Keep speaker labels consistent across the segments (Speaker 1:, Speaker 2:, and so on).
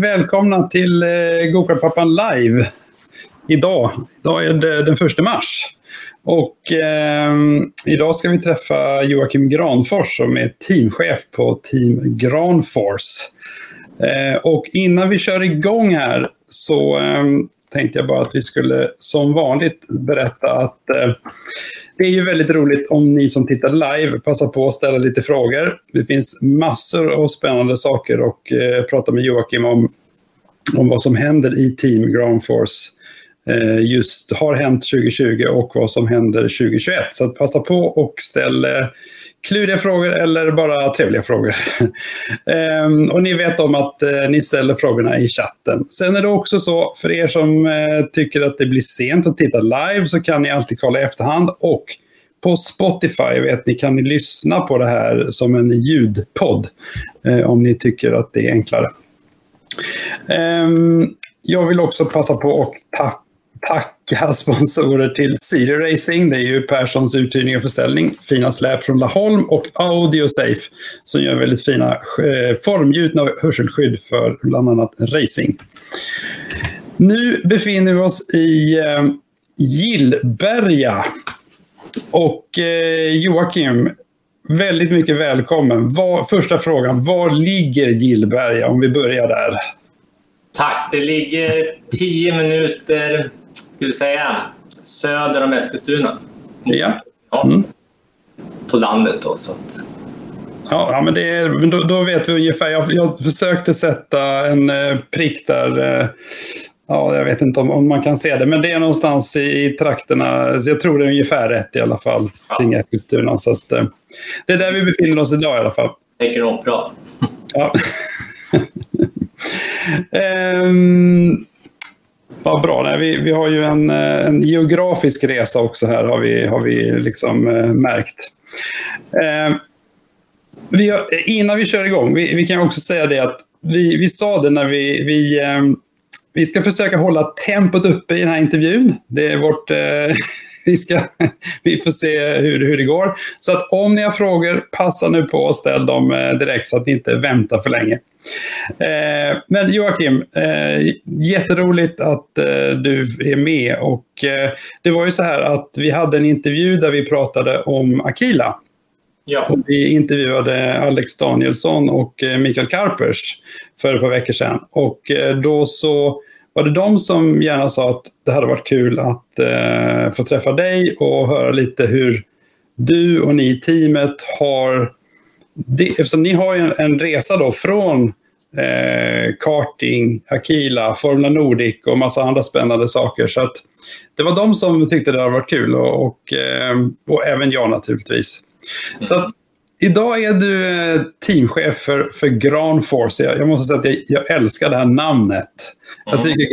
Speaker 1: Välkomna till eh, Gokartpappan live. Idag, idag är det den 1 mars. Och eh, idag ska vi träffa Joakim Granfors som är teamchef på Team Granfors. Eh, och innan vi kör igång här så eh, tänkte jag bara att vi skulle som vanligt berätta att eh, det är ju väldigt roligt om ni som tittar live passar på att ställa lite frågor. Det finns massor av spännande saker och eh, prata med Joakim om, om vad som händer i Team Ground Force Eh, just har hänt 2020 och vad som händer 2021. Så passa på och ställ eh, kluriga frågor eller bara trevliga frågor. Ehm, och ni vet om att eh, ni ställer frågorna i chatten. Sen är det också så, för er som tycker att det blir sent att titta live så kan ni alltid kolla i efterhand. Och på Spotify vet ni, kan ni lyssna på det här som en ljudpodd. Eh, om ni tycker att det är enklare. Ehm, jag vill också passa på att tacka sponsorer till City Racing. Det är ju Perssons uthyrning och försäljning. Fina släp från Laholm och Audiosafe som gör väldigt fina eh, formgjutna hörselskydd för bland annat racing. Nu befinner vi oss i eh, Gillberga. Och eh, Joakim, väldigt mycket välkommen. Var, första frågan, var ligger Gillberga om vi börjar där?
Speaker 2: Tack. Det ligger tio minuter ska vi säga, söder om Eskilstuna.
Speaker 1: Ja. Mm.
Speaker 2: På landet då. Så att...
Speaker 1: Ja, men det är, då, då, vet vi ungefär. Jag, jag försökte sätta en eh, prick där. Eh, ja, jag vet inte om, om, man kan se det, men det är någonstans i, i trakterna. Så jag tror det är ungefär rätt i alla fall kring ja. Eskilstuna. Så att, eh, det är där vi befinner oss idag i alla fall.
Speaker 2: Tänker nog bra.
Speaker 1: Ja. um, Vad bra. Nej, vi, vi har ju en, eh, en geografisk resa också här har vi, har vi liksom eh, märkt. Eh, vi har, eh, innan vi kör igång, vi, vi kan också säga det att vi, vi sa det när vi, vi, eh, vi ska försöka hålla tempot uppe i den här intervjun. Det är vårt... Eh, vi, ska, vi får se hur, hur det går. Så att om ni har frågor, passa nu på att ställa dem eh, direkt så att ni inte väntar för länge. Eh, men Joakim, eh, jätteroligt att eh, du är med. Och, eh, det var ju så här att vi hade en intervju där vi pratade om Akila. Ja. Och vi intervjuade Alex Danielsson och eh, Mikael Karpers för ett par veckor sedan. Och eh, då så var det de som gärna sa att det hade varit kul att eh, få träffa dig och höra lite hur du och ni i teamet har... Det, eftersom ni har en, en resa då från eh, karting, Akila, Formula Nordic och massa andra spännande saker. Så att det var de som tyckte det hade varit kul och, och, eh, och även jag naturligtvis. Mm. Så att, Idag är du eh, teamchef för, för Granforce. Jag, jag måste säga att jag, jag, älskar det här namnet. Jag, tycker,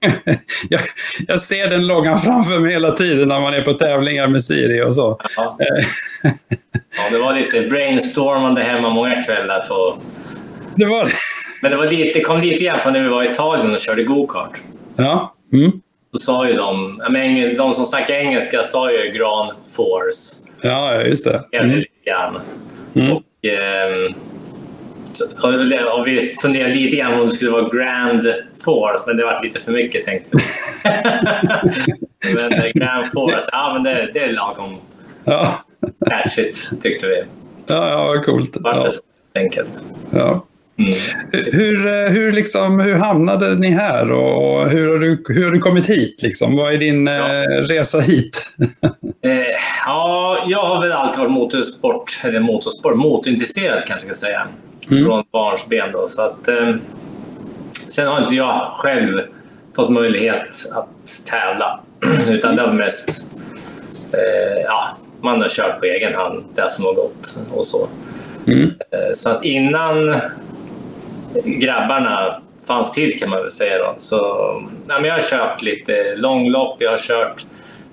Speaker 1: jag, jag, ser den loggan framför mig hela tiden när man är på tävlingar med Siri och så.
Speaker 2: Ja, ja det var lite brainstormande hemma många kvällar. För...
Speaker 1: Det var det.
Speaker 2: Men det, var lite, det kom lite grann från när vi var i Italien och körde gokart.
Speaker 1: Ja. Mm.
Speaker 2: Då sa ju de, de som snackar engelska sa ju Granforce.
Speaker 1: Ja, just det. Mm
Speaker 2: grann. Mm. Och, eh, och, vi funderade lite grann om det skulle vara Grand Force, men det var lite för mycket tänkte vi. men eh, Grand Force, ja men det, det är lagom ja. catchigt tyckte vi.
Speaker 1: Ja, ja coolt.
Speaker 2: Vart ja. det enkelt.
Speaker 1: Ja. Mm. Hur, eh, hur, liksom, hur hamnade ni här och hur har du, hur har du kommit hit? Liksom? Vad är din ja. eh, resa hit?
Speaker 2: eh, ja, jag har väl alltid varit motorsport, eller motorsport, motorintresserad kanske jag ska säga. Mm. Från barnsben då. Så att, eh, sen har inte jag själv fått möjlighet att tävla. Utan det har mest, eh, ja, man har kört på egen hand det som har gått och så. Mm. Eh, så att innan grabbarna fanns till kan man väl säga. Då. Så, nej, men jag har kört lite långlopp, jag har kört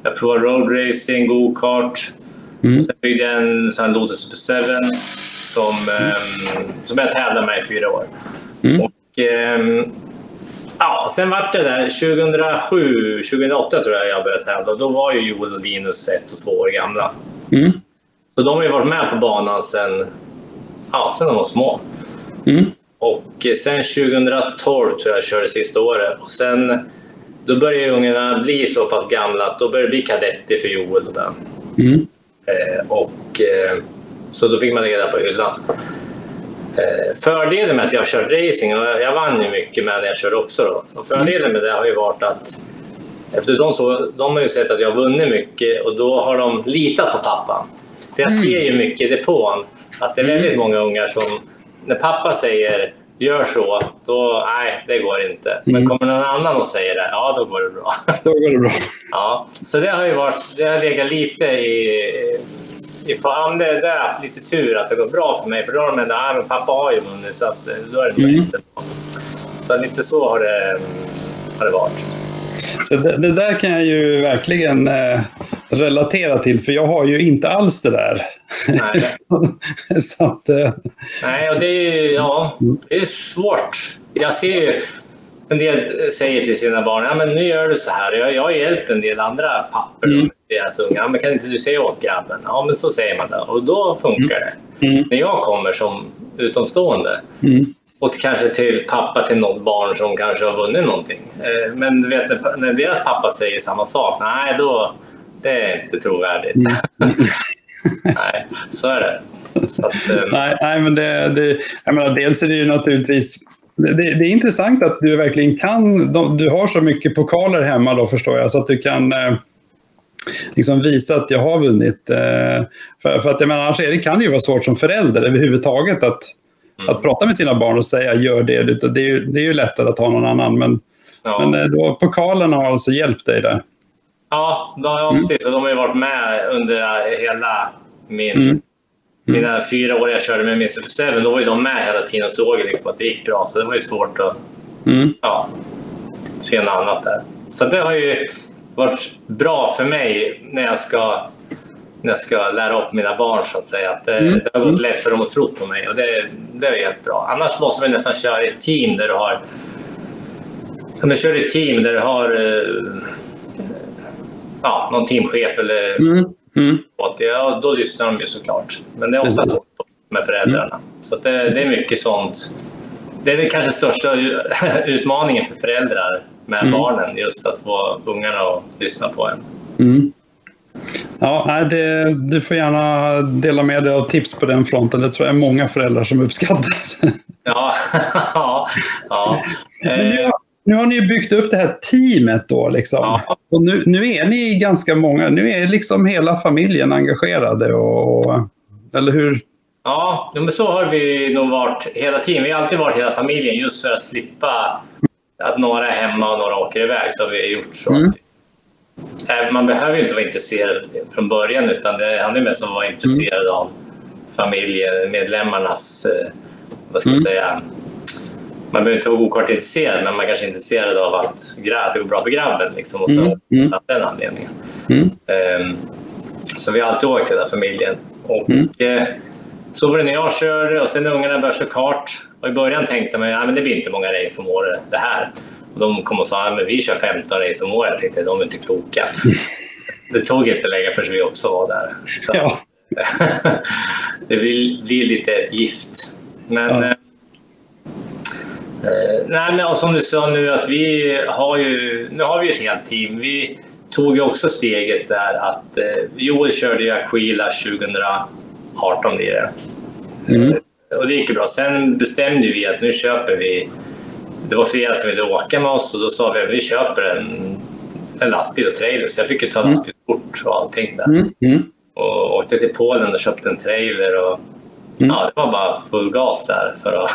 Speaker 2: jag provade roadracing, go-kart. Mm. Sen byggde jag en sån Lotus Super 7 som, um, som jag tävlade med i fyra år. Mm. Och, um, ja, sen vart det där 2007, 2008 tror jag jag började tävla. Då var ju Joel och Linus ett och två år gamla. Mm. Så de har ju varit med på banan sen, ja, sen de var små. Mm. Och sen 2012 tror jag jag körde sista året. Och sen, då började ungarna bli så pass gamla att då började det bli kadetter för Joel. Och där.
Speaker 1: Mm.
Speaker 2: Eh, och, eh, så då fick man lägga det på hyllan. Eh, fördelen med att jag har kört racing, och jag vann ju mycket med när jag körde också. Då. Och fördelen med det har ju varit att efter de, så, de har ju sett att jag har vunnit mycket och då har de litat på pappa. För jag ser ju mycket i depån att det är väldigt många ungar som, när pappa säger gör så, då nej, det går inte. Men kommer någon annan och säger det, ja då går det bra.
Speaker 1: Då går det bra.
Speaker 2: Ja, så det har ju varit, det har legat lite i, i fan, det, har jag haft lite tur att det går bra för mig. För då har de ändå, nej men pappa har ju vunnit så att, då är det mm. inte bra. Så lite så har det, har det varit.
Speaker 1: Så det, det, där kan jag ju verkligen eh, relatera till, för jag har ju inte alls det där.
Speaker 2: Nej,
Speaker 1: så att, eh.
Speaker 2: Nej och det är, ja, det är svårt. Jag ser ju en del säger till sina barn, ja men nu gör du så här. Jag, jag har hjälpt en del andra papper, mm. deras unga. Ja, men kan inte du säga åt grabben? Ja, men så säger man det och då funkar det. Mm. När jag kommer som utomstående mm och kanske till pappa till något barn som kanske har vunnit någonting. Eh, men du vet, när deras pappa säger samma sak, nej då, det är inte trovärdigt. Mm. nej, så är det. Att,
Speaker 1: um... nej, nej, men det, det, jag menar, dels är det ju naturligtvis det, det, är intressant att du verkligen kan, du har så mycket pokaler hemma då förstår jag, så att du kan eh, liksom visa att jag har vunnit. Eh, för, för att jag menar, annars är det, kan det ju vara svårt som förälder överhuvudtaget att Mm. Att prata med sina barn och säga gör det, det är ju, det är ju lättare att ha någon annan. Men, ja. men eh, då, pokalen har alltså hjälpt dig där?
Speaker 2: Ja, ja mm. precis. Och de har ju varit med under hela min, mm. mm. mina fyra år jag körde med min Super 7. Då var ju de med hela tiden och såg liksom att det gick bra. Så det var ju svårt att mm. ja, se något annat där. Så det har ju varit bra för mig när jag ska när jag ska lära upp mina barn så att säga. Att det, mm. det har gått lätt för dem att tro på mig och det, det är helt bra. Annars måste man nästan köra i ett team där du har om du kör i ett team där du har eh, ja, någon teamchef eller mm. Mm. Ja, då lyssnar de ju såklart. Men det är ofta så med föräldrarna. Mm. Så det, det, är mycket sånt. Det är det kanske största utmaningen för föräldrar med mm. barnen, just att få ungarna att lyssna på en.
Speaker 1: Ja, det, du får gärna dela med dig av tips på den fronten. Det tror jag är många föräldrar som uppskattar.
Speaker 2: Ja, ja, ja.
Speaker 1: Nu, nu har ni byggt upp det här teamet då. Liksom. Ja. Och nu, nu är ni ganska många. Nu är liksom hela familjen engagerade. Och, eller hur?
Speaker 2: Ja, men så har vi nog varit hela tiden. Vi har alltid varit hela familjen just för att slippa att några är hemma och några åker iväg. Så har vi gjort så. Mm. Man behöver ju inte vara intresserad från början utan det handlar mest om att vara intresserad mm. av familjemedlemmarnas, eh, vad ska man mm. säga, man behöver inte vara okart intresserad men man kanske är intresserad av att, att det går bra för grabben. Liksom, och så, mm. mm. Av den anledningen. Mm. Um, så vi har alltid åkt hela familjen. Och, mm. eh, så var det när jag körde och sen när ungarna började köra kart. Och I början tänkte man att det blir inte många race om året det här. De kom och sa att vi kör 15 race om året. Jag tänkte de är inte kloka. det tog inte länge förrän vi också var där. Så. Ja. det blir, blir, lite gift. Men, ja. eh, nej, men som du sa nu att vi har ju, nu har vi ett helt team. Vi tog ju också steget där att eh, Joel körde ju Aquila 2018 blir det. Mm. Och det gick ju bra. Sen bestämde vi att nu köper vi det var flera som ville åka med oss och då sa vi att vi köper en, en lastbil och trailer. Så jag fick ju ta mm. lastbilskort och allting där. Mm. Mm. Och åkte till Polen och köpte en trailer. Och, mm. Ja, det var bara full gas där. För att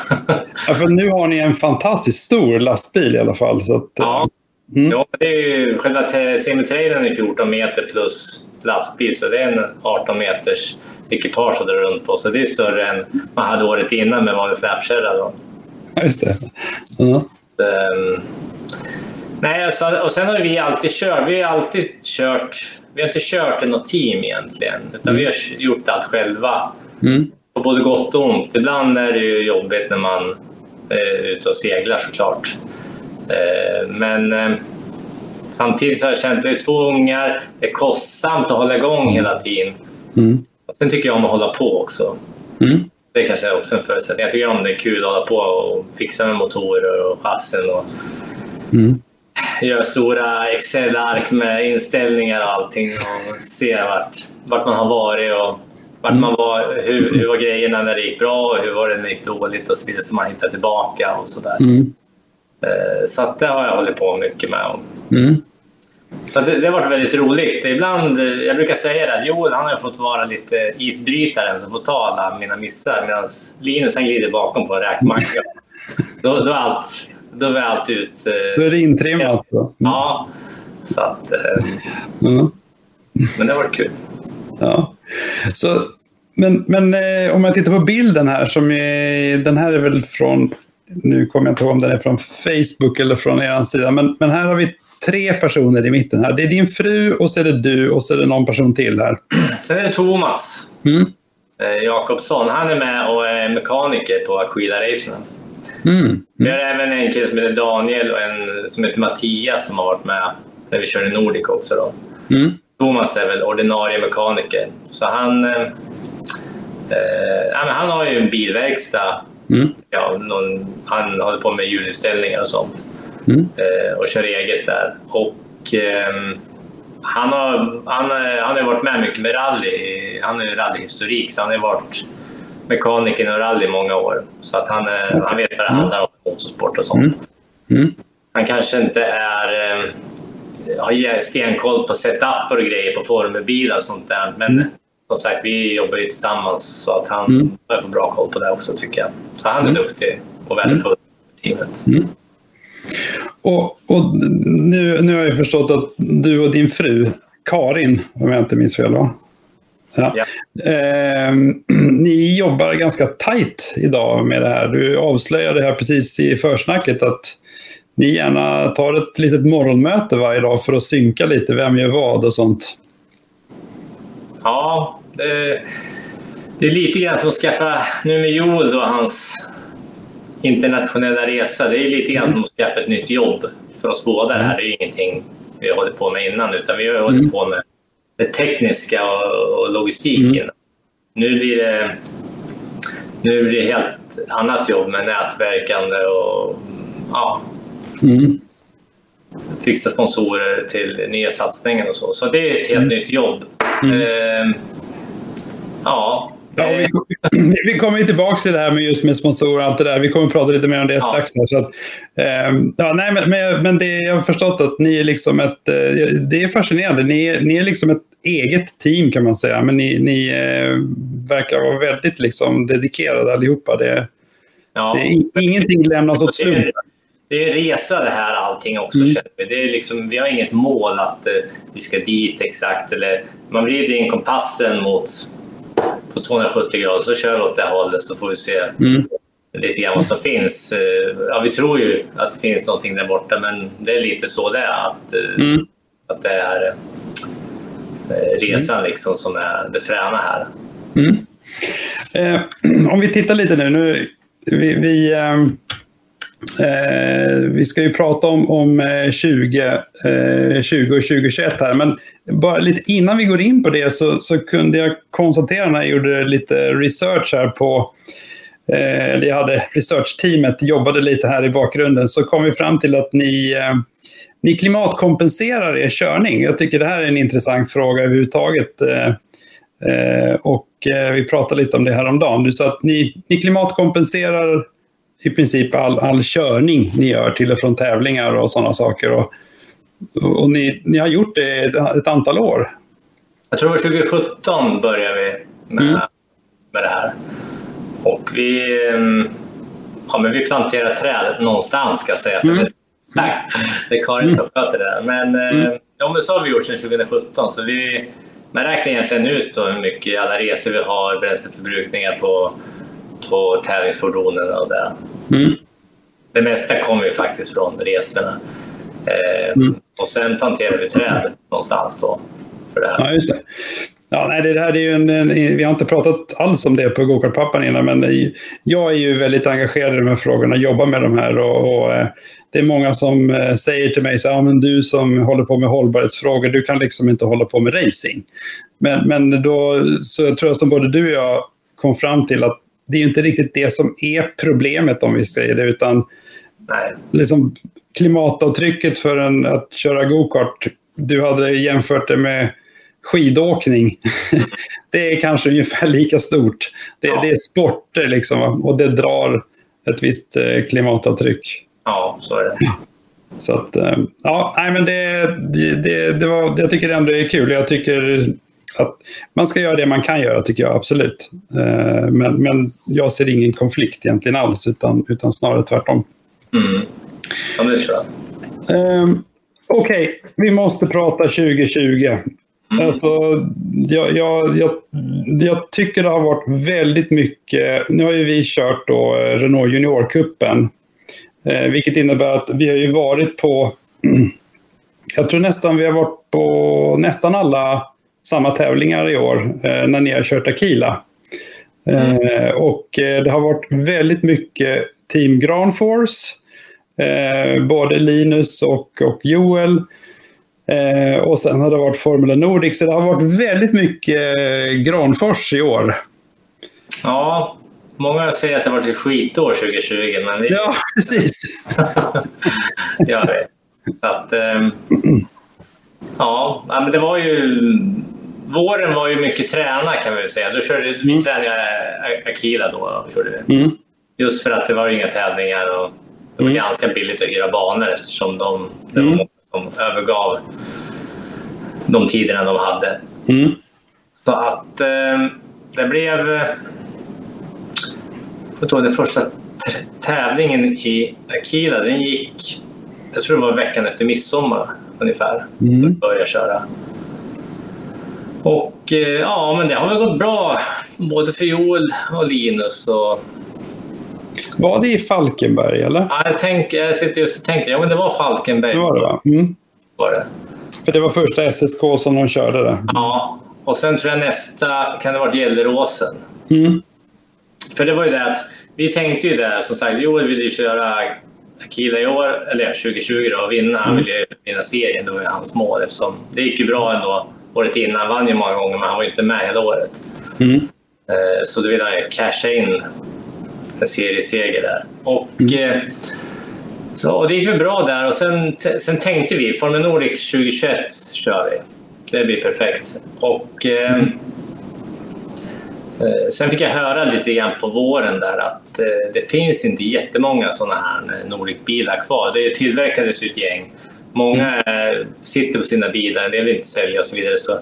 Speaker 1: ja, för nu har ni en fantastiskt stor lastbil i alla fall. Så att,
Speaker 2: ja, mm. ja det är ju, själva semitrailern är 14 meter plus lastbil. Så det är en 18 meters ekipage att dra runt på. Så det är större än man hade året innan med vanlig släpkärra.
Speaker 1: Just det. Mm.
Speaker 2: Um, nej, alltså, och sen har vi alltid kört. Vi har alltid kört. Vi har inte kört i något team egentligen, utan mm. vi har gjort allt själva. Mm. Både gott och ont. Ibland är det ju jobbigt när man är ute och seglar såklart. Uh, men uh, samtidigt har jag känt att vi är två ungar. Det är kostsamt att hålla igång hela tiden. Mm. Sen tycker jag om att hålla på också. Mm. Det är kanske också en förutsättning. Jag tycker om det är kul att hålla på och fixa med motorer och chassin och
Speaker 1: Mm.
Speaker 2: göra stora Excel-ark med inställningar och allting och se vart, vart man har varit och vart man var, hur, hur var grejerna när det gick bra och hur var det när det gick dåligt och så vidare så man hittar tillbaka och sådär.
Speaker 1: Mm.
Speaker 2: Eh, Så att det har jag hållit på mycket med.
Speaker 1: Mm.
Speaker 2: Så det, det har varit väldigt roligt. Ibland, eh, jag brukar säga att Joel han har fått vara lite isbrytaren som får ta alla mina missar medan Linus han glider bakom på en räkmacka. då, då, är allt, då är allt ut... eh,
Speaker 1: Då är det intrimmat. då. Mm.
Speaker 2: Ja, så att,
Speaker 1: Ja.
Speaker 2: men det har varit kul.
Speaker 1: Ja. Så, men men om jag tittar på bilden här, som är, den här är väl från, nu kommer jag inte ihåg om den är från Facebook eller från er sida, men, men här har vi tre personer i mitten här. Det är din fru och så är det du och så är det någon person till här.
Speaker 2: Sen är det Thomas
Speaker 1: Mm.
Speaker 2: eh, Jakobsson. Han är med och är mekaniker på Aquila Racing.
Speaker 1: Mm.
Speaker 2: Vi har även en kille som heter Daniel och en som heter Mattias som har varit med när vi körde Nordic också. Då.
Speaker 1: Mm.
Speaker 2: Thomas är väl ordinarie mekaniker. Så han, eh, eh, han har ju en bilverkstad.
Speaker 1: Mm.
Speaker 2: Ja, någon, han håller på med hjulutställningar och sånt.
Speaker 1: Mm.
Speaker 2: Eh, och kör eget där. Och, ehm, han, har, han, han har varit med mycket med rally. Han har ju rallyhistorik, så han har varit mekaniker i rally i många år. Så att han, eh, han vet vad det handlar om, motorsport och sånt.
Speaker 1: Mm. Mm.
Speaker 2: Han kanske inte är, eh, har stenkoll på setuper och grejer på formelbilar och sånt där. Men som sagt, vi jobbar ju tillsammans så att han
Speaker 1: Mm.
Speaker 2: har för bra koll på det också tycker jag. Så han är duktig och värdefull i teamet.
Speaker 1: Och, och nu, nu har jag förstått att du och din fru, Karin, om jag inte minns fel, va? Ja.
Speaker 2: Ja.
Speaker 1: Ehm, ni jobbar ganska tajt idag med det här. Du avslöjade här precis i försnacket att ni gärna tar ett litet morgonmöte varje dag för att synka lite vem gör vad och sånt.
Speaker 2: Ja, det, det är lite grann som att skaffa, nu med Joel då, hans internationella resa, det är lite grann som att skaffa ett nytt jobb för oss båda. Det här är ju ingenting vi har hållit på med innan, utan vi har hållit
Speaker 1: Mm.
Speaker 2: på med det tekniska och, och logistiken.
Speaker 1: Mm.
Speaker 2: Nu blir det nu blir det helt annat jobb med nätverkande och ja,
Speaker 1: Mm.
Speaker 2: fixa sponsorer till nya satsningar och så. Så det är ett helt nytt jobb.
Speaker 1: Mm.
Speaker 2: Ehm, ja,
Speaker 1: Ja,
Speaker 2: eh,
Speaker 1: vi, vi kommer tillbaka till det här med just med sponsorer och allt det där. Vi kommer att prata lite mer om det
Speaker 2: Ja.
Speaker 1: strax. Här, så att, ehm, ja, nej, men, men, men det, jag har förstått att ni är liksom ett... eh, det är fascinerande. Ni är, ni är liksom ett eget team kan man säga. Men ni, ni eh, verkar vara väldigt liksom, dedikerade allihopa. Det,
Speaker 2: ja.
Speaker 1: det ingenting lämnas åt slumpen.
Speaker 2: det är resa det här allting också.
Speaker 1: Mm.
Speaker 2: känner vi. Det är liksom, vi har inget mål att eh, vi ska dit exakt. Eller, man vrider in kompassen mot på 270 grader så kör vi åt det hållet så får vi se
Speaker 1: Mm.
Speaker 2: lite grann vad som finns. Eh, Ja, vi tror ju att det finns någonting där borta men det är lite så det är. Att, eh,
Speaker 1: Mm.
Speaker 2: att det är eh, resan liksom som är det fräna här.
Speaker 1: Mm. Eh, om vi tittar lite nu. nu vi, vi, ehm, eh, vi ska ju prata om, om 20, eh, 20 eh, och 2021 här. Men bara lite innan vi går in på det så, så kunde jag konstatera när jag gjorde lite research här på eh, eller jag hade researchteamet jobbade lite här i bakgrunden så kom vi fram till att ni, eh, ni klimatkompenserar er körning. Jag tycker det här är en intressant fråga överhuvudtaget. Eh, Eh, och eh, vi pratade lite om det här om dagen. Du sa att ni, ni klimatkompenserar i princip all, all körning ni gör till och från tävlingar och sådana saker. Och, och, ni, ni har gjort det ett, ett antal år.
Speaker 2: Jag tror 2017 började vi med,
Speaker 1: Mm.
Speaker 2: med det här. Och vi, ehm, ja, men vi planterar träd någonstans ska jag säga.
Speaker 1: Mm.
Speaker 2: det, är Karin som sköter det där. Men, eh, ja, men så har vi gjort sedan 2017. Så vi, man räknar egentligen ut då hur mycket alla resor vi har, bränsleförbrukningar på, på tävlingsfordonen och det.
Speaker 1: Mm.
Speaker 2: Det mesta kommer ju faktiskt från resorna. Eh,
Speaker 1: Mm.
Speaker 2: Och sen planterar vi träd någonstans då. För det här.
Speaker 1: Ja, just det. Ja, nej, det här är ju en, en, vi har inte pratat alls om det på gokartpappan innan, men i- jag är ju väldigt engagerad i de här frågorna, jobbar med de här och, och eh, det är många som eh, säger till mig så ja, men du som håller på med hållbarhetsfrågor, du kan liksom inte hålla på med racing. Men, men då så tror jag som både du och jag kom fram till att det är ju inte riktigt det som är problemet om vi säger det, utan
Speaker 2: Nej.
Speaker 1: liksom, klimatavtrycket för en, att köra go-kart, du hade jämfört det med skidåkning. det är kanske ungefär lika stort. Det,
Speaker 2: Ja.
Speaker 1: det är sporter liksom, och det drar ett visst eh, klimatavtryck.
Speaker 2: Ja, så är det.
Speaker 1: Så att, eh, ja, nej men det, det, det, det var, jag tycker ändå det är kul. Jag tycker att man ska göra det man kan göra, tycker jag absolut. Eh, Men, men jag ser ingen konflikt egentligen alls, utan, utan snarare tvärtom.
Speaker 2: Mm. Ja, det tror jag.
Speaker 1: Um, Okej, vi måste prata 2020. Alltså, jag, jag, jag, jag tycker det har varit väldigt mycket... Nu har ju vi kört då eh, Renault Juniorcupen. Eh, vilket innebär att vi har ju varit på... Jag tror nästan vi har varit på nästan alla samma tävlingar i år eh, när ni har kört Aquila. Eh, och eh, det har varit väldigt mycket Team Granforce. Eh, både Linus och, och Joel. Eh, och sen har det varit Formula Nordic, så det har varit väldigt mycket eh, Granfors i år.
Speaker 2: Ja, många säger att det har varit ett skitår 2020, men det
Speaker 1: Ja, precis.
Speaker 2: gör det. Så att, ja, ja, men det var ju... Våren var ju mycket träna kan vi säga. Då körde, Vi tränade Akila då. Gjorde vi.
Speaker 1: Mm.
Speaker 2: Just för att det var inga tävlingar och det var
Speaker 1: Mm.
Speaker 2: ganska billigt att hyra banor eftersom de, det var
Speaker 1: Mm.
Speaker 2: många som övergav de tiderna de hade.
Speaker 1: Mm.
Speaker 2: Så att eh, det blev... Jag tror den första tävlingen i Akila, den gick... Jag tror det var veckan efter midsommar ungefär.
Speaker 1: Mm.
Speaker 2: Så vi började köra. Och eh, ja, men det har väl gått bra. Både för Joel och Linus. Och,
Speaker 1: Var det i Falkenberg, eller?
Speaker 2: ja, jag, tänker, jag sitter just och tänker, ja men det var Falkenberg.
Speaker 1: Det var det, va? Mm.
Speaker 2: Var det.
Speaker 1: För det var första SSK som de körde det.
Speaker 2: Ja, och sen tror jag nästa kan det ha varit Gelleråsen.
Speaker 1: Mm.
Speaker 2: För det var ju det att vi tänkte ju där, som sagt, Joel ville ju köra Akila i år, eller 2020 då, och vinna. Han ville ju vinna serien, det var ju hans mål eftersom det gick ju bra ändå året innan. Vann ju många gånger, men han var ju inte med hela året.
Speaker 1: Mm.
Speaker 2: Eh, Så då ville han ju casha in en serieseger där. Och, eh, så, och det gick väl bra där och sen, sen tänkte vi, Formel Nordic 2021 kör vi. Det blir perfekt. Och eh, eh, sen fick jag höra lite grann på våren där att eh, det finns inte jättemånga sådana här Nordic-bilar kvar. Det tillverkades ju ett gäng. Många eh, sitter på sina bilar, en del vill inte sälja och så vidare. Så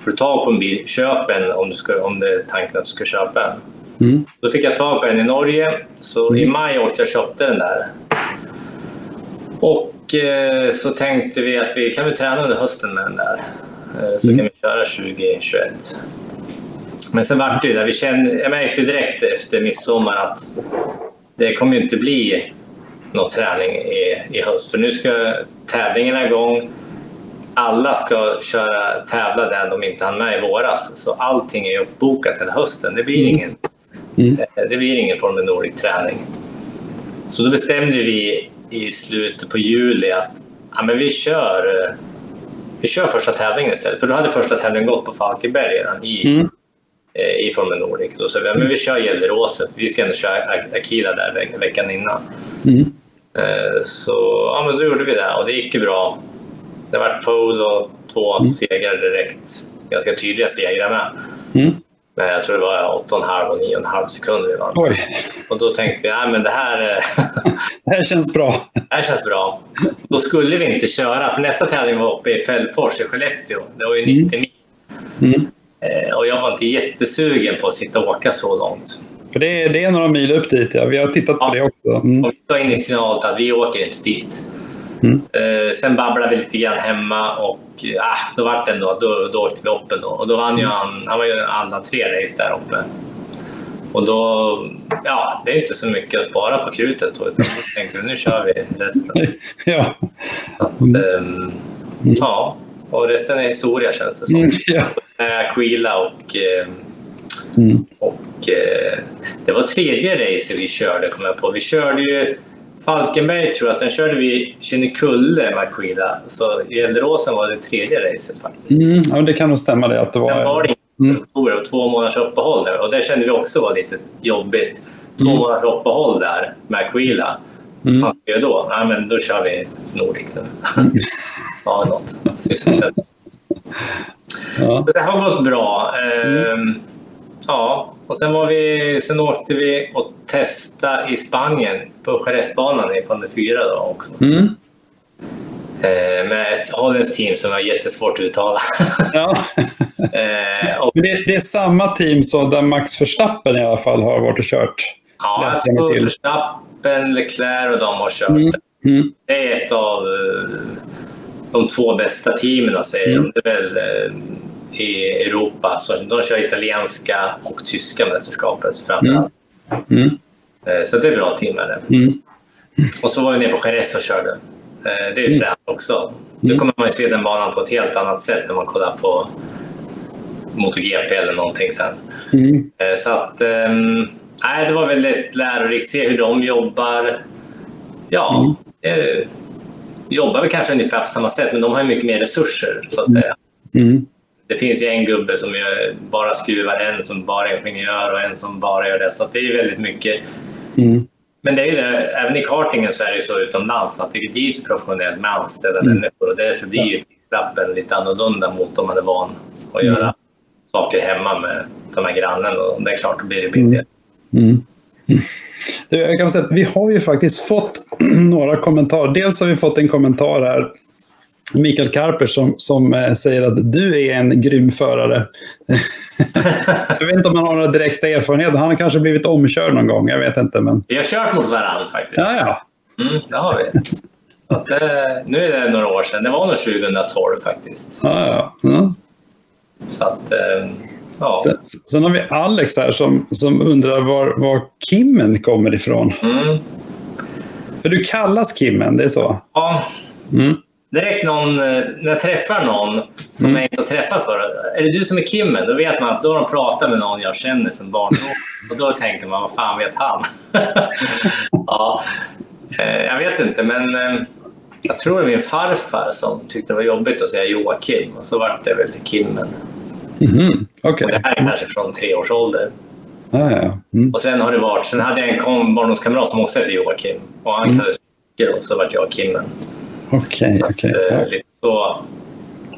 Speaker 2: får du tag på en bil, köp en om, du ska, om det är tanken att du ska köpa en.
Speaker 1: Mm.
Speaker 2: Då fick jag tag på en i Norge, så i maj åkte jag och köpte den där. Och eh, så tänkte vi att vi kan väl träna under hösten med den där. Eh, så kan vi köra 2021. Men sen vart det ju där, vi kände, jag märkte direkt efter midsommar att det kommer inte bli någon träning i, i höst. För nu ska tävlingarna igång. Alla ska köra, tävla där de inte hann med i våras. Så allting är uppbokat till hösten. Det blir ingen,
Speaker 1: Mm.
Speaker 2: eh, det blir ingen Formel Nordic-träning. Så då bestämde vi i slutet på juli att ja, men vi, kör, eh, vi kör första tävlingen istället. För då hade första tävlingen gått på Falkenberg redan i,
Speaker 1: Mm.
Speaker 2: Eh, i Formel Nordic. Då sa vi att vi kör Gelleråsen. Vi ska ändå köra Ak- Akila där veck- veckan innan.
Speaker 1: Mm.
Speaker 2: Eh, Så ja, men då gjorde vi det och det gick ju bra. Det var pole och två segrar direkt. Ganska tydliga segrar med.
Speaker 1: Mm.
Speaker 2: Men jag tror det var 8,5 och 9,5 sekunder vi vann.
Speaker 1: Oj,
Speaker 2: Och då tänkte vi, nej men det här, eh,
Speaker 1: det här känns bra.
Speaker 2: det här känns bra. Då skulle vi inte köra, för nästa tävling var uppe i Fällfors i Skellefteå. Det var ju 90 mil.
Speaker 1: Mm.
Speaker 2: Eh, Och jag var inte jättesugen på att sitta och åka så långt.
Speaker 1: För det är, det är några mil upp dit, ja. Vi har tittat på
Speaker 2: Ja.
Speaker 1: det också. Mm.
Speaker 2: Och vi sa initialt att vi åker inte dit.
Speaker 1: Mm.
Speaker 2: Eh, sen babblade vi lite grann hemma och ah, då vart det ändå, då, då åkte vi upp ändå. Och då vann ju han, han var ju alla tre race där uppe. Och då, ja, det är inte så mycket att spara på krutet då, utan då tänkte vi nu kör vi resten.
Speaker 1: Ja.
Speaker 2: Att, ehm, ja, och resten är historia känns det som.
Speaker 1: Mm. ja.
Speaker 2: Med Aquila och ehm,
Speaker 1: Mm.
Speaker 2: och eh, det var tredje racet vi körde, kom jag på. Vi körde ju Falkenberg tror jag, sen körde vi Kinnekulle med Aquila. Så Gelleråsen var det tredje racet faktiskt.
Speaker 1: Mm. ja, det kan nog stämma det. Att det
Speaker 2: Sen var
Speaker 1: var...
Speaker 2: det ingen mm. två månaders uppehåll där. Och det kände vi också var lite jobbigt. Två mm. månaders uppehåll där med Aquila. Mm. Vad ska vi då? Nej, men då kör vi Nordic ja, något. Ja. Så det har gått bra. Mm. Ehm, ja, och sen, var vi, sen åkte vi och testade i Spanien på Jerezbanan i Formel 4 då också. Mm. Eh, med ett holländskt team som var jättesvårt att uttala.
Speaker 1: Ja. eh, och, det, det, är samma team som där Max Verstappen i alla fall har varit och kört?
Speaker 2: Ja, jag tror Verstappen, Leclerc och de har kört. Mm. Mm. Det är ett av eh, de två bästa teamen, säger mm. de. Det är väl eh, i Europa. Så de kör italienska och tyska mästerskapet framförallt. Mm. Mm. Eh, så det är bra team det. Mm. Och så var vi nere på Jerez och körde. Eh, det är ju mm. fränt också. Nu mm. kommer man ju se den banan på ett helt annat sätt när man kollar på MotoGP eller någonting sen. Mm. Så att, ehm, nej, det var väldigt lärorikt. Se hur de jobbar. Ja, mm. Jobbar väl kanske ungefär på samma sätt, men de har ju mycket mer resurser så att säga. Mm det finns ju en gubbe som bara skruvar, en som bara är ingenjör och en som bara gör det. Så det är väldigt mycket. Mm. Men det är det, även i kartingen så är det ju så utomlands att det drivs professionellt med anställda mm. människor och därför blir ju prislappen lite annorlunda mot om man är van att göra mm. saker hemma med de här grannen och det är klart, då blir det billigare. Mm. Mm.
Speaker 1: Jag kan säga att vi har ju faktiskt fått några kommentarer. Dels har vi fått en kommentar här Mikael Karper som, som eh, säger att du är en grym förare. jag vet inte om han har några direkta erfarenheter. Han har kanske blivit omkörd någon gång. Jag vet inte. Men...
Speaker 2: Vi har kört mot varandra faktiskt.
Speaker 1: Ja, ja.
Speaker 2: Mm, det har vi. Att, eh, nu är det några år sedan. Det var nog 2012 faktiskt.
Speaker 1: Ja, ja. ja.
Speaker 2: Så att, eh, ja.
Speaker 1: Sen, sen, har vi Alex här som, som undrar var, var Kimmen kommer ifrån. Mm. För du kallas Kimmen, det är så?
Speaker 2: Ja. Mm direkt någon, eh, när jag träffar någon som mm. jag inte har träffat förut. Är det du som är Kimmen? Då vet man att då har de pratat med någon jag känner sedan barndom. Och då tänker man, vad fan vet han? ja, eh, jag vet inte, men eh, jag tror det var min farfar som tyckte det var jobbigt att säga Joakim. Och så vart det väl Kimmen.
Speaker 1: Mm. Okay.
Speaker 2: Och det här är kanske från tre års ålder.
Speaker 1: Ah, ja. mm.
Speaker 2: Och sen har det varit, sen hade jag en barndomskamrat som också hette Joakim. Och han mm. kallades Micke och så vart jag Kimmen.
Speaker 1: Okej, okay, okej. Okay.
Speaker 2: Eh, så,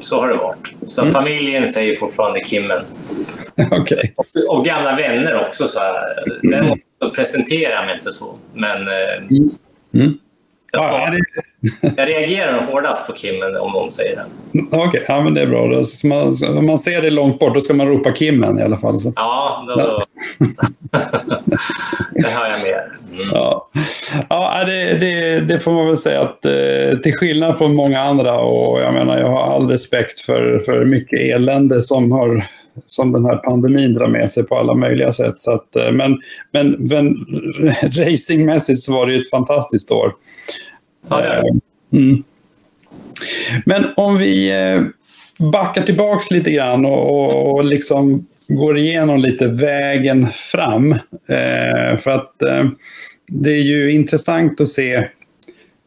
Speaker 2: så har det varit. Så mm. familjen säger fortfarande Kimmen.
Speaker 1: okay.
Speaker 2: och, och, gamla vänner också. Så här. Däremot så presenterar jag mig inte så. Men eh, mm. Mm. Jag, ja, det... jag reagerar hårdast på Kimmen om någon säger det.
Speaker 1: Okej, okay, ja, men det är bra. Man, om man ser det långt bort, då ska man ropa Kimmen i alla fall. Så.
Speaker 2: Ja, då... det hör jag mer.
Speaker 1: Mm. Ja, ja det, det, det, får man väl säga att eh, till skillnad från många andra och jag menar, jag har all respekt för, för mycket elände som har som den här pandemin drar med sig på alla möjliga sätt. Så att, eh, men, men, men racingmässigt så var det ett fantastiskt år.
Speaker 2: Ja, det mm.
Speaker 1: Men om vi eh, backar tillbaks lite grann och, och, och liksom går igenom lite vägen fram. Eh, för att eh, det är ju intressant att se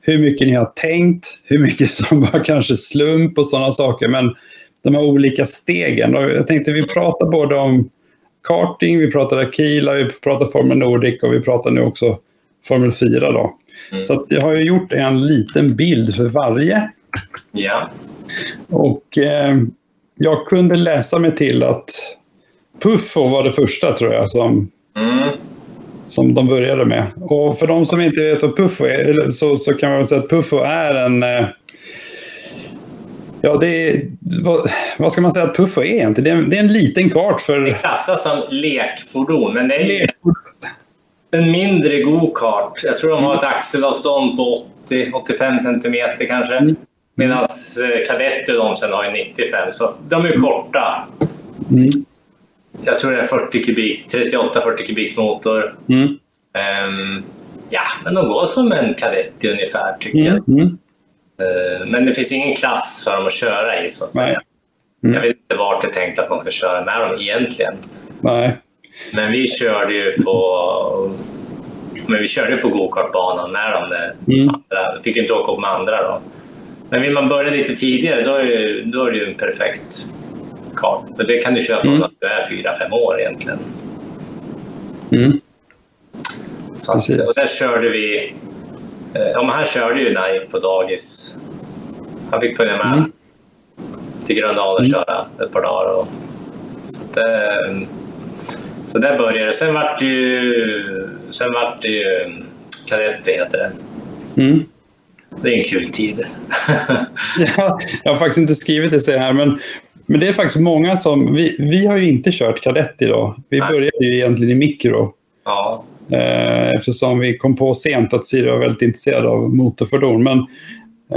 Speaker 1: hur mycket ni har tänkt, hur mycket som var kanske slump och sådana saker. Men de här olika stegen. Och jag tänkte vi pratar både om karting, vi pratar Akila, vi pratar Formel Nordic och vi pratar nu också Formel 4. Då. Mm. Så jag har ju gjort en liten bild för varje.
Speaker 2: Ja.
Speaker 1: Och eh, jag kunde läsa mig till att Puffo var det första tror jag som, mm. som de började med. Och för de som inte vet vad Puffo är så, så kan man väl säga att Puffo är en eh, Ja, det är, vad, vad, ska man säga att Puffo är egentligen? Det är, en, det är en liten kart för...
Speaker 2: Det klassas som lekfordon, men det är Lek... en mindre go-kart. Jag tror de har ett axelavstånd på 80-85 centimeter kanske. Mm. Medan eh, kadetter de sen har 95, så de är korta. Mm. Jag tror det är 40 kubik, 38-40 kubiks motor. Mm. Um, ja, men de går som en kadett ungefär, tycker jag. Mm. mm. Eh, men det finns ingen klass för dem att köra i så att säga. Mm. Jag vet inte vart det är tänkt att man ska köra med dem egentligen.
Speaker 1: Nej.
Speaker 2: Men vi körde ju på men vi körde på gokartbanan med dem. Mm. Andra. fick inte åka upp med andra då. Men vill man börja lite tidigare då är det, då är det ju en perfekt kart. För det kan du köpa mm. om du är fyra, fem år egentligen.
Speaker 1: Mm.
Speaker 2: Så att, och där körde vi... Eh, ja, men han körde ju när han gick på dagis. Han fick följa med mm. till Gröndal och mm. köra ett par dagar. Och, så, det, så där började det. Sen vart det ju... Sen vart det ju Kadetti heter det.
Speaker 1: Mm.
Speaker 2: Det är en kul tid.
Speaker 1: ja, jag har faktiskt inte skrivit det här, men, men det är faktiskt många som... Vi, vi har ju inte kört Kadetti då. Vi Nej. började ju egentligen i mikro.
Speaker 2: Ja.
Speaker 1: Eh, eftersom vi kom på sent att Siri var väldigt intresserad av motorfordon. Men,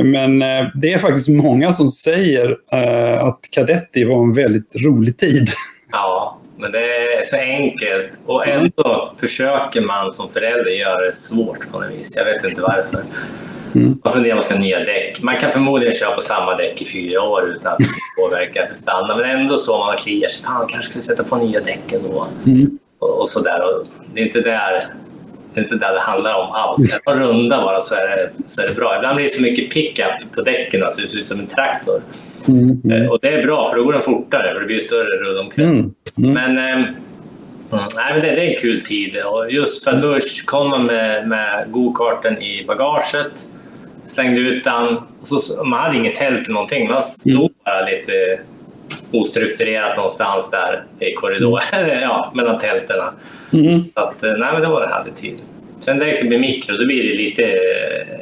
Speaker 1: men eh, det är faktiskt många som säger eh, att Kadetti var en väldigt rolig tid.
Speaker 2: Ja, men det är så enkelt. Och ändå mm. försöker man som förälder göra det svårt på något vis. Jag vet inte varför. Mm. Man funderar om man ska ha nya däck. Man kan förmodligen köra på samma däck i fyra år utan att påverka prestanda. Men ändå står man och kliar sig. Fan, kanske skulle sätta på nya däck ändå.
Speaker 1: Mm.
Speaker 2: Och, och sådär. Och det är inte där det är inte där det handlar om alls. Ett par runda bara så är, det, så är det bra. Ibland blir det så mycket pickup på däcken så alltså det ser ut som en traktor.
Speaker 1: Mm, mm.
Speaker 2: Och det är bra för då går den fortare för det blir större rullomkrets. Mm, mm, men, eh, nej, men det, det, är en kul tid och just för att då kom man med, med gokarten i bagaget, slängde ut den. Så, man hade inget tält eller någonting, man stod mm. bara lite ostrukturerat någonstans där i korridoren, mm. ja, mellan tälten.
Speaker 1: Mm.
Speaker 2: Så att, eh, nej, men det var en härlig tid. Sen direkt det blir mikro, då blir det lite,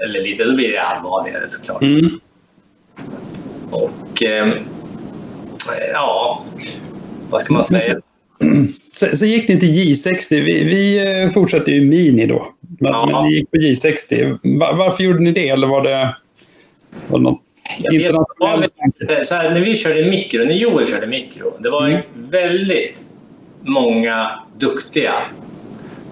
Speaker 2: eller lite, då blir det allvarligare såklart.
Speaker 1: Mm.
Speaker 2: Och eh, ja, vad ska man säga?
Speaker 1: Så, så, gick ni till J60. Vi, vi eh, fortsatte ju Mini då. Men, ja. men ni gick på J60. Var, varför gjorde ni det? Eller var det, var det något
Speaker 2: vet, så här, när vi körde mikro, när Joel körde mikro, det var mm. väldigt många duktiga.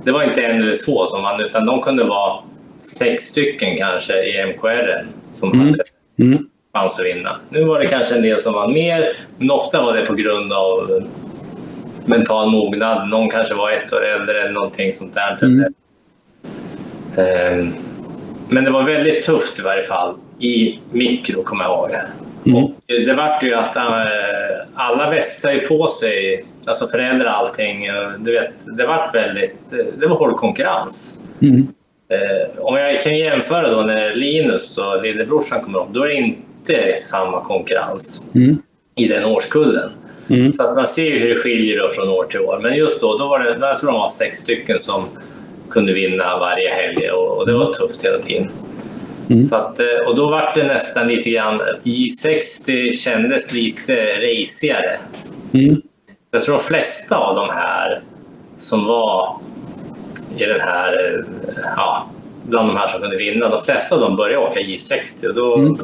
Speaker 2: Det var inte en eller två som vann, utan de kunde vara sex stycken kanske i MKR som mm. hade mm. Chans att vinna. Nu var det kanske en del som vann mer, men ofta var det på grund av mental mognad. Någon kanske var ett år äldre eller någonting sånt där. Mm. Ehm, men det var väldigt tufft i varje fall i mikro, kommer jag ihåg. Mm. Och det vart ju att äh, alla vässade på sig, alltså föräldrar allting. Du vet, det vart väldigt, det var hård konkurrens.
Speaker 1: Mm.
Speaker 2: Eh, om jag kan jämföra då när Linus och lillebrorsan kommer upp, då är det inte samma konkurrens
Speaker 1: mm.
Speaker 2: i den årskullen.
Speaker 1: Mm.
Speaker 2: Så att man ser hur det skiljer från år till år. Men just då, då var det, jag tror de var sex stycken som kunde vinna varje helg och, och det var tufft hela tiden. Mm. Så att, eh, och då var det nästan lite grann, J60 kändes lite racigare.
Speaker 1: Mm.
Speaker 2: Jag tror de flesta av de här som var i den här, eh, ja, bland de här som kunde vinna, de flesta av dem började åka J60 och då mm.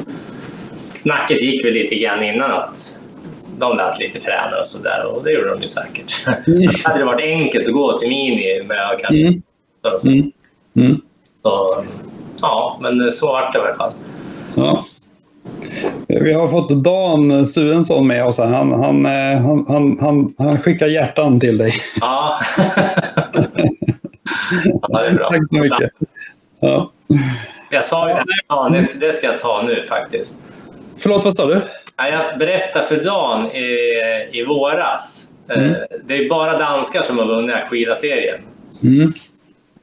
Speaker 2: Snacket gick väl lite grann innan att de lät lite fränare och sådär och det gjorde de ju säkert. Mm. hade det varit enkelt att gå till Mini med kanske
Speaker 1: mm. så, mm. Mm.
Speaker 2: så ja, men så vart det i alla fall.
Speaker 1: Ja. Vi har fått Dan Stuensson med oss. Han, han, eh, han, han, han, han skickar hjärtan till dig.
Speaker 2: Ja. ja.
Speaker 1: Tack så mycket. Ja.
Speaker 2: Jag sa ju det, ja, det ska jag ta nu faktiskt.
Speaker 1: Förlåt, vad sa du?
Speaker 2: Jag berättade för Dan i, i våras. Eh, mm. Det är bara danskar som har vunnit Aquila-serien.
Speaker 1: Mm.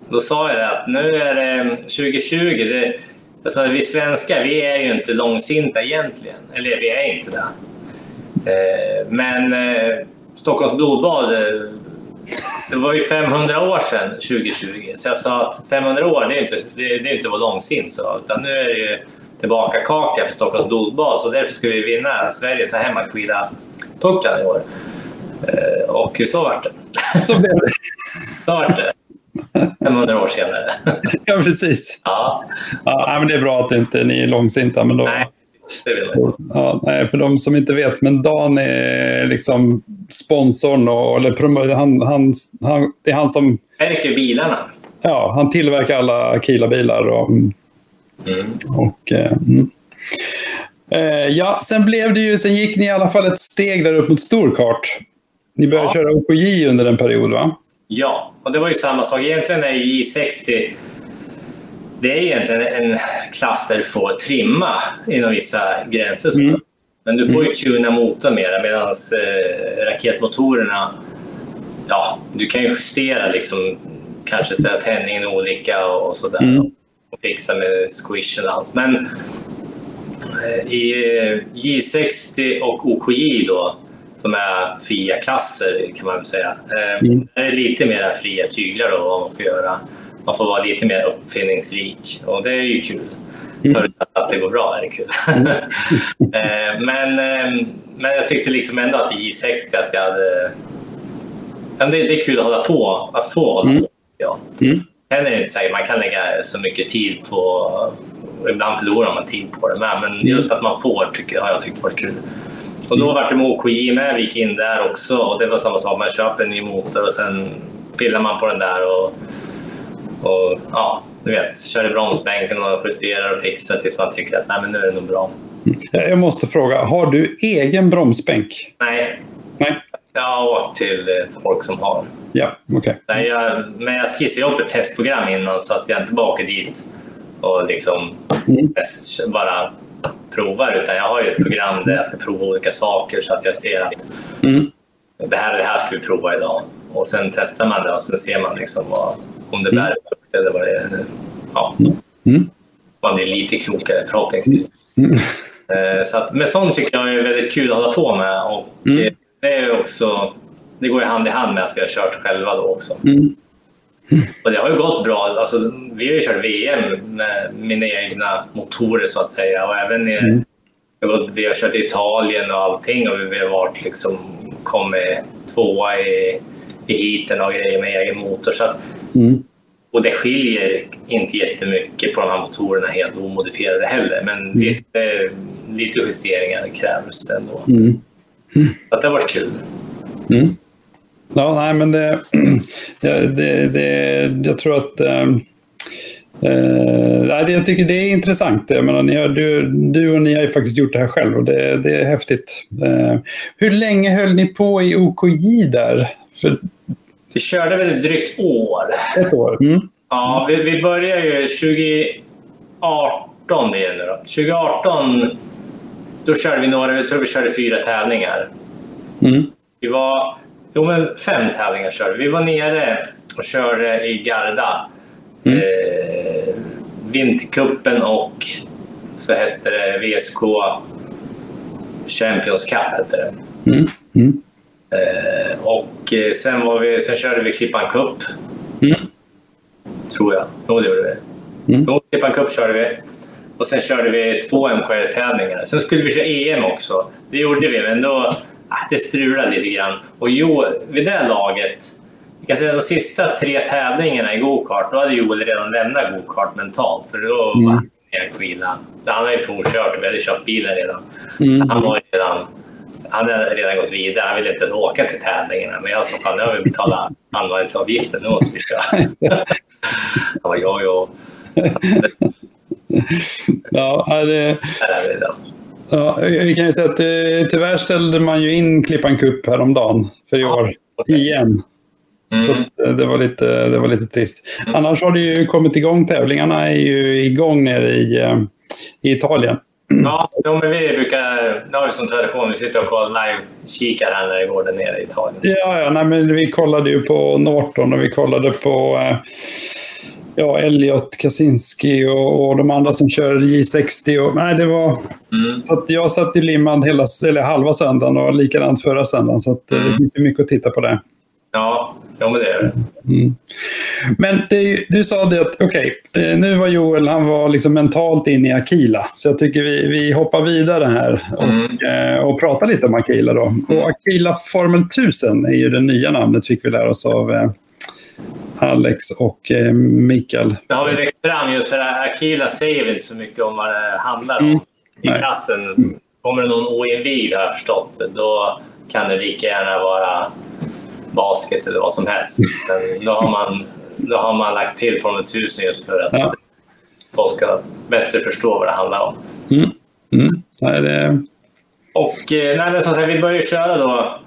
Speaker 2: Då sa jag att nu är det 2020. Det, alltså vi svenskar, vi är ju inte långsinta egentligen. Eller vi är inte det. Eh, men eh, Stockholms blodbad, eh, det var ju 500 år sedan 2020. Så jag sa att 500 år, det är inte, det, det är inte att vara långsint. Så, utan nu är det ju tillbaka kaka för Stockholms blodbad. Så därför ska vi vinna. Sverige tar hem Aquila-pucklarna i år. Och så vart det.
Speaker 1: Så blev det.
Speaker 2: så vart det. 500 år senare.
Speaker 1: ja, precis.
Speaker 2: Ja.
Speaker 1: Ja, men det är bra att inte ni är långsinta. Men då,
Speaker 2: nej,
Speaker 1: ja, nej, För de som inte vet, men Dan är liksom sponsorn och, eller han, han, han, det är han som...
Speaker 2: Märker bilarna.
Speaker 1: Ja, han tillverkar alla Akila-bilar. Och,
Speaker 2: mm.
Speaker 1: och, eh, mm. Eh, ja, sen blev det ju, sen gick ni i alla fall ett steg där upp mot storkart. Ni började ja. köra OKJ under en period, va?
Speaker 2: Ja, och det var ju samma sak. Egentligen är ju J60 det är egentligen en klass där du får trimma inom vissa gränser. Mm. Men du får ju tuna motorn mer medan eh, raketmotorerna, ja, du kan ju justera liksom, kanske ställa tändningen olika och, och sådär.
Speaker 1: Mm.
Speaker 2: Fixa med squish och allt. Men eh, i eh, J60 och OKJ då, som är fria klasser kan man väl säga. Eh,
Speaker 1: Mm.
Speaker 2: Det är lite mer fria tyglar då vad man får göra. Man får vara lite mer uppfinningsrik och det är ju kul.
Speaker 1: Mm.
Speaker 2: Förutsatt att det går bra är det kul. Eh, men, eh, men jag tyckte liksom ändå att i J60 att jag hade... Det, det är kul att hålla på, att få hålla
Speaker 1: Mm.
Speaker 2: på. Ja.
Speaker 1: Mm.
Speaker 2: Sen är det inte säkert man kan lägga så mycket tid på... Ibland förlorar man tid på det med, men just att man får tycker, har jag tyckt varit kul. Och då var det med OKJ med, vi gick in där också och det var samma sak, man köper en ny motor och sen pillar man på den där och, och ja, du vet, kör i bromsbänken och justerar och fixar tills man tycker att nej, men nu är det nog bra.
Speaker 1: Jag måste fråga, har du egen bromsbänk?
Speaker 2: Nej,
Speaker 1: Nej.
Speaker 2: Åkt till eh, folk som har.
Speaker 1: Ja, okej.
Speaker 2: Nej, jag, men jag skissade upp ett testprogram innan så att jag inte bara åker dit och liksom
Speaker 1: Mm.
Speaker 2: test, bara provar utan jag har ju ett program där jag ska prova olika saker så att jag ser att
Speaker 1: Mm.
Speaker 2: det här och det här ska vi prova idag. Och sen testar man det och sen ser man liksom vad, om det bär frukt eller vad det är. Ja.
Speaker 1: Mm.
Speaker 2: Man blir lite klokare förhoppningsvis.
Speaker 1: Mm.
Speaker 2: Eh, Så att, men sånt tycker jag är väldigt kul att hålla på med. Och
Speaker 1: Mm.
Speaker 2: Det, är också, det går ju hand i hand med att vi har kört själva då också.
Speaker 1: Mm.
Speaker 2: Och det har ju gått bra. Alltså, vi har ju kört VM med mina egna motorer så att säga. Och även i,
Speaker 1: Mm.
Speaker 2: vi har kört i Italien och allting och vi har varit liksom, kommit tvåa i, i heaten och grejer med egen motor. Så att,
Speaker 1: Mm.
Speaker 2: och det skiljer inte jättemycket på de här motorerna helt omodifierade heller. Men visst, eh, lite justeringar krävs ändå.
Speaker 1: Mm.
Speaker 2: Att det har varit kul.
Speaker 1: Mm. Ja, nej, men det, det, det, det jag tror att eh, eh, jag tycker det är intressant. Jag menar, ni har, du, du och ni har ju faktiskt gjort det här själv och det, det är häftigt. Eh, hur länge höll ni på i OKJ där? För
Speaker 2: Vi körde väl ett drygt år.
Speaker 1: ett år? Mm.
Speaker 2: Ja, vi, vi började ju 2018 det är nu då. 2018 då körde vi några, jag tror vi körde fyra tävlingar.
Speaker 1: Mm.
Speaker 2: Vi var, jo men fem tävlingar körde vi. Vi var nere och körde i Garda.
Speaker 1: Mm.
Speaker 2: Eh, Vintercupen och så hette det VSK Champions Cup hette det.
Speaker 1: Mm. Mm.
Speaker 2: Eh, och eh, sen, var vi, sen körde vi Klippan Cup.
Speaker 1: Mm.
Speaker 2: Tror jag. Jo, det gjorde vi.
Speaker 1: Mm.
Speaker 2: Jo, Klippan Cup körde vi. Och sen körde vi två MKR-tävlingar. Sen skulle vi köra EM också. Det gjorde vi, men då... Ah, det strulade lite grann. Och jo, vid det laget... Jag kan säga de sista tre tävlingarna i gokart, då hade Joel redan lämnat gokart mentalt. För då
Speaker 1: Mm.
Speaker 2: var han kvila. Han hade ju provkört och vi hade kört bilen redan.
Speaker 1: Mm.
Speaker 2: Så han var redan han hade redan gått vidare. Han ville inte ens åka till tävlingarna. Men jag sa fan, nu har vi betalat anmälningsavgiften. Nu måste vi köra. Han bara, jo, jo.
Speaker 1: Ja, det, ja, vi kan ju säga att eh, tyvärr ställde man ju in Klippan Cup häromdagen för i år.
Speaker 2: okej.
Speaker 1: Igen. Så
Speaker 2: Mm.
Speaker 1: att, eh, det, var lite, det var lite trist. Annars har det ju kommit igång. Tävlingarna är ju igång nere i, eh, i Italien.
Speaker 2: Ja, men vi brukar... Nu har vi som tradition. Vi sitter och kollar live-kikar här när det går där nere i Italien.
Speaker 1: Ja, ja nej, men vi kollade ju på Norton och vi kollade på eh, ja, Elliot Kaczynski och, och de andra som kör J60. Och, nej, det var,
Speaker 2: Mm.
Speaker 1: så jag satt ju limmad hela, eller halva söndagen och likadant förra söndagen. Så att, eh, det
Speaker 2: Mm.
Speaker 1: finns ju mycket att titta på det.
Speaker 2: Ja, jo, men det är det.
Speaker 1: Mm. Men det, du sa det att, okej, eh, nu var Joel, han var liksom mentalt inne i Akila. Så jag tycker vi, vi hoppar vidare här och,
Speaker 2: Mm.
Speaker 1: eh, och pratar lite om Akila då. Och Akila Formel 1000 är ju det nya namnet, fick vi lära oss av Alex och eh, Mikael.
Speaker 2: Det har vi växt fram just för Akila säger inte så mycket om vad det handlar om
Speaker 1: Mm.
Speaker 2: i
Speaker 1: Nej.
Speaker 2: klassen. Kommer det någon oinvigd har jag förstått, då kan det lika gärna vara basket eller vad som helst. Men då har man, då har man lagt till Formel 1000 just för att
Speaker 1: Ja.
Speaker 2: folk ska bättre förstå vad det handlar om.
Speaker 1: Mm. Mm. Det,
Speaker 2: Och eh, nej, men som sagt, vi började köra då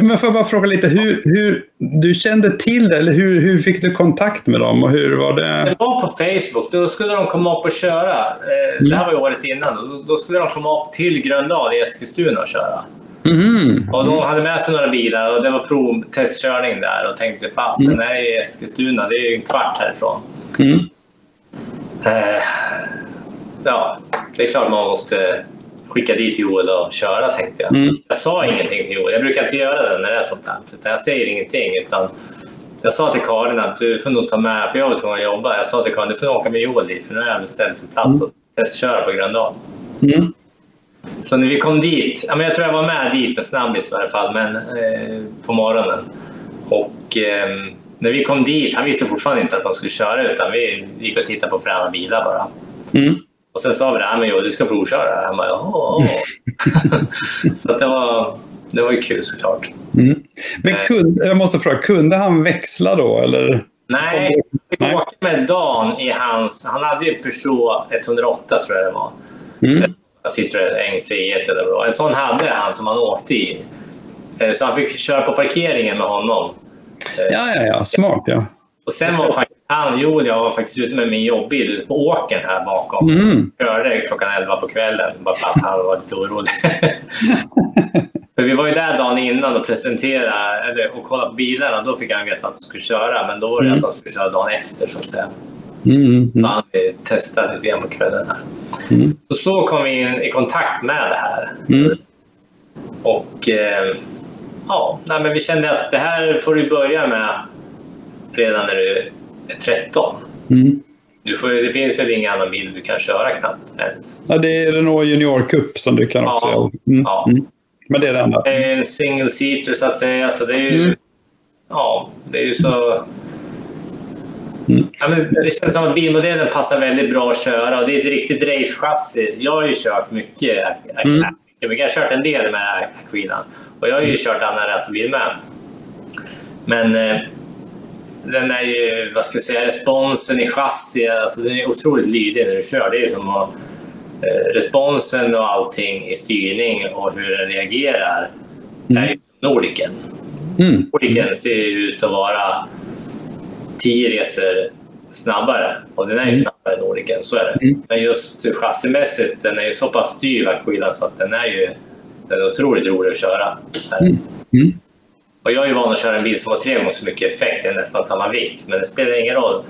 Speaker 1: Men får jag bara fråga lite, hur, hur du kände till det, eller hur, hur fick du kontakt med dem och hur var det?
Speaker 2: Det var på Facebook. Då skulle de komma upp och köra. Eh,
Speaker 1: Mm.
Speaker 2: Det här var ju året innan. Då- skulle de komma upp till Gröndal i Eskilstuna och köra.
Speaker 1: Mhm.
Speaker 2: Och de hade med sig några bilar och det var provtestkörning där och tänkte fasen,
Speaker 1: Mm.
Speaker 2: det här är i Eskilstuna. Det är ju en kvart härifrån.
Speaker 1: Mm.
Speaker 2: Eh, ja, det är klart man måste skicka dit Joel och köra tänkte jag.
Speaker 1: Mm.
Speaker 2: Jag sa ingenting till Joel. Jag brukar inte göra det när det är sånt här. Utan jag säger ingenting. Utan jag sa till Karin att du får nog ta med, för jag var tvungen att jobba. Jag sa till Karin du får åka med Joel dit för nu har jag beställt en plats och testköra på Gröndal.
Speaker 1: Mm.
Speaker 2: Så när vi kom dit, ja, men jag tror jag var med dit en snabbis i varje fall, men eh, på morgonen. Och eh, när vi kom dit, han visste fortfarande inte att de skulle köra utan vi gick och tittade på fräna bilar bara.
Speaker 1: Mm.
Speaker 2: Och sen sa vi det, men jo, du ska provköra. Han bara, jaha. så det, var, det var ju kul såklart.
Speaker 1: Mm. Men
Speaker 2: Nej.
Speaker 1: kunde, jag måste fråga, kunde han växla då? Eller?
Speaker 2: Nej, vi
Speaker 1: Nej.
Speaker 2: åkte med Dan i hans... Han hade ju Peugeot 108 tror jag det var.
Speaker 1: Mm.
Speaker 2: Citroën C1 eller vad. En sån hade han som han åkte i. Eh, Så han fick köra på parkeringen med honom.
Speaker 1: Ja, ja, ja. Smart, ja.
Speaker 2: Och sen var faktiskt han, Joel, jag var faktiskt ute med min jobbbil på åkern här bakom.
Speaker 1: Mm.
Speaker 2: Körde klockan 11 på kvällen bara för att han var lite orolig. För vi var ju där dagen innan och presenterade eller, och kollade på bilarna. Då fick han veta att han skulle köra, men då var det
Speaker 1: Mm.
Speaker 2: att han skulle köra dagen efter så att säga.
Speaker 1: Mm. Mm.
Speaker 2: Så han testade lite grann på kvällen här.
Speaker 1: Mm.
Speaker 2: Och så kom vi in i kontakt med det här.
Speaker 1: Mm.
Speaker 2: Och eh, ja, nej, men vi kände att det här får du börja med redan när du är 13.
Speaker 1: Mm.
Speaker 2: Du får, det finns väl ingen annan bil du kan köra knappt ens.
Speaker 1: Ja, det är Renault Junior Cup som du kan också
Speaker 2: Ja.
Speaker 1: Mm.
Speaker 2: Ja.
Speaker 1: Mm. Men det är det enda.
Speaker 2: Det är en single seater så att säga. Så det är ju,
Speaker 1: Mm.
Speaker 2: ja, det är ju så...
Speaker 1: Mm.
Speaker 2: Ja, men det känns som att bilmodellen passar väldigt bra att köra och det är ett riktigt racechassi. Jag har ju kört mycket,
Speaker 1: Mm.
Speaker 2: jag har kört en del med Aquilan och jag har ju kört annan racerbil med. Men eh, den är ju, vad ska jag säga, responsen i chassi, alltså den är otroligt lydig när du kör. Det är som att eh, responsen och allting i styrning och hur den reagerar är ju som Nordicen.
Speaker 1: Mm.
Speaker 2: Nordicen ser ju ut att vara tio resor snabbare och den är ju snabbare än Nordicen, så är det.
Speaker 1: Mm.
Speaker 2: Men just chassimässigt, den är ju så pass styv Aquilan så att den är ju den är otroligt rolig att köra.
Speaker 1: Mm. Mm.
Speaker 2: Och jag är ju van att köra en bil som har tre gånger så mycket effekt, det är nästan samma vikt, men det spelar ingen roll.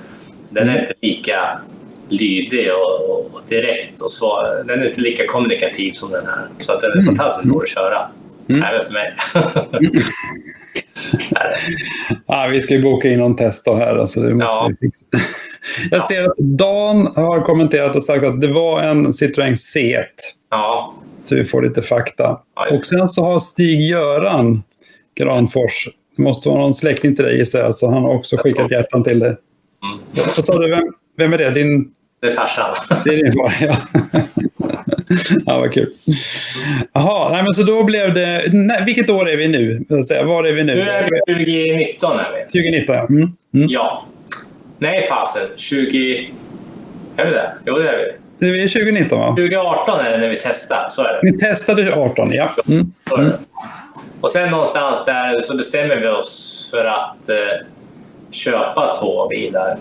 Speaker 2: Den är inte lika lydig och, och, och direkt och svar. Den är inte lika kommunikativ som den här. Så att den är fantastiskt rolig att köra. Även för mig.
Speaker 1: Ja, vi ska ju boka in någon test då här. Alltså, det måste
Speaker 2: Ja.
Speaker 1: vi fixa. Jag ser att Dan har kommenterat och sagt att det var en Citroën C1.
Speaker 2: ja,
Speaker 1: Så vi får lite fakta.
Speaker 2: Ja,
Speaker 1: och sen så har Stig-Göran Granfors, det måste vara någon släkting till dig gissar jag, så han har också skickat hjärtan till dig.
Speaker 2: Mm.
Speaker 1: Vad sa du, vem, vem är det? Din,
Speaker 2: det är farsan.
Speaker 1: det är din far, ja. ja, vad kul. Jaha, nej, men så då blev det... Nej, vilket år är vi nu? Var är vi nu?
Speaker 2: Nu är vi 2019. Är vi.
Speaker 1: 2019, ja. Mm. Mm.
Speaker 2: Ja. Nej, fasen. 20... Är vi det? Jo, det är vi.
Speaker 1: Det är 2019, va?
Speaker 2: 2018 är det när vi testar. Så är det.
Speaker 1: Vi testade 18, ja. Mm.
Speaker 2: Och sen någonstans där så bestämmer vi oss för att eh, köpa två bilar.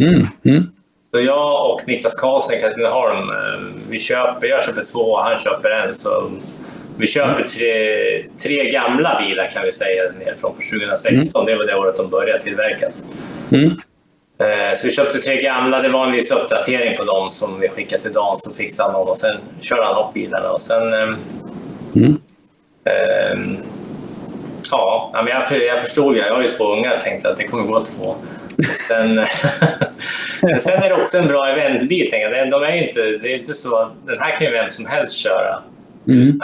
Speaker 1: Mm. Mm.
Speaker 2: Så jag och Niklas Karlsson i Katrineholm, eh, vi köper, jag köper två och han köper en. Så vi köper tre, tre gamla bilar kan vi säga från 2016. Det var det året de började tillverkas.
Speaker 1: Mm.
Speaker 2: Eh, Så vi köpte tre gamla. Det var en viss uppdatering på dem som vi skickade till Dan som fixade dem och sen körde han upp bilarna. Och sen, eh,
Speaker 1: Mm.
Speaker 2: Ehm, ja, men jag, jag förstod. Jag har ju två ungar och tänkte att det kommer gå två. Sen, men sen är det också en bra eventbil. De är ju inte, det är inte så att den här kan ju vem som helst köra
Speaker 1: Mm.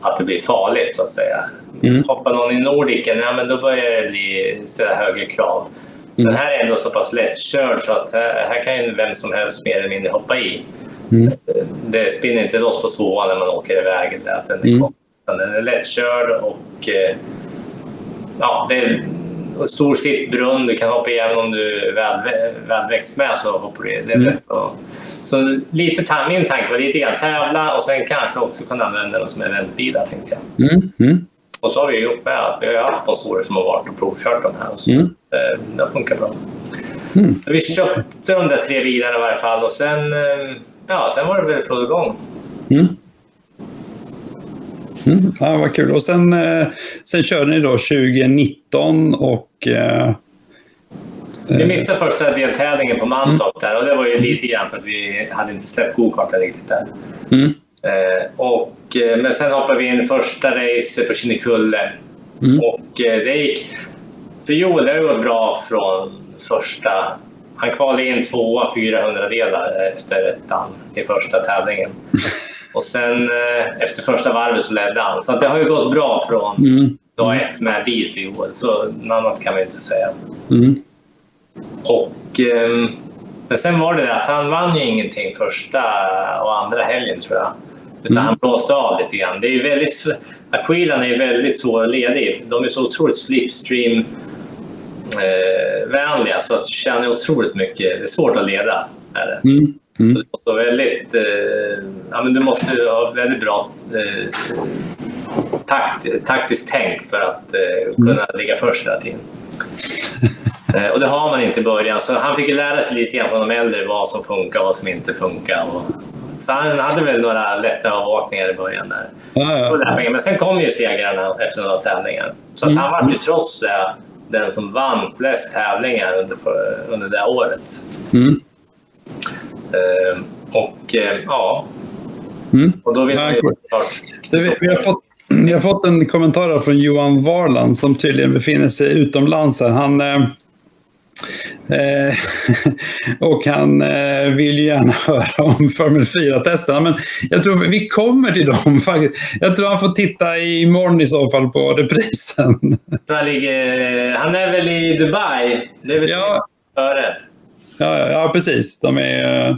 Speaker 2: att det blir farligt så att säga.
Speaker 1: Mm.
Speaker 2: Hoppar någon i Nordicen, ja, men då börjar det bli, ställa högre krav. Den här är ändå så pass lättkörd så att här, här kan ju vem som helst mer eller mindre hoppa i.
Speaker 1: Mm.
Speaker 2: Det spinner inte loss på tvåan när man åker iväg. Att den, är
Speaker 1: Mm.
Speaker 2: Den är lättkörd och eh, ja, det är en stor sittbrunn. Du kan hoppa i även om du är väl, välväxt med så hoppar du. Det är
Speaker 1: Mm.
Speaker 2: lätt och, så lite, ta- min tanke var lite grann tävla och sen kanske också kunna använda dem som eventbilar tänkte jag.
Speaker 1: Mm. Mm.
Speaker 2: Och så har vi gjort med att vi har haft sponsorer som har varit och provkört de här. Och så,
Speaker 1: Mm.
Speaker 2: det, det har funkat bra.
Speaker 1: Mm.
Speaker 2: Vi köpte de där tre bilarna i varje fall och sen, eh, ja, sen var det väl full gång.
Speaker 1: Mm. Mm. Ja, vad kul. Och sen, eh, sen körde ni då 2019 och... Eh,
Speaker 2: Vi missade första deltävlingen på Mantorp där och det var ju lite grann för att vi hade inte släppt gokarten riktigt där.
Speaker 1: mm.
Speaker 2: Eh, och, eh, men sen hoppade vi in första race på Kinnekulle.
Speaker 1: Mm.
Speaker 2: Och eh, det gick... För Joel, det har gått bra från första... Han kvalade in tvåa 400 delar efter ettan i första tävlingen. Och sen eh, efter första varvet så ledde han. Så det har ju gått bra från
Speaker 1: Mm.
Speaker 2: dag ett med bil för Joel. Så något annat kan vi inte säga.
Speaker 1: Mm.
Speaker 2: Och, ehm, men sen var det det att han vann ju ingenting första och andra helgen tror jag. Utan
Speaker 1: Mm.
Speaker 2: han blåste av lite grann. Det är ju väldigt, Aquilan är ju väldigt svårledig. De är så otroligt slipstream eh, vänliga så att du tjänar otroligt mycket. Det är svårt att leda. Är det.
Speaker 1: Mm. Mm.
Speaker 2: Så väldigt, eh, ja, men du måste ha väldigt bra eh, takt, taktiskt tänk för att eh, kunna ligga först hela tiden. Eh, och det har man inte i början, så han fick lära sig lite grann från de äldre vad som funkar och vad som inte funkar. Och, så han hade väl några lätta avvakningar i början där.
Speaker 1: Ja, ja.
Speaker 2: där, Men sen kom ju segrarna efter några tävlingar. Så att han var ju trots det den som vann flest tävlingar under, för, under det året.
Speaker 1: Mm.
Speaker 2: Eh, och eh, ja,
Speaker 1: Mm.
Speaker 2: och då vill
Speaker 1: Ja,
Speaker 2: man ju
Speaker 1: vi, har fått, vi har fått en kommentar från Johan Varland som tydligen befinner sig utomlands. Här. Han, eh, eh, och han eh, vill ju gärna höra om Formel 4-testerna. Men jag tror vi kommer till dem faktiskt. Jag tror han får titta imorgon i så fall på reprisen.
Speaker 2: Han, ligger, han är väl i Dubai? Det är väl
Speaker 1: Ja.
Speaker 2: före?
Speaker 1: Ja, ja, ja, precis. De är, eh,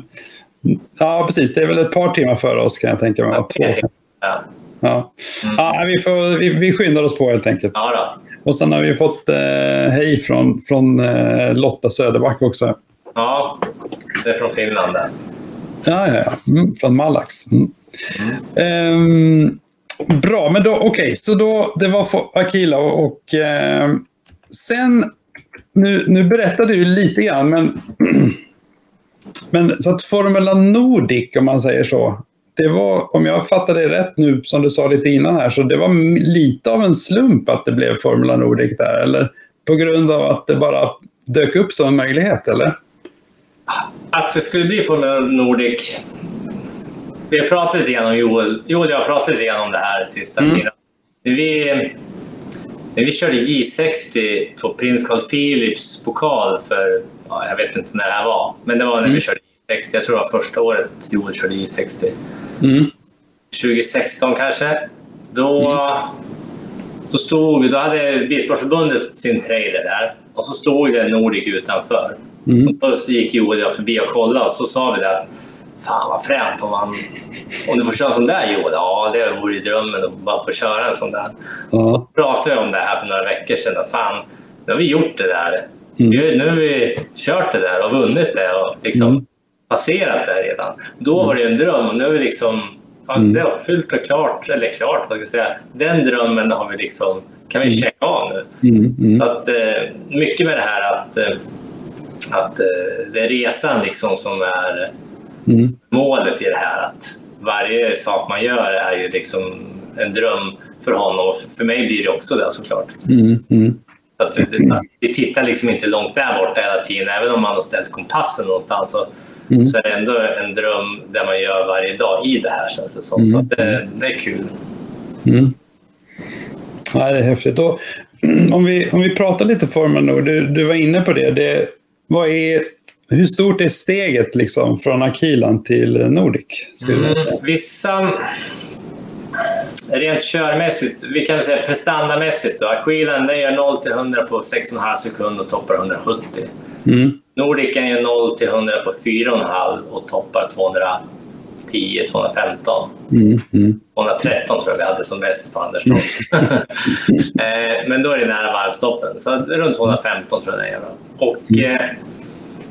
Speaker 1: ja, precis. Det är väl ett par timmar före oss kan jag tänka mig. Två.
Speaker 2: Ja.
Speaker 1: Ja.
Speaker 2: Mm.
Speaker 1: Ja, vi, får, vi, vi skyndar oss på helt enkelt.
Speaker 2: ja.
Speaker 1: Och sen har vi fått eh, hej från, från eh, Lotta Söderback också.
Speaker 2: Ja, det är från Finland där.
Speaker 1: Ja, ja, ja. Mm, från Malax. Mm. Ehm, bra, men då okej, så då det var för Akila och, och ehm, sen nu, nu berättade du lite grann, men, men så att Formula Nordic, om man säger så, det var, om jag fattade det rätt nu, som du sa lite innan här, så det var lite av en slump att det blev Formula Nordic där, eller på grund av att det bara dök upp som en möjlighet, eller?
Speaker 2: Att det skulle bli Formula Nordic. Vi har pratat lite grann om Joel. Joel och jag har pratat lite grann om det här sista
Speaker 1: Mm.
Speaker 2: tiden. Vi, när vi körde J60 på prins Carl Philips pokal för, ja, jag vet inte när det här var, men det var när
Speaker 1: Mm.
Speaker 2: vi körde J60. Jag tror det var första året Joel körde J60.
Speaker 1: Mm.
Speaker 2: 2016 kanske. Då, då, stod, då hade Bilsportförbundet sin trailer där och så stod det Nordic utanför.
Speaker 1: Mm.
Speaker 2: Och så gick Joel och jag förbi och kollade och så sa vi det att Fan vad fränt om, man, om du får köra en sån där Joel. Ja, det vore ju drömmen att bara få köra en sån där.
Speaker 1: Ja.
Speaker 2: Då pratade vi om det här för några veckor sedan. Att fan, nu har vi gjort det där.
Speaker 1: Mm.
Speaker 2: Vi- Nu har vi kört det där och vunnit det och liksom
Speaker 1: Mm.
Speaker 2: passerat det redan. Då var det en dröm och nu är vi liksom ja,
Speaker 1: Mm.
Speaker 2: det är uppfyllt och klart. Eller klart, vad ska jag säga. Den drömmen har vi liksom, kan vi checka av nu.
Speaker 1: Mm. Mm.
Speaker 2: Att, eh, mycket med det här att, eh, att eh, det är resan liksom som är
Speaker 1: Mm.
Speaker 2: målet i det här. Att varje sak man gör är ju liksom en dröm för honom och för mig blir det också det såklart.
Speaker 1: Mm. Mm.
Speaker 2: Så att vi, vi tittar liksom inte långt där borta hela tiden. Även om man har ställt kompassen någonstans så,
Speaker 1: Mm.
Speaker 2: så är det ändå en dröm där man gör varje dag i det här känns det som. Så
Speaker 1: Mm.
Speaker 2: det, det är kul.
Speaker 1: Mm. Ja, det är häftigt. Och, om, vi, om vi pratar lite Formel Nord, du, du var inne på det. det vad är, hur stort är steget liksom, från Akilan till Nordic?
Speaker 2: Mm, vissa... Rent körmässigt, vi kan säga prestandamässigt då. Aquilan den gör 0 till 100 på 6,5 sekunder och toppar 170.
Speaker 1: Mm.
Speaker 2: Nordicen gör 0 till 100 på 4,5 och toppar 210, 215.
Speaker 1: Mm. Mm.
Speaker 2: 213 tror jag vi hade som bäst på Anderstorp. Eh, Men då är det nära varvstoppen. Så runt 215 tror jag den gör. Och eh,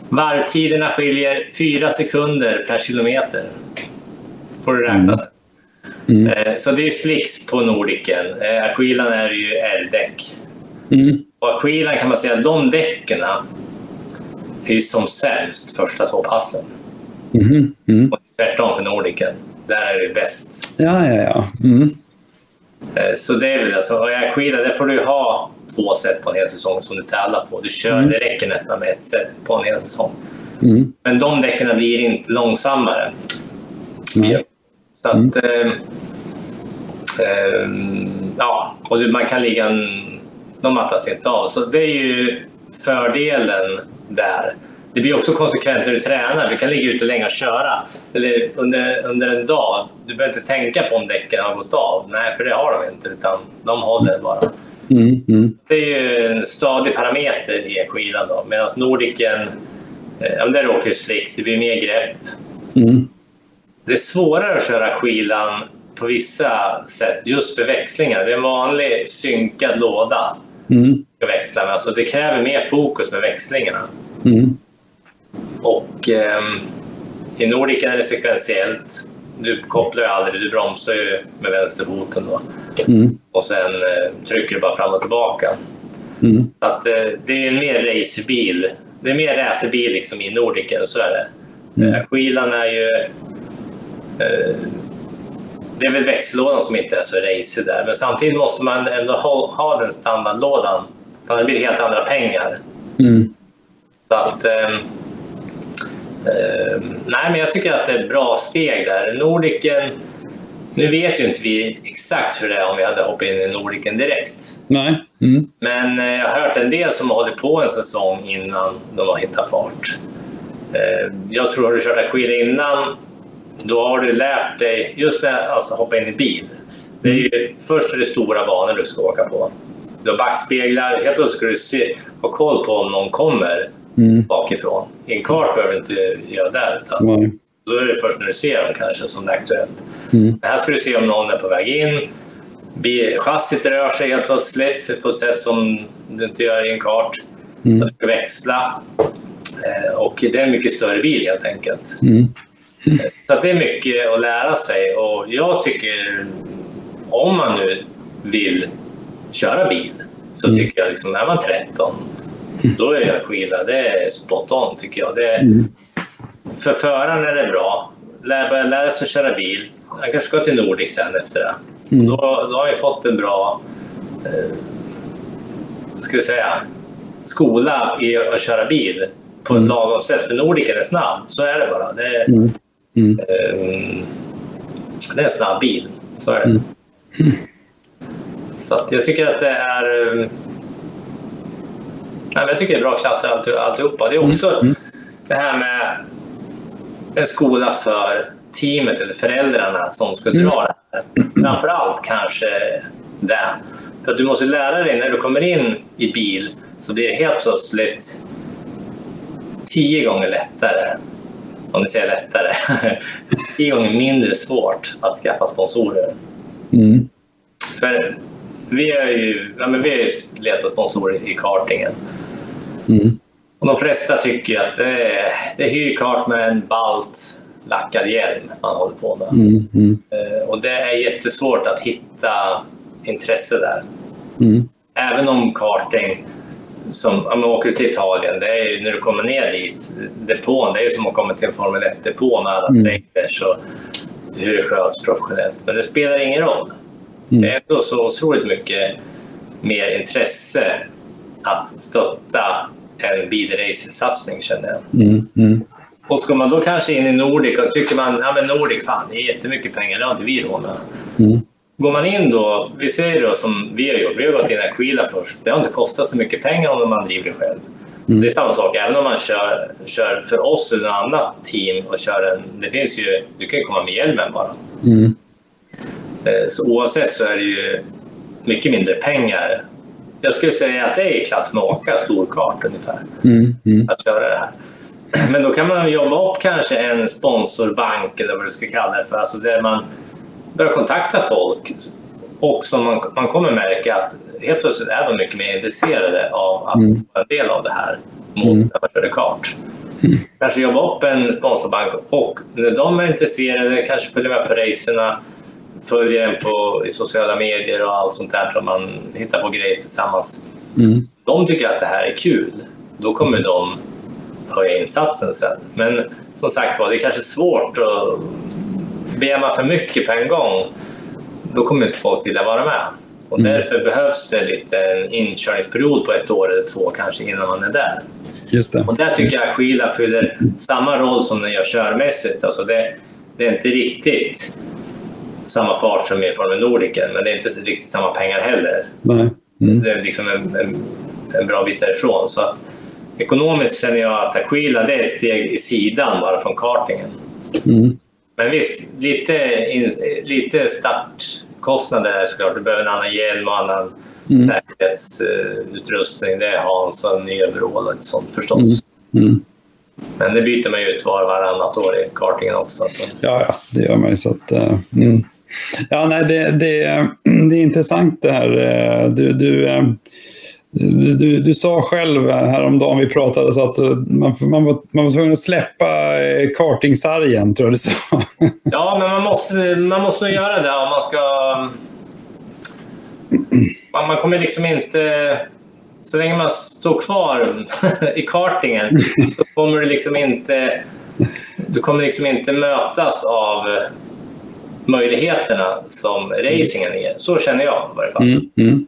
Speaker 2: varvtiderna skiljer 4 sekunder per kilometer. Får du räkna. Mm. Eh, så det är slicks på Nordicen. Eh, Aquilan är ju R-däck.
Speaker 1: Mm.
Speaker 2: Och Aquilan kan man säga, de däcken är ju som sämst första två passen.
Speaker 1: Mm. Mm.
Speaker 2: Och tvärtom för Nordicen. Där är det bäst.
Speaker 1: Ja, ja, ja. Mm.
Speaker 2: Eh, så det är väl alltså, och Aquila, där får du ha två set på en hel säsong som du tävlar på. Du kör,
Speaker 1: Mm.
Speaker 2: Det räcker nästan med ett set på en hel säsong.
Speaker 1: Mm.
Speaker 2: Men de däcken blir inte långsammare.
Speaker 1: Nej.
Speaker 2: Så att... Eh, eh, ja, och man kan ligga... En, de mattas inte av. Så det är ju fördelen där. Det blir också konsekvent när du tränar. Du kan ligga ute länge och köra. Eller under, under en dag. Du behöver inte tänka på om däcken har gått av. Nej, för det har de inte. Utan de håller bara.
Speaker 1: Mm. Mm.
Speaker 2: Det är ju en stadig parameter i skilan. då. Medan Nordicen, eh, ja, där åker ju slicks. Det blir mer grepp.
Speaker 1: Mm.
Speaker 2: Det är svårare att köra skilan på vissa sätt just för växlingar. Det är en vanlig synkad låda
Speaker 1: Mm.
Speaker 2: att växla med. Alltså det kräver mer fokus med växlingarna.
Speaker 1: Mm.
Speaker 2: Och ehm, i Nordica är det sekventiellt. Du kopplar ju aldrig, du bromsar ju med vänsterfoten då.
Speaker 1: Mm.
Speaker 2: Och sen eh, trycker du bara fram och tillbaka.
Speaker 1: Mm.
Speaker 2: Så att, eh, det är en mer racerbil. Det är mer racerbil liksom i Nordica, så är det.
Speaker 1: Mm.
Speaker 2: Eh, Skilan är ju... Eh, det är väl växellådan som inte är så racy där, men samtidigt måste man ändå ha, ha den standardlådan. För annars blir det helt andra pengar.
Speaker 1: Mm.
Speaker 2: Så att... ehm, ehm, nej, men jag tycker att det är bra steg där. Nordiken... Nu vet ju inte vi exakt hur det är om vi hade hoppat in i Nordiken direkt.
Speaker 1: Nej. Mm.
Speaker 2: Men eh, jag har hört en del som har hållit på en säsong innan de har hittat fart. Eh, Jag tror att du kört Aquila innan, då har du lärt dig, just när alltså hoppa in i bil. Det är ju, först är det stora banor du ska åka på. Du har backspeglar, helt plötsligt ska du se, ha koll på om någon kommer
Speaker 1: Mm.
Speaker 2: bakifrån. En kart behöver du inte göra det, utan
Speaker 1: Nej.
Speaker 2: då är det först när du ser dem kanske som det är aktuellt.
Speaker 1: Mm.
Speaker 2: Men här ska du se om någon är på väg in. Chassit rör sig helt plötsligt på ett sätt som du inte gör i en kart.
Speaker 1: Mm.
Speaker 2: Du ska växla. Eh, Och det är en mycket större bil helt enkelt.
Speaker 1: Mm.
Speaker 2: Så det är mycket att lära sig och jag tycker om man nu vill köra bil så
Speaker 1: Mm.
Speaker 2: tycker jag liksom är man 13 då är jag skila. Det är spot on tycker jag. Det är,
Speaker 1: Mm.
Speaker 2: För föraren är det bra. Lär, börja lära sig köra bil. Han kanske ska till Nordic sen efter det.
Speaker 1: Mm.
Speaker 2: Då, då har jag fått en bra eh, ska vi säga, skola i att köra bil på ett lagom sätt. För Nordic är snabb, så är det bara. Det är,
Speaker 1: Mm. Mm.
Speaker 2: Ehm, det är en snabb bil, så är det.
Speaker 1: Mm.
Speaker 2: Så att jag tycker att det är... Nej, jag tycker det är bra klasser allt, alltihopa. Det är också
Speaker 1: Mm.
Speaker 2: det här med en skola för teamet eller föräldrarna som ska
Speaker 1: Mm.
Speaker 2: dra det här. Framför allt kanske det. För att du måste lära dig när du kommer in i bil så blir det helt plötsligt tio gånger lättare om ni säger lättare, tio gånger mindre svårt att skaffa sponsorer.
Speaker 1: Mm.
Speaker 2: För vi har ju, ja, men vi har ju letat sponsorer i kartingen.
Speaker 1: Mm.
Speaker 2: Och de flesta tycker att det är, det är hyrkart med en balt lackad hjälm man håller på med.
Speaker 1: Mm. Mm.
Speaker 2: Eh, Och det är jättesvårt att hitta intresse där.
Speaker 1: Mm.
Speaker 2: Även om karting, som, om man åker till Italien, det är ju, när du kommer ner dit, depån, det är ju som att komma till en Formel 1-depå med alla
Speaker 1: Mm.
Speaker 2: trailers och hur det sköts professionellt. Men det spelar ingen roll.
Speaker 1: Mm.
Speaker 2: Det är ändå så otroligt mycket mer intresse att stötta en bilrace-satsning känner jag.
Speaker 1: Mm. Mm.
Speaker 2: Och ska man då kanske in i Nordic och tycker man ja men Nordic, fan det är jättemycket pengar, det har inte vi råd med.
Speaker 1: Mm.
Speaker 2: Går man in då, vi säger då som vi har gjort, vi har gått in i Aquila först. Det har inte kostat så mycket pengar om man driver det själv.
Speaker 1: Mm.
Speaker 2: Det är samma sak, även om man kör, kör för oss eller något annat team och kör en... Det finns ju, du kan ju komma med hjälmen bara.
Speaker 1: Mm.
Speaker 2: Eh, Så oavsett så är det ju mycket mindre pengar. Jag skulle säga att det är i klass med att åka storkart ungefär,
Speaker 1: Mm. Mm.
Speaker 2: att köra det här. Men då kan man jobba upp kanske en sponsorbank eller vad du ska kalla det för, alltså där man börjar kontakta folk och som man, man kommer märka att helt plötsligt är de mycket mer intresserade av att
Speaker 1: Mm.
Speaker 2: vara en del av det här mot
Speaker 1: Mm.
Speaker 2: när man körde kart. Kanske jobba upp en sponsorbank och när de är intresserade, kanske följa med på racerna, följer en på, i sociala medier och allt sånt där, så man hittar på grejer tillsammans. Mm. De tycker att det här är kul. Då kommer de höja insatsen sen. Men som sagt var, det är kanske svårt att ber man för mycket på en gång, då kommer inte folk vilja vara med. Och mm. därför behövs det lite en inkörningsperiod på ett år eller två kanske innan man är där.
Speaker 1: Just det.
Speaker 2: Och där tycker jag att Skila fyller samma roll som den gör körmässigt. Alltså det, det är inte riktigt samma fart som i Formel Nordiken, men det är inte riktigt samma pengar heller.
Speaker 1: Nej. Mm.
Speaker 2: Det är liksom en, en, en, bra bit därifrån. Så att, ekonomiskt känner jag att Aquila det är ett steg i sidan bara från kartingen. Mm. Men visst, lite, in, lite startkostnader såklart. Du behöver en annan hjälm och annan mm. säkerhetsutrustning. Det är Hans och nya vrål och sånt förstås. Mm. Mm. Men det byter man ju ut var varannat år i kartingen också. Så.
Speaker 1: Ja, ja, det gör man ju. Så att, uh. Ja, nej, det, det, det är intressant det här. Du, du, du, du, du sa själv häromdagen vi pratade så att man, man, var, man var tvungen att släppa kartingsargen, tror jag du sa.
Speaker 2: Ja, men man måste, man måste nog göra det om man ska... Man, man kommer liksom inte så länge man står kvar i kartingen så kommer du liksom inte, du kommer liksom inte mötas av möjligheterna som racingen ger. Så känner jag i varje fall. Mm, mm,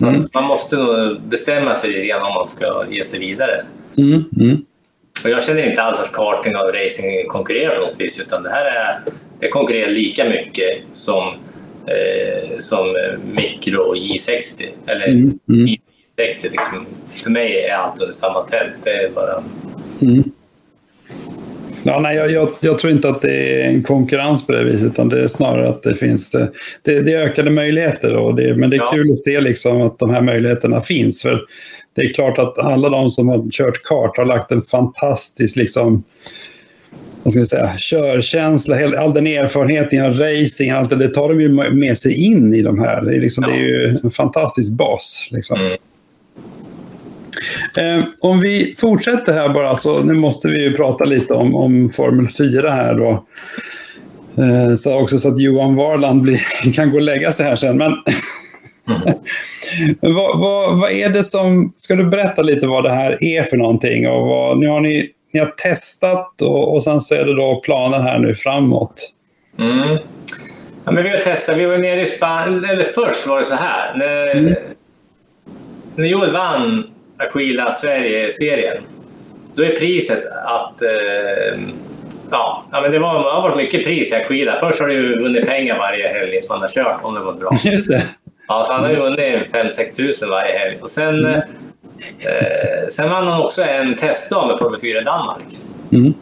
Speaker 2: mm. Man måste nog bestämma sig lite grann om man ska ge sig vidare. Mm, mm. Och jag känner inte alls att karting och racing konkurrerar på något vis, utan det här är, det konkurrerar lika mycket som eh, som mikro och J60. Eller mm. Mm. J60. Liksom. För mig är allt under samma tält. Det är bara...
Speaker 1: Ja, nej, jag, jag, jag, tror inte att det är en konkurrens på det viset, utan det är snarare att det finns det, det, det är ökade möjligheter. Och det, men det är ja. kul att se liksom att de här möjligheterna finns. För Det är klart att alla de som har kört kart har lagt en fantastisk liksom, vad ska vi säga, körkänsla, all den erfarenheten av racing, allt det, det tar de ju med sig in i de här. Det är, liksom, ja. det är ju en fantastisk bas. Liksom. Mm. Eh, om vi fortsätter här bara, alltså, nu måste vi ju prata lite om, om Formel 4 här då. Eh, så också så att Johan Varland blir, kan gå och lägga sig här sen. Men mm. vad, vad, vad, är det som, ska du berätta lite vad det här är för någonting? Och vad, nu har ni ni har testat och, och sen så är det då planen här nu framåt.
Speaker 2: Mm. Ja, men vi har testat. Vi var nere i Spanien, eller först var det så här. När, mm. när Joel vann Aquila Sverige-serien, då är priset att eh, Ja, men det, var, det har varit mycket pris i Aquila. Först har du ju vunnit pengar varje helg man har kört, om det gått bra.
Speaker 1: Just det.
Speaker 2: Ja, så han har ju vunnit 5-6 tusen varje helg. Och sen mm. Eh, sen vann han också en testdag med Formel 4 i Danmark. Mm.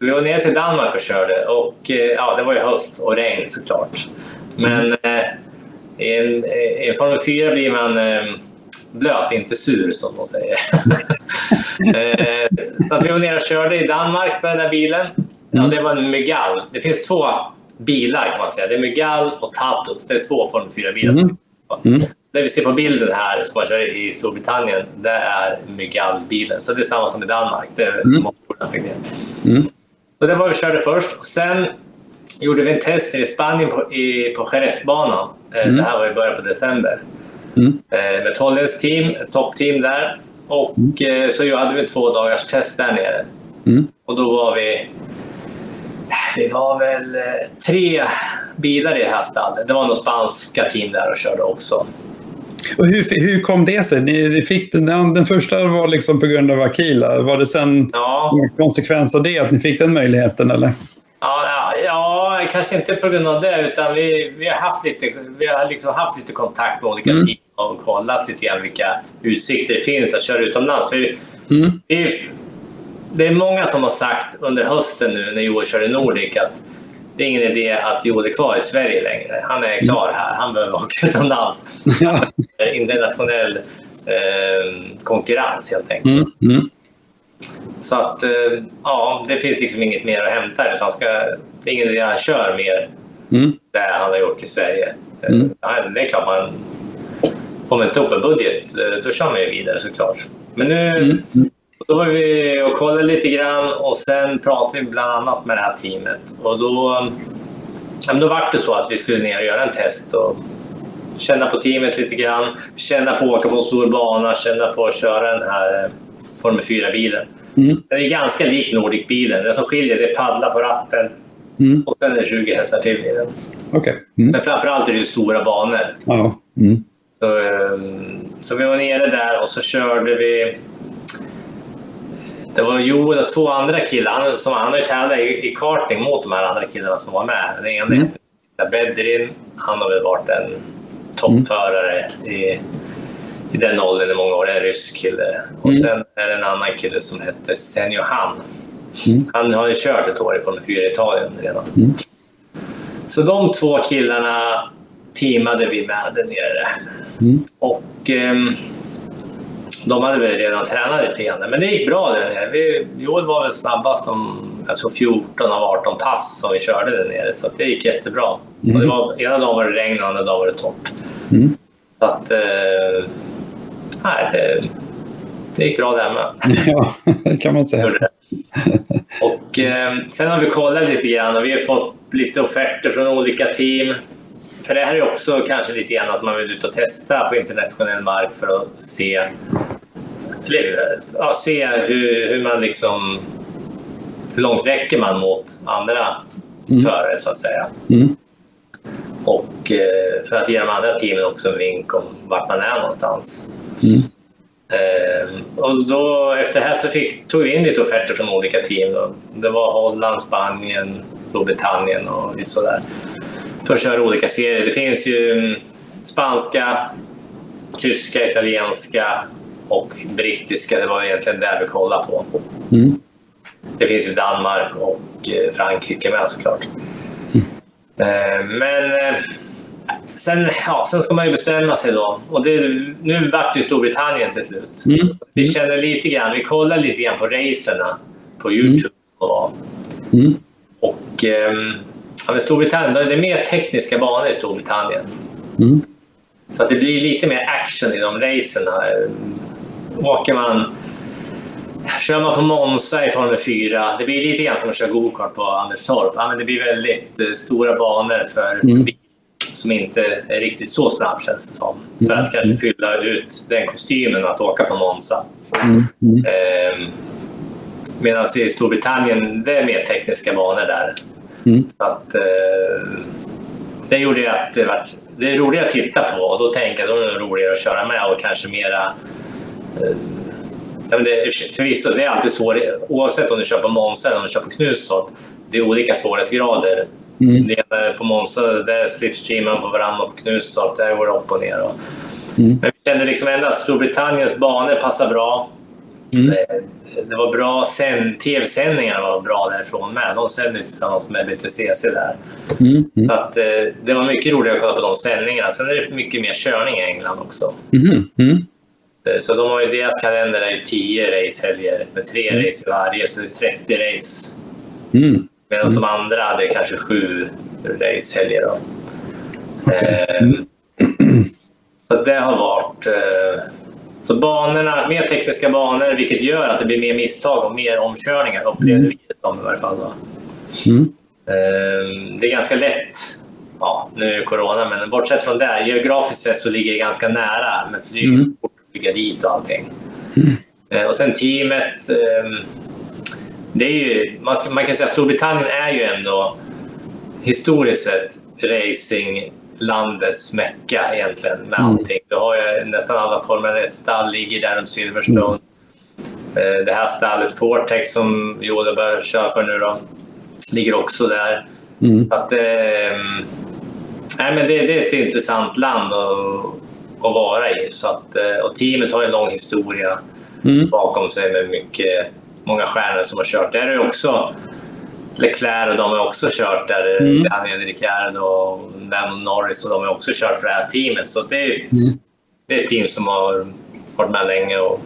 Speaker 2: Vi var nere till Danmark och körde och eh, ja, det var ju höst och regn såklart. Men eh, i, en, i en Formel 4 blir man eh, blöt, inte sur som de säger. så att vi var nere och körde i Danmark med den där bilen. Ja, det var en Mygall. Det finns två bilar kan man säga. Det är Mygall och Tatus. Det är två Formel 4-bilar. Mm. Mm det vi ser på bilden här som man kör i Storbritannien, det är Mygall-bilen. Så det är samma som i Danmark. Det är mm. mm. Så det var vi körde först. Sen gjorde vi en test i Spanien på, i, på Jerezbanan. Eh, mm. Det här var i början på december. Mm. Eh, med Tollens team, toppteam där. Och mm. Eh, så hade vi två dagars test där nere. Mm. Och då var vi vi var väl tre bilar i det här stallet. Det var några spanska team där och körde också.
Speaker 1: Och hur, hur kom det sig? Ni fick den, den första var liksom på grund av Akila. Var det sen ja. konsekvens av det att ni fick den möjligheten? Eller?
Speaker 2: Ja, ja, kanske inte på grund av det, utan vi, vi har haft lite, vi har liksom haft lite kontakt med olika mm. team och kollat lite grann vilka utsikter det finns att köra utomlands. För mm. det är många som har sagt under hösten nu när Joel körde Nordic att det är ingen idé att Joel är kvar i Sverige längre. Han är klar här. Han behöver åka utomlands. Ja. Internationell eh, konkurrens helt enkelt. Mm. Mm. Så att, eh, ja, det finns liksom inget mer att hämta. Utan ska, det är ingen idé att han kör mer mm. där han har gjort i Sverige. Mm. Det är klart man man inte ihop en budget, eh, då kör man ju vidare såklart. Men nu mm. Då var vi och kollade lite grann och sen pratade vi bland annat med det här teamet. Och då ja, då var det så att vi skulle ner och göra en test och känna på teamet lite grann, känna på att åka på en stor bana, känna på att köra den här eh, Formel 4-bilen. Mm. Den är ganska lik Nordic-bilen. Det som skiljer det är paddla på ratten mm. och sen är det 20 hästar till i den.
Speaker 1: Okay. Mm.
Speaker 2: Men framförallt är det stora banor.
Speaker 1: Ja. Mm.
Speaker 2: Så, ehm, så vi var nere där och så körde vi... Det var Joel och två andra killar. Han, som, han har ju tävlat i, i karting mot de här andra killarna som var med. Den ena mm. heter Bedrin. Han har väl varit en toppförare i, i den åldern i många år. En rysk kille. Och mm. sen är det en annan kille som hette Senjo Han. Mm. Han har ju kört ett år i Formel 4 i Italien redan. Mm. Så de två killarna teamade vi med där nere. Mm. Och eh, de hade väl redan tränat lite grann, men det gick bra där nere. Vi, Joel var väl snabbast om jag tror 14 av 18 pass som vi körde där nere, så det gick jättebra. Mm. Och det var, ena dagen var det regn och andra dagen var det torrt. Mm. Så att... Eh, nej, det, det gick bra där med.
Speaker 1: Ja, det kan man säga.
Speaker 2: Och eh, sen har vi kollat lite grann och vi har fått lite offerter från olika team. För det här är också kanske lite grann att man vill ut och testa på internationell mark för att se, ja, se hur, hur man liksom... Hur långt räcker man mot andra mm. förare så att säga. Mm. Och eh, för att ge de andra teamen också en vink om vart man är någonstans. Mm. Eh, och då, efter det här så fick, tog vi in lite offerter från olika team. Då. Det var Holland, Spanien, Storbritannien och lite sådär. För att köra olika serier. Det finns ju mm, spanska, tyska, italienska och brittiska. Det var egentligen det vi kollade på. Mm. Det finns ju Danmark och eh, Frankrike med såklart. Mm. Men sen, ja, sen ska man ju bestämma sig då. Och det, nu vart det Storbritannien till slut. Mm. Vi känner lite grann, vi kollar lite grann på racerna på Youtube. Och, mm. och um, ja, Storbritannien, det är mer tekniska banor i Storbritannien. Mm. Så att det blir lite mer action i de racerna. Åker man Kör man på Monza i Formel 4, det blir lite grann som att köra gokart på Anderstorp. Ja, men det blir väldigt eh, stora banor för mm som inte är riktigt så snabb känns det som. För att kanske mm. fylla ut den kostymen att åka på Monza. Mm. Mm. Eh, Medan i Storbritannien, det är mer tekniska banor där. Mm. Så att, eh, det gjorde att det, var, det är roligt att titta på och då tänker jag att det är roligare att köra med och kanske mera eh, Ja, men det, förvisso, det är alltid svårt, oavsett om du kör på Monza eller om du kör på Knutstorp. Det är olika svårighetsgrader. Mm. På Monza, där slipstreamar man på varandra och på Knutstorp, där går det upp och ner. Och... Mm. Men vi kände liksom ändå att Storbritanniens banor passar bra. Mm. Eh, det var bra tv-sändningarna var bra därifrån med. De sänder tillsammans med BTCC där. Mm. Mm. Så att, eh, det var mycket roligare att kolla på de sändningarna. Sen är det mycket mer körning i England också. Mm. mm. Eh, så de har ju, deras kalender är ju 10 racehelger med tre mm. race varje, så det är 30 race. Mm. Medan mm. de andra hade kanske sju racehelger. Då. Eh, så det har varit... Så banorna, mer tekniska banor, vilket gör att det blir mer misstag och mer omkörningar, upplevde mm. vi det som i varje fall. Mm. Eh, det är ganska lätt ja, nu är det corona, men bortsett från det, geografiskt sett så ligger det ganska nära med flyg, mm. flyga dit och allting. Mm. Eh, och sen teamet. Eh, det är ju, man, man kan säga att Storbritannien är ju ändå historiskt sett racinglandets mecka egentligen med mm. allting. Du har ju nästan alla Formel 1-stall ligger där runt Silverstone. Mm. Det här stallet Fortex som Joda börjar köra för nu då, ligger också där. Mm. Så att, eh, nej, men det, det, är ett intressant land att, att vara i. Så att, eh, och teamet har en lång historia mm. bakom sig med mycket många stjärnor som har kört. Där är också Leclerc och de har också kört där. Mm. Daniel Ricciardo och Dan Norris och de har också kört för det här teamet. Så det är, ett, mm. det är ett team som har varit med länge. Och...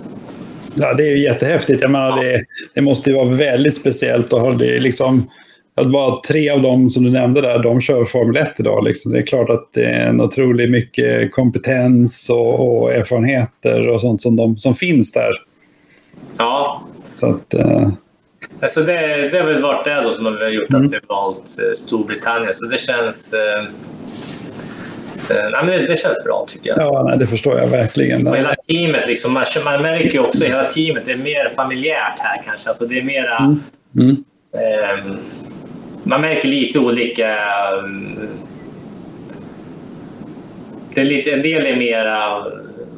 Speaker 1: Ja, det är ju jättehäftigt. Jag menar, det, det, måste ju vara väldigt speciellt att ha det liksom att bara tre av dem som du nämnde där, de kör Formel 1 idag. Liksom. Det är klart att det är en otroligt mycket kompetens och, och erfarenheter och sånt som, de, som finns där.
Speaker 2: Ja,
Speaker 1: så att, uh...
Speaker 2: Alltså det, det har väl varit det då som har gjort att vi har valt eh, Storbritannien. Så det känns... Eh, eh, nej, men det, det känns bra tycker jag.
Speaker 1: Ja, nej, det förstår jag verkligen.
Speaker 2: Och hela teamet, liksom, man, man märker ju också hela teamet är mer familjärt här kanske. Alltså det är mera...
Speaker 1: Mm. Mm.
Speaker 2: Eh, man märker lite olika... mm, Det är lite, en del är mera,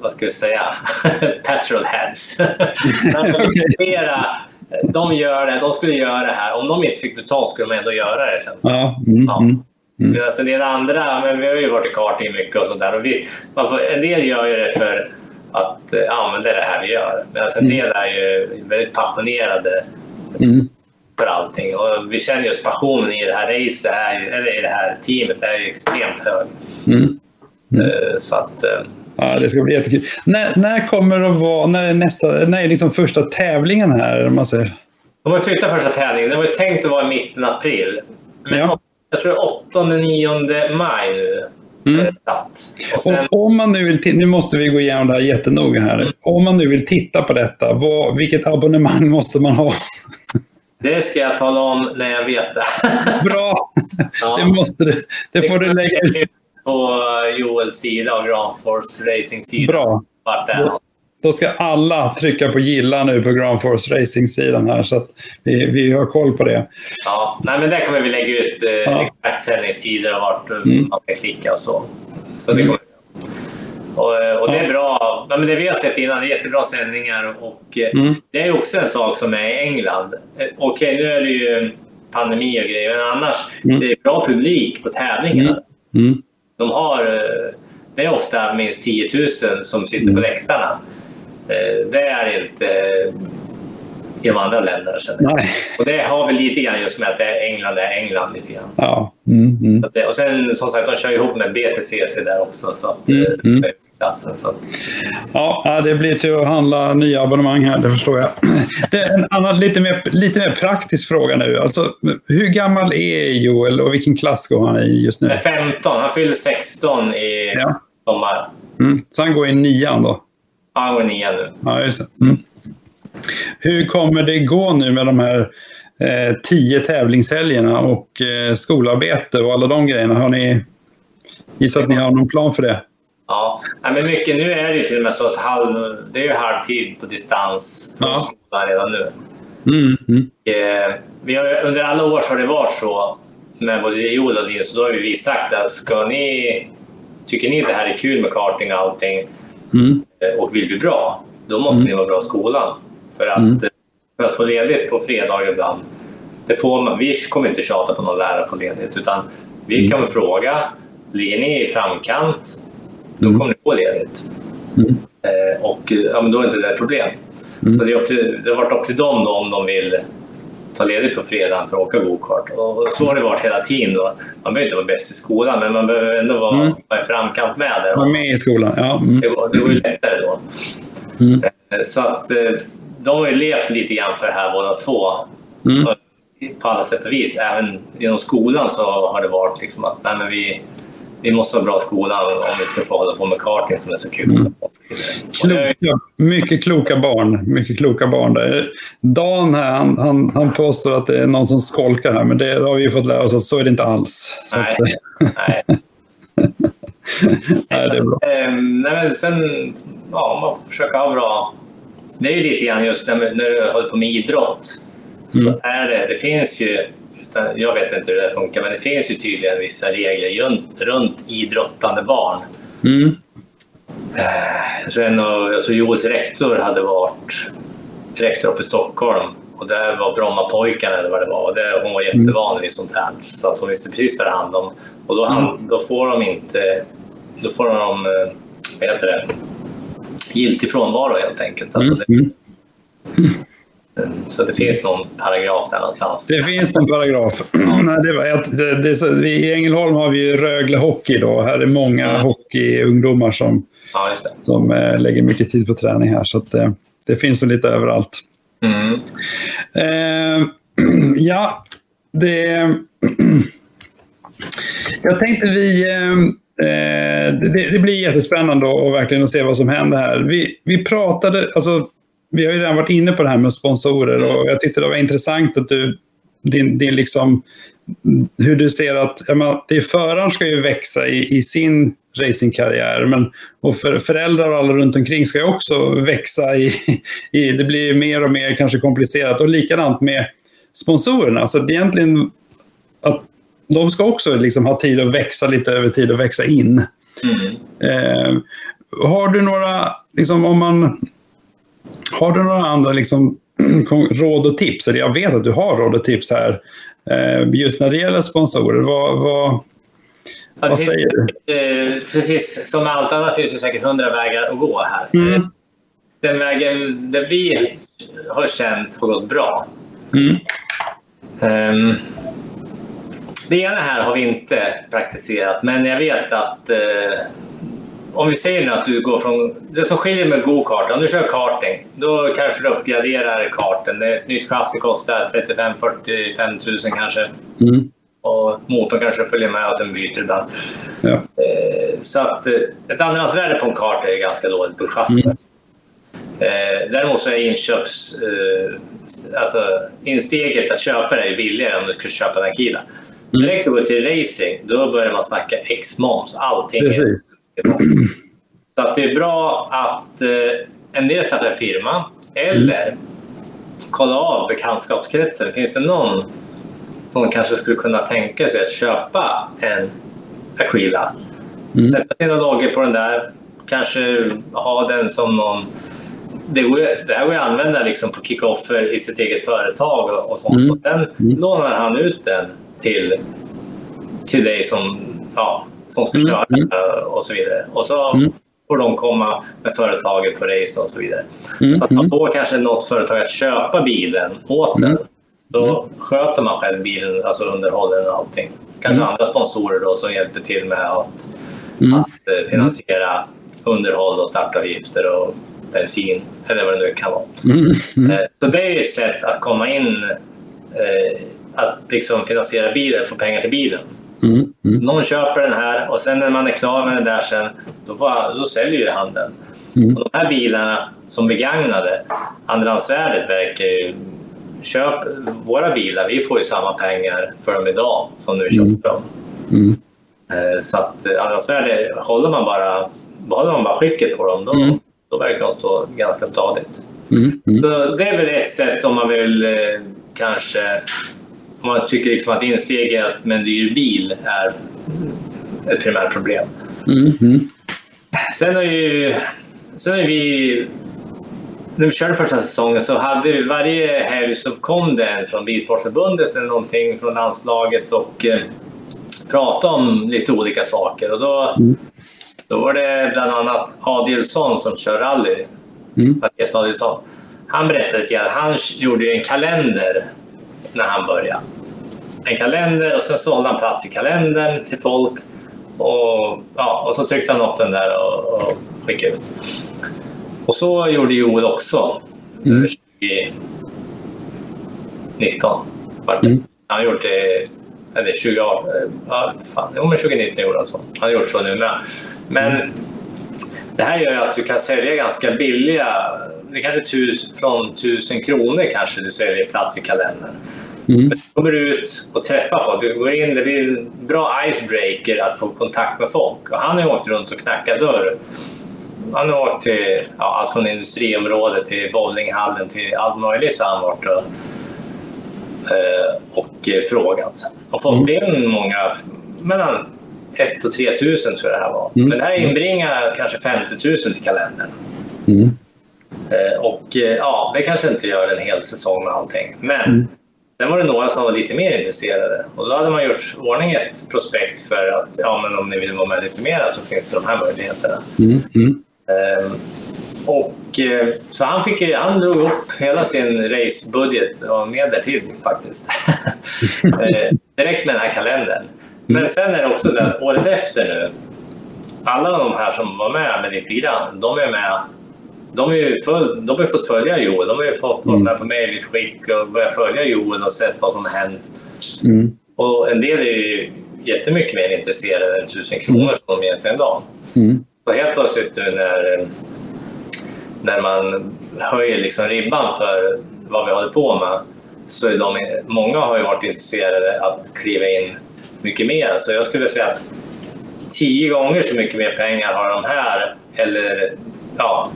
Speaker 2: vad ska vi säga, petrol heads. Mera, de gör det, de skulle göra det här. Om de inte fick betalt skulle de ändå göra det. Känns det.
Speaker 1: Ja, mm,
Speaker 2: Ja.
Speaker 1: mm.
Speaker 2: Medan en del andra, men vi har ju varit i karting mycket och sånt där. Och vi, får, en del gör ju det för att eh, men det är det här vi gör. Medan en del är ju väldigt passionerade
Speaker 1: Mm.
Speaker 2: för allting. Och vi känner just passionen i det här racet, är ju, eller i det här teamet, är ju extremt hög.
Speaker 1: Mm.
Speaker 2: Eh, Så att, eh,
Speaker 1: Ja, det ska bli jättekul. När, när kommer det att vara, när är nästa, när är liksom första tävlingen här? om Man säger?
Speaker 2: de har flyttat första tävlingen. Det var ju tänkt att vara i mitten av april. Men
Speaker 1: Ja.
Speaker 2: Jag tror 8-9 maj nu.
Speaker 1: Mm.
Speaker 2: det sen,
Speaker 1: Och om man nu vill, nu måste vi gå igenom det här jättenoga här. Om man nu vill titta på detta, vad, vilket abonnemang måste man ha?
Speaker 2: det ska jag tala om när jag vet det.
Speaker 1: Bra!
Speaker 2: Ja.
Speaker 1: Det måste du, det får du lägga ut.
Speaker 2: På Joels sida och Granfors Racing sida.
Speaker 1: Bra.
Speaker 2: Vart är.
Speaker 1: Då ska alla trycka på gilla nu på Grand Force Racing-sidan här så att vi, vi har koll på det.
Speaker 2: Ja, nej, men där kommer vi lägga ut eh,
Speaker 1: Ja.
Speaker 2: exakt sändningstider och vart eh,
Speaker 1: Mm.
Speaker 2: man ska klicka och så. Så det kommer och, eh, och det är bra. Ja, men det vi har sett innan, det är jättebra sändningar. Och, eh,
Speaker 1: Mm.
Speaker 2: Det är också en sak som är i England. Okej, nu är det ju pandemi och grejer, men annars
Speaker 1: Mm.
Speaker 2: det är bra publik på tävlingarna.
Speaker 1: Mm.
Speaker 2: De har, eh, det är ofta minst 10 000 som sitter
Speaker 1: Mm.
Speaker 2: på läktarna. Eh, Det är inte eh, i de andra länderna.
Speaker 1: Nej.
Speaker 2: Och det har väl lite grann just med att det är England, det är England lite grann.
Speaker 1: Ja. Mm, mm.
Speaker 2: Och sen som sagt, de kör ihop med BTCC där också. Så att,
Speaker 1: Mm,
Speaker 2: klassen, så
Speaker 1: Ja, det blir till att handla nya abonnemang här, det förstår jag. Det är en annan lite mer, lite mer praktisk fråga nu. Alltså, hur gammal är Joel och vilken klass går han i just nu?
Speaker 2: är 15, han fyller 16 i
Speaker 1: Ja.
Speaker 2: sommar.
Speaker 1: Mm. Så han går i nian då?
Speaker 2: Ja, Han går i nian nu.
Speaker 1: Ja, just det. Mm. Hur kommer det gå nu med de här eh, tio tävlingshelgerna och eh, skolarbete och alla de grejerna? Har ni gissat att ni har någon plan för det?
Speaker 2: Ja, men mycket, nu är det ju till och med så att halv, det är ju halvtid på distans från
Speaker 1: Ja.
Speaker 2: skolan redan nu.
Speaker 1: Mm, mm,
Speaker 2: Eh, vi har, under alla år så har det varit så med både Joel och Linus, så då har vi sagt att ska ni, tycker ni det här är kul med karting och allting
Speaker 1: mm,
Speaker 2: eh, och vill bli bra, då måste
Speaker 1: Mm.
Speaker 2: ni vara bra i skolan. För att,
Speaker 1: Mm.
Speaker 2: för att få ledigt på fredagar ibland, det får man, vi kommer inte tjata på någon lärare att få ledigt, utan vi
Speaker 1: Mm.
Speaker 2: kan fråga, ligger ni i framkant, då
Speaker 1: Mm.
Speaker 2: kommer ni få ledigt.
Speaker 1: Mm.
Speaker 2: Eh, och ja, men då är inte det ett problem.
Speaker 1: Mm.
Speaker 2: Så det, är upp till, det har varit upp till dem då, om de vill ta ledigt på fredagen för att åka gokart. Och så har det varit hela tiden. Då. Man behöver inte vara bäst i skolan, men man behöver ändå vara,
Speaker 1: Mm.
Speaker 2: vara i framkant med det.
Speaker 1: Var med i skolan? Ja. Mm,
Speaker 2: Det var, det var ju lättare då.
Speaker 1: mm,
Speaker 2: Eh, Så att eh, de har ju levt lite grann för det här båda två.
Speaker 1: mm,
Speaker 2: På alla sätt och vis. Även inom skolan så har det varit liksom att nej, men vi, vi måste vara bra i skolan om vi ska få hålla på med karting som är så kul.
Speaker 1: Mm. Kloka, mycket kloka barn. Mycket kloka barn där. Dan här, han, han, han påstår att det är någon som skolkar här, men det har vi fått lära oss att så är det inte alls. Så
Speaker 2: Nej.
Speaker 1: Att,
Speaker 2: Nej.
Speaker 1: nej, det är bra.
Speaker 2: Ehm, nej, men sen, ja, man får försöka ha bra... Det är ju lite grann just när, när du håller på med idrott. Så
Speaker 1: Mm.
Speaker 2: är det, det finns ju, jag vet inte hur det funkar, men det finns ju tydligen vissa regler runt, runt idrottande barn.
Speaker 1: Mm,
Speaker 2: Jag tror, en av, tror Joels rektor hade varit rektor uppe i Stockholm och där var Brommapojkarna eller vad det var. Och det, hon var jättevan vid sånt här så att hon visste precis vad det handlade om. Och då, han, då får de inte... Då får de, eh, vad heter det, giltig frånvaro helt enkelt. Alltså det,
Speaker 1: mm.
Speaker 2: Så det finns någon paragraf där någonstans.
Speaker 1: Det finns en paragraf. Nej, det var ett, det, det så, vi, I Ängelholm har vi ju Rögle Hockey. Då. Här är många
Speaker 2: Mm.
Speaker 1: hockeyungdomar som,
Speaker 2: Ja,
Speaker 1: som eh, lägger mycket tid på träning här. Så att, eh, det finns nog lite överallt.
Speaker 2: Mm.
Speaker 1: Eh, ja, det... jag tänkte vi... Eh, eh, det, det blir jättespännande och verkligen att se vad som händer här. Vi, vi pratade, alltså vi har ju redan varit inne på det här med sponsorer och jag tyckte det var intressant att du, din, din liksom, hur du ser att menar, det är föraren ska ju växa i, i sin racingkarriär. Men, och för, föräldrar och alla runt omkring ska ju också växa i, i... Det blir mer och mer kanske komplicerat. Och likadant med sponsorerna. Så att egentligen att de ska också liksom ha tid att växa lite över tid och växa in. Mm. Eh, har du några, liksom, om man, har du några andra liksom, råd och tips? Eller jag vet att du har råd och tips här. Eh, just när det gäller sponsorer. Vad, vad,
Speaker 2: Ja, Vad säger du? Eh, precis som med allt annat finns det säkert hundra vägar att gå här. Mm. Eh, den vägen där vi har känt har gått bra. Mm. Um, det ena här har vi inte praktiserat, men jag vet att uh, om vi säger nu att du går från... Det som skiljer med go-kart, om du kör karting, då kanske du uppgraderar karten. Ett nytt chassi kostar 35-45 000 kanske. Mm. Och motorn kanske följer med och sen byter ibland. Ja. Eh, så att eh, ett andrahandsvärde på en kart är ganska dåligt på chassi. Mm. Eh, däremot så är inköps... Alltså insteget att köpa det är billigare om du skulle köpa den Kila. Mm. Direkt att gå till racing, då börjar man snacka X-moms. Allting
Speaker 1: Precis.
Speaker 2: Så att det är bra att en del startar en firma eller mm. kolla av bekantskapskretsen. Finns det någon som kanske skulle kunna tänka sig att köpa en Aquila. Mm. Sätta sina lager på den där, kanske ha den som någon... Det, går det här går ju att använda liksom på kickoffer i sitt eget företag och, och sånt. Mm. Och sen mm. lånar han ut den till, till dig som, ja, som ska köra mm. och så vidare. Och så mm. får de komma med företaget på race och så vidare. Mm. Så att man får kanske något företag att köpa bilen åt den då sköter man själv bilen, alltså underhållen och allting. Kanske andra sponsorer då som hjälper till med att, att eh, finansiera underhåll och startavgifter och bensin eller vad det nu kan vara. Mm. Mm. Eh, så det är ett sätt att komma in, eh, att liksom finansiera bilen, få pengar till bilen. Mm. Mm. Någon köper den här och sen när man är klar med den där sen, då, får, då säljer ju han den. Mm. Och de här bilarna som begagnade, andrahandsvärdet verkar ju köp våra bilar, vi får ju samma pengar för dem idag som vi köpte mm. dem. Mm. Eh, så att eh, annars är det, håller man bara, håller man bara skicket på dem, då, mm. då verkar de stå ganska stadigt. Så det är väl ett sätt om man vill eh, kanske, man tycker liksom att insteget med en dyr bil är ett primärt problem. Mm. Sen är ju Sen är vi när vi körde första säsongen så hade vi varje helg så kom det en från Bilsportförbundet eller någonting från landslaget och eh, pratade om lite olika saker. Och då, mm. då var det bland annat Adielsson som kör rally. Mm. Mattias Adielsson. Han berättade grann. Han gjorde en kalender när han började. En kalender och sen sålde han plats i kalendern till folk. Och, ja, och så tryckte han upp den där och, och skickade ut. Och så gjorde Joel också. Mm. 2019. Mm. Han gjort det, eller 2018, ja, fan, jo, men 2019 gjorde han så. Han har gjort så nu med. Men mm. det här gör ju att du kan sälja ganska billiga, det kanske tus, från 1000 kronor kanske du säljer plats i kalendern. Mm. Du kommer ut och träffar folk. Du går in, det blir en bra icebreaker att få kontakt med folk. Och han har åkt runt och knackat dörr han har åkt till ja, allt från industriområdet till bowlinghallen till allt möjligt så han varit och, eh, och frågat. Och fått in mm. många, mellan 1 och 3 tusen tror jag det här var. Mm. Men det här inbringar kanske 50 000 till kalendern. Mm. Eh, och eh, ja, det kanske inte gör en hel säsong med allting. Men mm. Sen var det några som var lite mer intresserade och då hade man gjort ordning ett prospekt för att ja, men om ni vill vara med lite mer så finns det de här möjligheterna. Mm. Mm. Ehm, och, eh, så han, fick, han drog upp hela sin racebudget och mer därtill faktiskt. Eh, direkt med den här kalendern. Men sen är det också det att året efter nu, alla de här som var med med D4, de är med de har ju föl, de har fått följa Joel. De har ju fått vara med på mejlutskick och börjat följa Joel och sett vad som har hänt. Mm. Och en del är ju jättemycket mer intresserade än tusen kronor som de egentligen idag. Mm. Så helt plötsligt nu när, när man höjer liksom ribban för vad vi håller på med så är de, många har ju varit intresserade att kliva in mycket mer. Så jag skulle säga att tio gånger så mycket mer pengar har de här eller ja,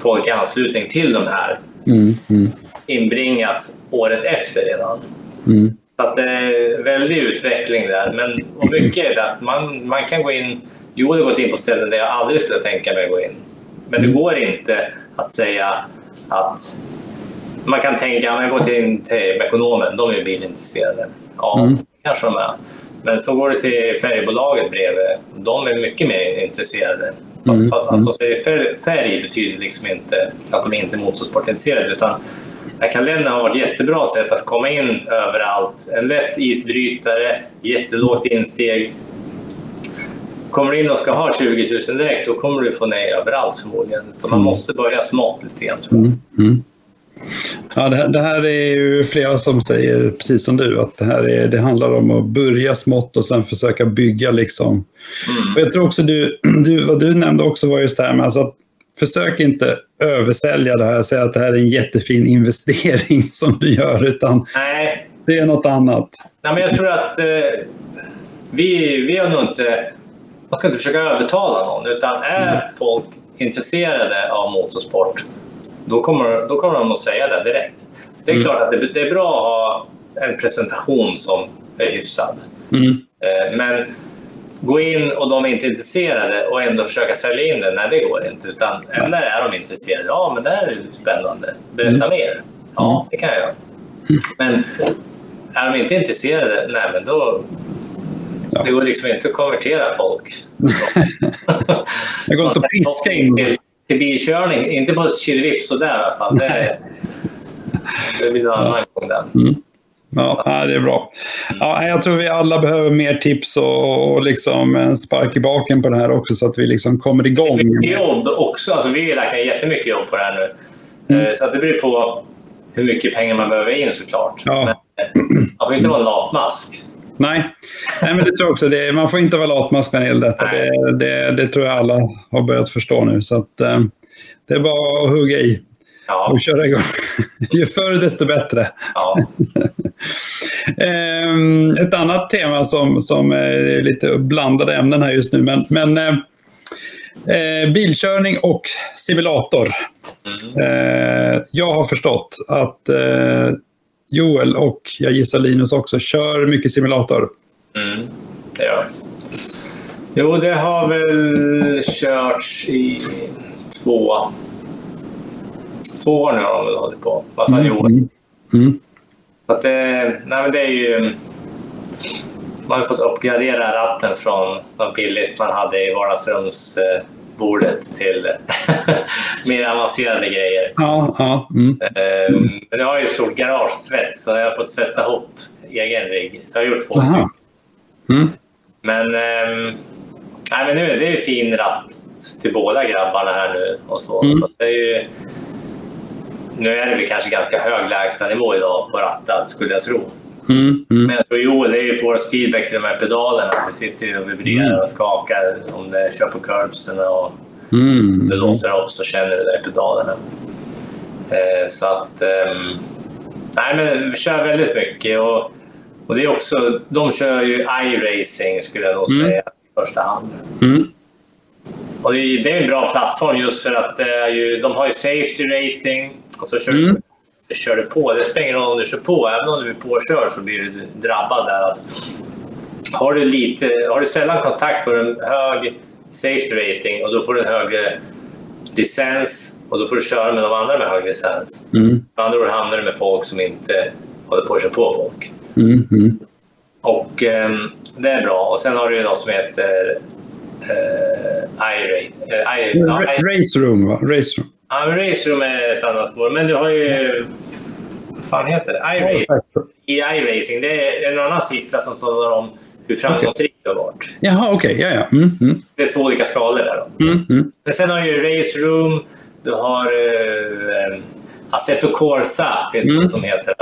Speaker 2: folk i anslutning till de här mm, mm. inbringat året efter redan. Mm. Så att det är väldig utveckling där. Men och mycket är det att man, man kan gå in... Jo, det har gått in på ställen där jag aldrig skulle tänka mig att gå in. Men det mm. går inte att säga att man kan tänka att man går in till ekonomen, de är bilintresserade. Ja, mm. kanske de är. Men så går du till färgbolaget bredvid, de är mycket mer intresserade. Mm. För att alltså, färg, färg betyder liksom inte att de inte är motorsportintresserade utan kalendern har varit ett jättebra sätt att komma in överallt. En lätt isbrytare, jättelågt insteg. Kommer du in och ska ha 20 000 direkt, då kommer du få nej överallt förmodligen. man mm. måste börja smått lite grann tror jag. Mm. Mm.
Speaker 1: Ja, det, det, här är ju flera som säger, precis som du, att det, här är, det handlar om att börja smått och sen försöka bygga. Liksom. Mm. Och jag tror också du, du, vad du nämnde också var just det här med alltså att försök inte översälja det här säga att det här är en jättefin investering som du gör, utan
Speaker 2: Nej.
Speaker 1: det är något annat.
Speaker 2: Nej, men jag tror att eh, vi, vi har nog inte... Man ska inte försöka övertala någon, utan är mm. folk intresserade av motorsport då kommer, då kommer de att säga det direkt. Det är mm. klart att det, det, är bra att ha en presentation som är hyfsad. Mm. Eh, men gå in och de är inte intresserade och ändå försöka sälja in det, nej det går inte. Utan eller är de intresserade, ja men det här är spännande, berätta mm. mer. Ja, mm. det kan jag göra. Men är de inte intresserade, nej men då, Ja. Det går liksom inte att konvertera folk.
Speaker 1: det går inte att piska in
Speaker 2: till bilkörning. Inte på ett killevipp sådär i alla fall. Det, det blir en annan gång den. Mm.
Speaker 1: Ja, det är bra. Ja, jag tror vi alla behöver mer tips och, och liksom en spark i baken på det här också så att vi liksom kommer igång. Det
Speaker 2: blir jobb också. Alltså, vi ner jättemycket jobb på det här nu. Mm. Eh, så det beror på hur mycket pengar man behöver in såklart. Ja. Men, man får inte vara en latmask.
Speaker 1: Nej. Nej, men det tror jag också. Det, man får inte vara latmask när det gäller detta. Det, det, det, tror jag alla har börjat förstå nu. Så att, eh, det är bara att hugga i ja. och köra igång. Ju förr desto bättre. Ja. eh, ett annat tema som, som är lite blandade ämnen här just nu. Men, men eh, eh bilkörning och simulator. Mm. Eh, jag har förstått att eh, Joel och jag gissar Linus också kör mycket simulator.
Speaker 2: Mm, det gör Jo, det har väl körts i två, två år nu har de väl hållit på. I alla fall i år. Mm. Så att det, nej men det är ju... Man har fått uppgradera ratten från vad billigt man hade i vardagsrums eh, bordet till mer avancerade grejer.
Speaker 1: Ja, ja. Mm.
Speaker 2: Mm. Men jag har ju stort garagesvets så jag har fått svetsa ihop egen rigg. Så jag har gjort två stycken. Mm. Men, ähm, nej, men nu är det fin ratt till båda grabbarna här nu. Och så. Mm. så det är ju, nu är det väl kanske ganska hög lägstanivå idag på rattar skulle jag tro. Mm, mm. Men jag tror Joel, det är ju force feedback till de här pedalerna. Det sitter ju och vibrerar mm. och skakar om det kör på curbsen och mm. det låser upp så känner du det i pedalerna. Eh, så att... Eh, nej, men vi kör väldigt mycket och, och det är också... De kör ju iRacing skulle jag nog mm. säga i första hand. Mm. Och det är, det är en bra plattform just för att det är ju, de har ju safety rating och så kör mm kör du på. Det spelar ingen roll om du kör på. Även om du är påkörd så blir du drabbad där. Att har, du lite, har du sällan kontakt för en hög safety rating och då får du en högre licens och då får du köra med de andra med hög licens. Mm. Med andra ord hamnar du med folk som inte håller på att köra på folk. Mm. Mm. Och eh, det är bra. Och sen har du ju något som heter eh, iRate.
Speaker 1: Eh, Race Room, va? Race Room.
Speaker 2: Ja, men Raceroom är ett annat spår. Men du har ju... Vad fan heter det? iRacing. I iRacing. Det är en annan siffra som talar om hur framgångsrik du har varit.
Speaker 1: Jaha, okej. Okay. Ja, ja. Mm, mm.
Speaker 2: Det är två olika skalor där. Då. Mm, mm. Men sen har du Race Room. Du har uh, Assetto Corsa, finns det mm. som heter.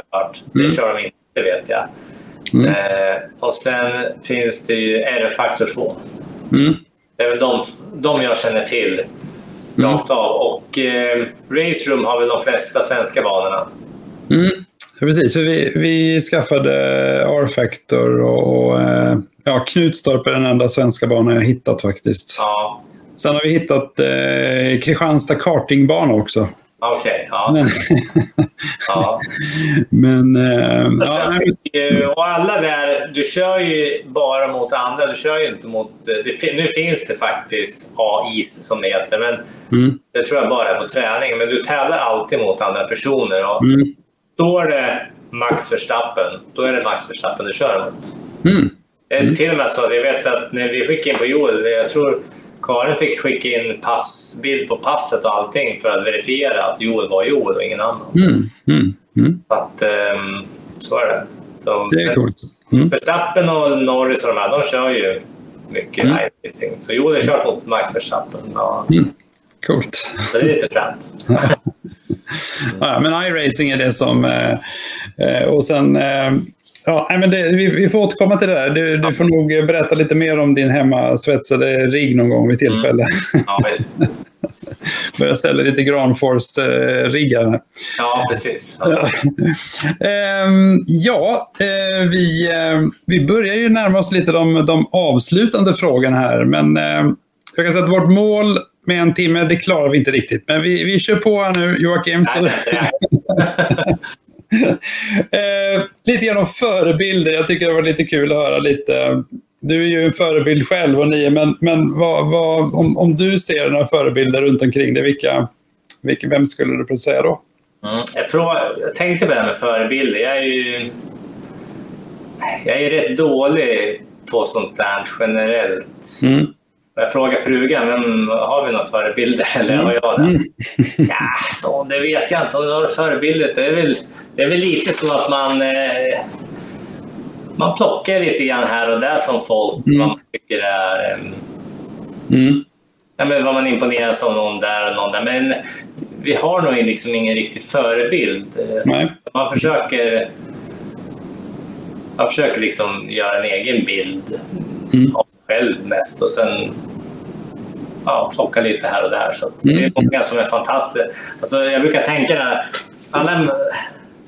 Speaker 2: Det mm. kör de inte, vet jag. Uh, och sen finns det ju R-Factor 2. Mm. Det är väl de, de jag känner till rakt av. Och eh, Race Room har väl de flesta svenska banorna.
Speaker 1: Mm. Så precis, så vi, vi skaffade R-Factor och, och eh, ja, Knutstorp är den enda svenska banan jag hittat faktiskt.
Speaker 2: Ja,
Speaker 1: Sen har vi hittat eh, Kristianstad kartingbana också.
Speaker 2: Okej. ja.
Speaker 1: Men,
Speaker 2: ja.
Speaker 1: men eh,
Speaker 2: Alltså,
Speaker 1: ja,
Speaker 2: tycker- och alla där, du kör ju bara mot andra. Du kör ju inte mot... Det, fin- nu finns det faktiskt AI som det heter, men
Speaker 1: mm,
Speaker 2: det tror jag bara är på träning. Men du tävlar alltid mot andra personer. Och
Speaker 1: mm,
Speaker 2: Står det Max Verstappen, då är det Max Verstappen du kör mot.
Speaker 1: mm,
Speaker 2: Det är till och med så jag vet att när vi skickade in på Joel, jag tror Karin fick skicka in passbild på passet och allting för att verifiera att Joel var Joel och ingen annan.
Speaker 1: mm, mm, mm.
Speaker 2: Så att, ehm, så är det. Så,
Speaker 1: Det är coolt. Mm.
Speaker 2: Verstappen och Norris och de här, de kör ju mycket
Speaker 1: Mm.
Speaker 2: iRacing. Så Joel har kört mot Max Verstappen. Ja,
Speaker 1: Coolt.
Speaker 2: så det är lite fränt.
Speaker 1: Ja, men iRacing är det som... Eh, eh, och sen... Ja, nej, men det, vi, vi får återkomma till det där. Du, du får nog berätta lite mer om din hemmasvetsade rigg någon gång vid tillfälle.
Speaker 2: Ja, visst.
Speaker 1: Börja ställa lite Granforce-riggar.
Speaker 2: Ja, precis. Ja.
Speaker 1: Ehm, ja, eh, vi, eh, vi börjar ju närma oss lite de, de avslutande frågorna här. Men eh, jag kan säga att vårt mål med en timme, det klarar vi inte riktigt. Men vi, vi kör på här nu, Joakim. Så,
Speaker 2: Nej, nej,
Speaker 1: eh, lite grann om förebilder. Jag tycker det var lite kul att höra lite. Du är ju en förebild själv och ni men, men vad, vad, om, om du ser några förebilder runt omkring dig, vilka, vilka, vem skulle du säga då?
Speaker 2: Mm. Jag, fråga, jag tänkte på det här med förebilder. Jag är ju jag är rätt dålig på sånt där generellt.
Speaker 1: Mm.
Speaker 2: Jag frågar frugan, men har vi några förebilder eller har jag det?
Speaker 1: Mm.
Speaker 2: Ja, så, det vet jag inte om har förebilder. Det är väl, det är väl lite så att man, eh, man plockar lite grann här och där från folk
Speaker 1: Mm.
Speaker 2: vad man tycker är eh,
Speaker 1: Mm.
Speaker 2: Ja, men vad man imponeras av någon där och någon där. Men vi har nog liksom ingen riktig förebild.
Speaker 1: Nej.
Speaker 2: Man försöker, man försöker liksom göra en egen bild
Speaker 1: Mm.
Speaker 2: av sig själv mest och sen ja, plocka lite här och där. Så att
Speaker 1: Mm.
Speaker 2: Det är många som är fantastiska. Alltså, jag brukar tänka det, alla,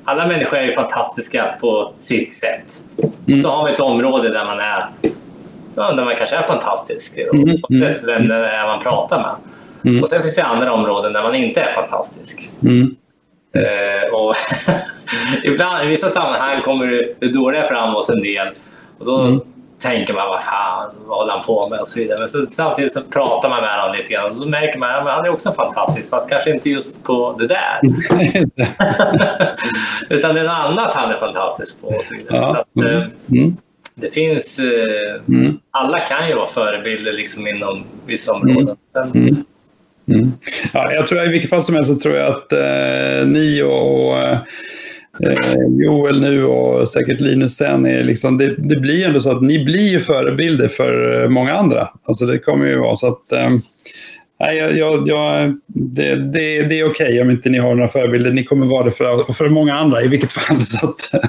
Speaker 2: alla människor är ju fantastiska på sitt sätt.
Speaker 1: Mm.
Speaker 2: Så har vi ett område där man är ja, där man kanske är fantastisk.
Speaker 1: Mm.
Speaker 2: Oavsett vem det är man pratar med.
Speaker 1: Mm.
Speaker 2: Och sen finns det andra områden där man inte är fantastisk.
Speaker 1: Mm.
Speaker 2: Eh, och ibland, I vissa sammanhang kommer det, det dåliga fram hos en del. Och då
Speaker 1: Mm.
Speaker 2: Tänker man, vad fan, vad håller han på med? Och så vidare. Men så, samtidigt så pratar man med honom lite grann och så märker man att han är också fantastisk, fast kanske inte just på det där. Utan det är något annat han är fantastisk på. Och så vidare.
Speaker 1: Ja.
Speaker 2: Så att, eh,
Speaker 1: Mm.
Speaker 2: det finns... Eh,
Speaker 1: Mm.
Speaker 2: Alla kan ju vara förebilder liksom inom vissa områden. Men,
Speaker 1: Mm. Mm. Ja, jag tror i vilket fall som helst så tror jag att eh, ni och, och eh, Eh, Joel nu och säkert Linus sen är liksom, det, det blir ju ändå så att ni blir ju förebilder för eh, många andra. Alltså det kommer ju vara så att ehm, Nej, jag, jag, jag, det, det, det är okej om inte ni har några förebilder. Ni kommer vara det för, för många andra i vilket fall. Så att,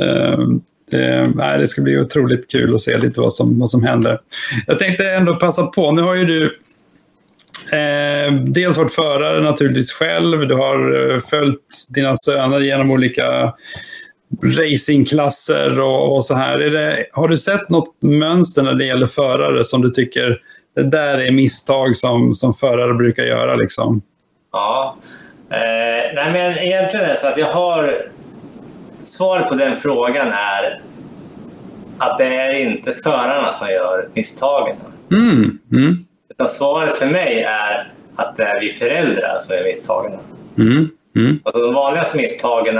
Speaker 1: ehm, det, nej, det ska bli otroligt kul att se lite vad som, vad som händer. Jag tänkte ändå passa på. Nu har ju du eh, dels varit förare naturligtvis själv. Du har eh, följt dina söner genom olika racingklasser och, och så här. Är det, har du sett något mönster när det gäller förare som du tycker det där är misstag som, som förare brukar göra? Liksom?
Speaker 2: Ja. Eh, nej, men egentligen är det så att jag har... Svaret på den frågan är att det är inte förarna som gör misstagen.
Speaker 1: Mm, mm,
Speaker 2: Utan svaret för mig är att det är vi föräldrar som gör misstagen.
Speaker 1: mm, mm,
Speaker 2: Alltså de vanligaste misstagen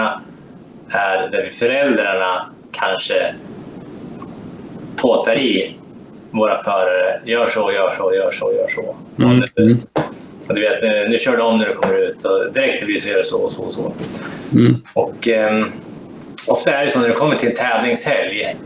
Speaker 2: är där vi föräldrarna kanske påtar i våra förare. Gör så, gör så, gör så, gör så.
Speaker 1: Mm,
Speaker 2: Och
Speaker 1: mm.
Speaker 2: du vet, nu, nu kör du om när du kommer ut och direkt det blir så gör du så och så och så.
Speaker 1: mm,
Speaker 2: Och ehm, ofta är det så när du kommer till en tävlingshelg.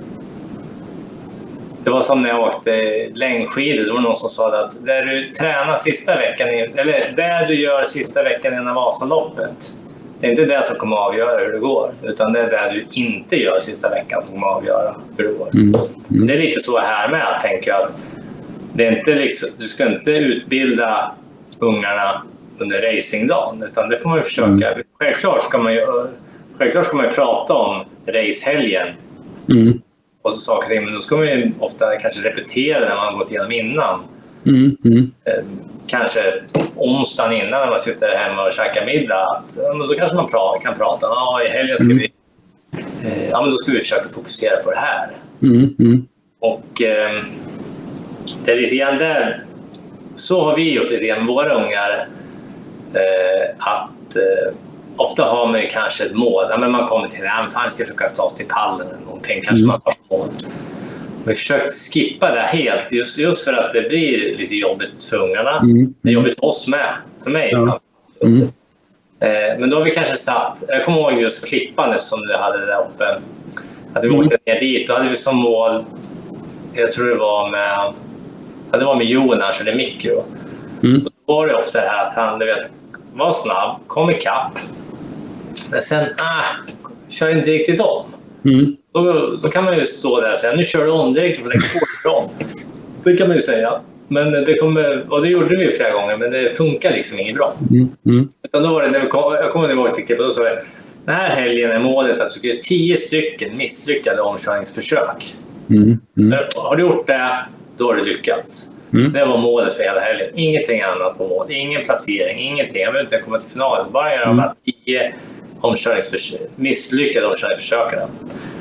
Speaker 2: Det var som när jag åkte längdskidor. Det var någon som sa att där du tränar sista veckan, eller där du gör sista veckan innan Vasaloppet. Det är inte det som kommer att avgöra hur det går, utan det är det du inte gör sista veckan som kommer att avgöra hur det går.
Speaker 1: mm,
Speaker 2: Det är lite så här med, tänker jag. Att det är inte liksom, du ska inte utbilda ungarna under racingdagen. Utan det får man ju försöka. Mm. Självklart, ska man ju, självklart ska man prata om racehelgen. Mm. Och så saker men då ska man ju ofta kanske repetera när man gått igenom innan. Mm. Mm. Eh, kanske onsdagen innan när man sitter hemma och käkar middag. Att, då kanske man pra kan prata i helgen ska mm. vi eh, ja, men då ska vi försöka fokusera på det här. Mm, mm. Och eh, det är lite grann där, så har vi gjort lite grann med våra ungar. Eh, att eh, ofta har man ju kanske ett mål. Ja, men man kommer till att man ska försöka ta sig till pallen eller någonting. Kanske mm. man har som mål. Vi försökt skippa det helt just, just för att det blir lite jobbigt för ungarna. Mm. Det är jobbigt för oss med. För mig. Ja. Mm. Eh, men då har vi kanske satt... Jag kommer ihåg just Klippan som du hade där uppe. Att vi mm. åkte ner dit. Då hade vi som mål... Jag tror det var med... Det var med Johan han körde mikro. Mm. Då var det ofta det här att han du vet, var snabb, kom ikapp. Men sen, ah, kör inte riktigt om. Mm. Då, då, kan man ju stå där och säga nu kör du om direkt för det går om. Det kan man ju säga. Men det kommer, och det gjorde vi flera gånger, men det funkar liksom inget bra. Mm. Mm. Utan då var det, när vi kom, jag kommer ihåg till klippet, då sa jag den här helgen är målet att du ska göra tio stycken misslyckade omkörningsförsök. Mm. Mm. Har du gjort det, då har du lyckats. Mm. Det var målet för hela helgen. Ingenting annat var mål. Ingen placering, ingenting. Jag behöver inte komma till finalen. Bara göra de här tio omkörningsförsök, misslyckade omkörningsförsöken.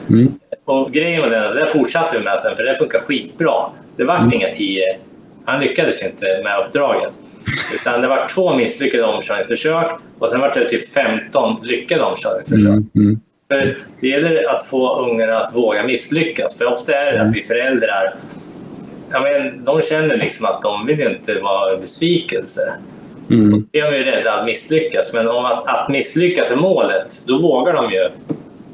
Speaker 2: Mm. Och grejen med det, det fortsatte vi med sen, för det funkar skitbra. Det var mm. inga tio. Han lyckades inte med uppdraget. Utan det var två misslyckade omkörningsförsök och sen var det typ 15 lyckade omkörningsförsök. Mm. Mm. För det gäller att få ungarna att våga misslyckas. För ofta är det att vi föräldrar ja, men, de känner liksom att de vill inte vara en besvikelse. Mm. Då är de ju rädda att misslyckas. Men om att, att misslyckas är målet, då vågar de ju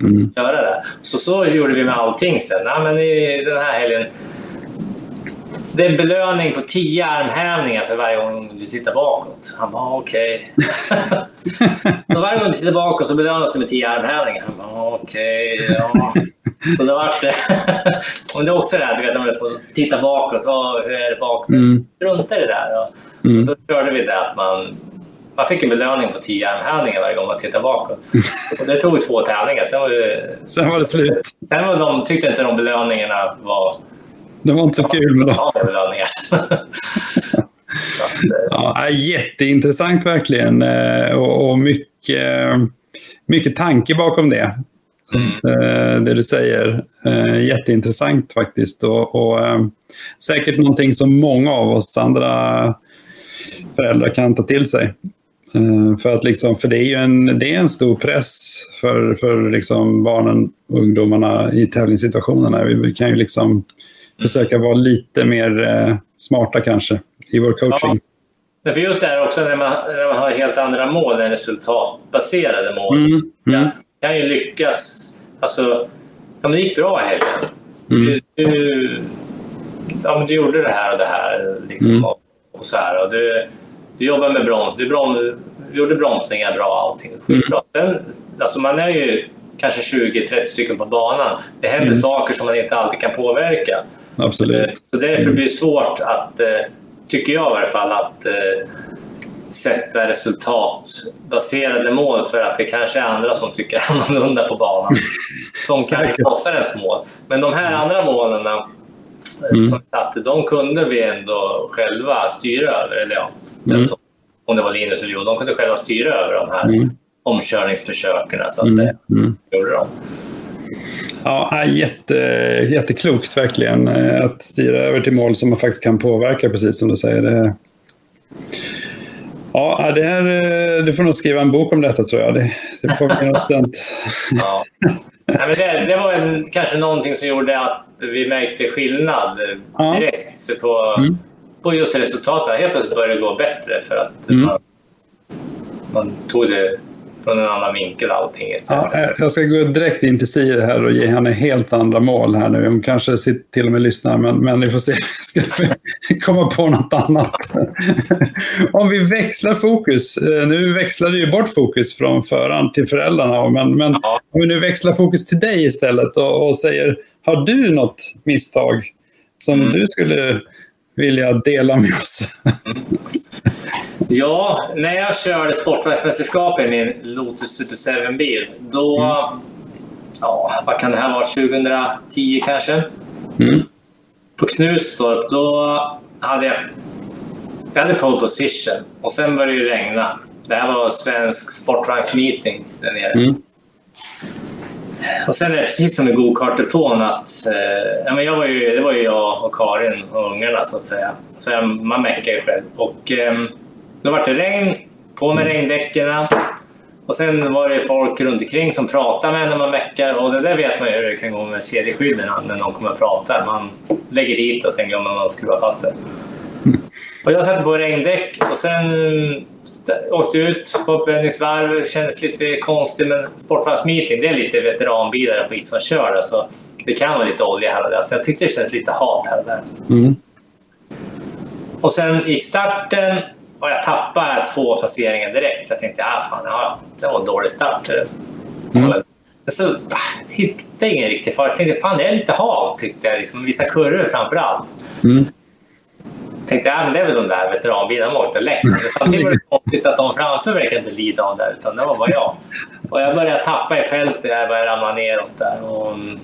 Speaker 2: mm. göra det. Så så gjorde vi med allting sen. Ja, men i den här helgen det är en belöning på tio armhävningar för varje gång du tittar bakåt. Han bara, okej. Okay. varje gång du tittar bakåt så belönas du med tio armhävningar. Han bara, okej, okay, ja. Så det vart det. Och det är också det här, du vet, när man tittar bakåt. Oh, hur är det bakåt? Mm. Strunta i det där. Och, mm. då körde vi det att man man fick en belöning på tio armhävningar varje gång man tittade bakåt. Och det tog två tävlingar. Sen var det,
Speaker 1: sen var det slut.
Speaker 2: Sen var de, tyckte inte de belöningarna var
Speaker 1: det var inte så kul med dem.
Speaker 2: ja,
Speaker 1: jätteintressant verkligen eh, och, mycket, mycket tanke bakom det. Mm. Eh, det du säger. Eh, jätteintressant faktiskt och, och säkert någonting som många av oss andra föräldrar kan ta till sig. För, att liksom, för det är ju en, det är en stor press för, för liksom barnen och ungdomarna i tävlingssituationerna. Vi, vi kan ju liksom försöka vara lite mer eh, smarta kanske i vår coaching.
Speaker 2: Ja. För just det här också när man, när man har helt andra mål än resultatbaserade mål. Mm. Mm. kan ju lyckas. Alltså, ja, men det gick bra i helgen. Mm. Du, du, ja, men du gjorde det här och det här. Liksom, mm. och, och, så här och du, du jobbar med broms. Du, brom, du gjorde bromsningar bra allting. Skitbra. Mm. Sen, alltså man är ju kanske 20-30 stycken på banan. Det händer mm. saker som man inte alltid kan påverka.
Speaker 1: Absolut.
Speaker 2: Eh, så därför blir det svårt att, eh, tycker jag i alla fall, att eh, sätta resultatbaserade mål för att det kanske är andra som tycker annorlunda på banan. De kanske krossar ens mål. Men de här andra målen mm. som satt, de kunde vi ändå själva styra över. Eller ja, mm. alltså, om det var Linus eller Johan, de kunde själva styra över de här mm. omkörningsförsöken. Så att mm. säga. Mm. Gjorde de.
Speaker 1: Ja, jätte, jätteklokt verkligen. Eh, att styra över till mål som man faktiskt kan påverka, precis som du säger. Det, ja, det här, eh, du får nog skriva en bok om detta tror jag. Det, det får bli något sånt.
Speaker 2: Ja. Nej, men det, det var en, kanske någonting som gjorde att vi märkte skillnad direkt ja. på, mm. på just resultaten. Helt plötsligt började det gå bättre för att mm. man, man tog det från en annan vinkel allting istället.
Speaker 1: Ja, jag ska gå direkt in till Siri här och ge henne helt andra mål här nu. Hon kanske till och med lyssnar, men, men vi får se. Ska vi komma på något annat? Om vi växlar fokus. Eh, nu växlade ju bort fokus från föraren till föräldrarna, men, men ja. om vi nu växlar fokus till dig istället och, och säger, har du något misstag som mm. du skulle vilja dela med oss?
Speaker 2: Ja, när jag körde Sportvagnsmästerskap i min Lotus Super 7-bil, då... Mm. Ja, vad kan det här vara? 2010 kanske? Mm. På Knutstorp, då hade jag... Jag hade pole position och sen började det regna. Det här var svensk sportvagnsmeeting där nere. Mm. Och sen är det precis som i gokartdepån att eh, ja, men jag var ju, det var ju jag och Karin och ungarna så att säga. Så man meckar ju själv. Och eh, då var det regn, på med regndäcken. Och sen var det folk runt omkring som pratade med när man meckar. Och det där vet man ju hur det kan gå med kedjeskydden när någon kommer och pratar. Man lägger dit och sen glömmer man att skruva fast det. Och jag satte på regndäck och sen åkte ut på uppvärmningsvarv. Kändes lite konstigt, men Sportvarvsmeeting, det är lite veteranbilar och skit som kör. Alltså, det kan vara lite olja här och där, så jag tyckte det kändes lite hat här och där. Mm. Och sen gick starten och jag tappade två placeringar direkt. Jag tänkte, ah, fan, ja, det var en dålig start. Mm. Så ah, hittade ingen riktig fart. Jag tänkte, fan det är lite halt tyckte jag. Liksom, vissa kurvor framför allt. Mm tänkte jag att det är väl de där veteranbilarna de åkte lätt. Samtidigt var det konstigt att de framför verkade inte lida av det, utan det var bara jag. Och jag började tappa i fältet, jag började ramla neråt där. Och mm,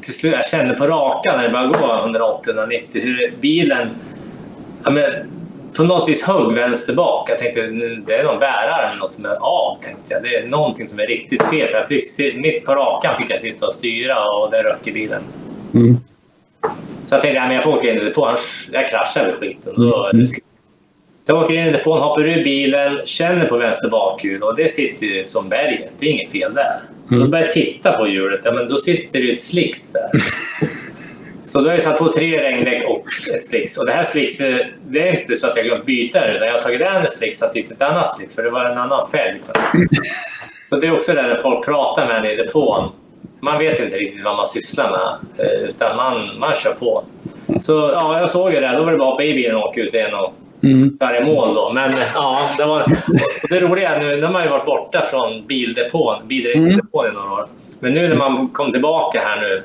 Speaker 2: till slut, jag kände på rakan när det började gå 180-190 hur bilen ja, men, på något vis högg vänster bak. Jag tänkte det är någon bärare eller något som är av. Tänkte jag. Det är någonting som är riktigt fel. För jag fick, mitt på rakan fick jag sitta och styra och det rök i bilen. Mm. Så jag tänkte att jag får åka in i depån, jag kraschar väl skiten. Då, mm. Så jag åker in i depån, hoppar ur bilen, känner på vänster bakhjul och det sitter ju som berget. Det är inget fel där. Mm. Då börjar jag titta på hjulet, ja, men då sitter det ju ett slicks där. Så då har jag satt på tre regndäck och ett slicks. Och det här slickset, det är inte så att jag glömt byta det, utan jag har tagit den ett slicks och satt dit ett annat slicks, för det var en annan fälg. Så det är också det när folk pratar med en i depån man vet inte riktigt vad man sysslar med, eh, utan man, man kör på. Så ja, jag såg ju det. Då var det bara bilen och åka ut igen och mm. köra i mål. Då. Men ja, det, var, det roliga är nu, har man ju varit borta från bildepån, bilracingdepån mm. i några år. Men nu när man kom tillbaka här nu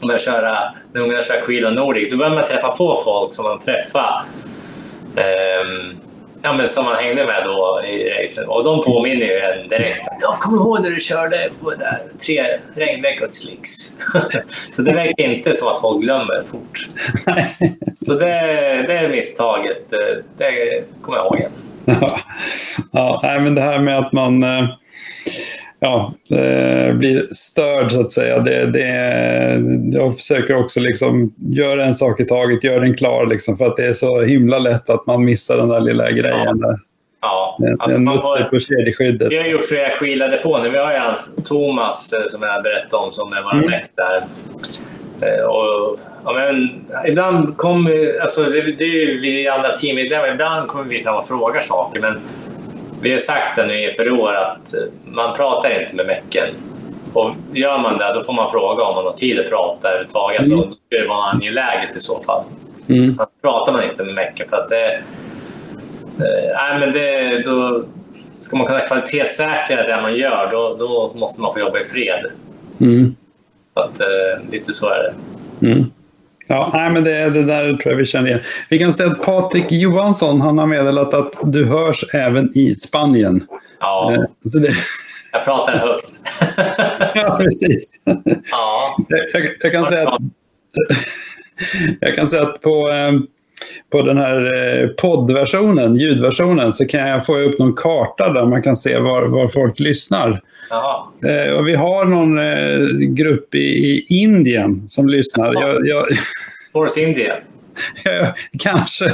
Speaker 2: och började köra, när ungarna kör Quill och Nordic, då börjar man träffa på folk som man träffar. Um, ja, men som man hängde med då i racen. Och de påminner ju en direkt. Jag kommer ihåg när du körde på där, tre regndäck och slicks. så det verkar inte som att folk glömmer fort. så det, det är misstaget. Det kommer jag ihåg. Igen.
Speaker 1: ja, nej, men det här med att man eh, ja, eh, blir störd så att säga. Det, det, jag försöker också liksom göra en sak i taget, göra den klar liksom, för att det är så himla lätt att man missar den där lilla grejen. Ja. Där.
Speaker 2: Ja, alltså
Speaker 1: man får, på kedjeskyddet.
Speaker 2: Vi har gjort så jag skilade på nu. Vi har ju hans Thomas eh, som jag berättade om som är vår mm. där. Eh, och, ja, men, ibland kommer, alltså det, är vi andra teammedlemmar, ibland kommer vi fram och frågar saker men vi har sagt det nu inför år att man pratar inte med mecken. Och gör man det, då får man fråga om man har tid att prata överhuvudtaget. Mm. Så det vara angeläget i så fall. Mm. Alltså, pratar man inte med mecken för att det... Eh, nej, men det, då, ska man kunna kvalitetssäkra det man gör, då, då måste man få jobba i fred. Mm. Så att, eh, lite så är det. Mm.
Speaker 1: Ja, nej, men det, det där tror jag vi känner igen. Vi kan säga att Patrik Johansson han har meddelat att du hörs även i Spanien.
Speaker 2: Ja, eh, så det... jag pratar högt.
Speaker 1: ja, precis. Ja. Jag, jag, kan säga att, jag kan säga att på, eh, på den här eh, poddversionen, ljudversionen, så kan jag få upp någon karta där man kan se var, var folk lyssnar. Jaha. Och vi har någon grupp i, i Indien som lyssnar. Jag, jag...
Speaker 2: Force India.
Speaker 1: Kanske.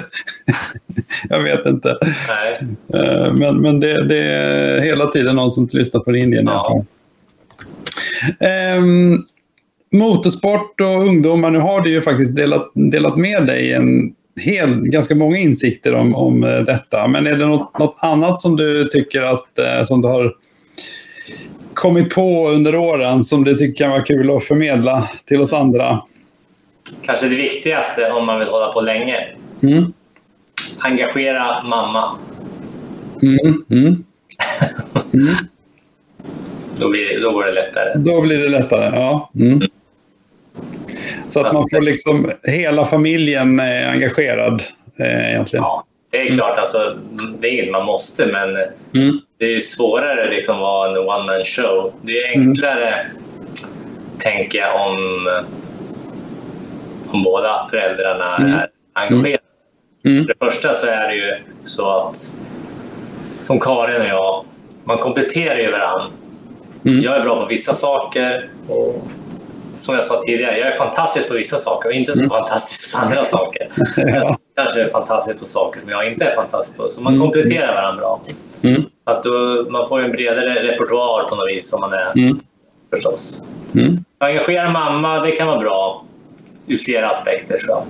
Speaker 1: jag vet inte. Nej. Men, men det, det, är hela tiden någon som lyssnar från Indien. Ja. Um, motorsport och ungdomar, nu har du ju faktiskt delat, delat med dig en hel, ganska många insikter om, om eh, detta. Men är det något, något annat som du tycker att eh, som du har kommit på under åren som du tycker kan vara kul att förmedla till oss andra?
Speaker 2: Kanske det viktigaste om man vill hålla på länge. Mm. Engagera mamma. Mm. Mm. mm. då, blir, då går det lättare.
Speaker 1: Då blir det lättare, ja. Mm. Så att man får liksom hela familjen eh, engagerad eh, egentligen.
Speaker 2: Ja, det är klart. Alltså, det är inget man måste, men
Speaker 1: Mm.
Speaker 2: Det är ju svårare liksom att vara en one man show. Det är enklare, tänker jag, om, om båda föräldrarna
Speaker 1: Mm.
Speaker 2: är engagerade.
Speaker 1: Mm.
Speaker 2: För det första så är det ju så att, som Karin och jag, man kompletterar ju varandra.
Speaker 1: Mm.
Speaker 2: Jag är bra på vissa saker och som jag sa tidigare, jag är fantastisk på vissa saker och inte så fantastisk på andra saker. Jag kanske är fantastisk på saker som jag inte är fantastisk på. Så man
Speaker 1: Mm.
Speaker 2: kompletterar varandra bra.
Speaker 1: Mm.
Speaker 2: Att då, man får en bredare repertoar på något vis som man är
Speaker 1: Mm.
Speaker 2: förstås.
Speaker 1: Mm.
Speaker 2: Engagera mamma, det kan vara bra ur flera aspekter tror jag.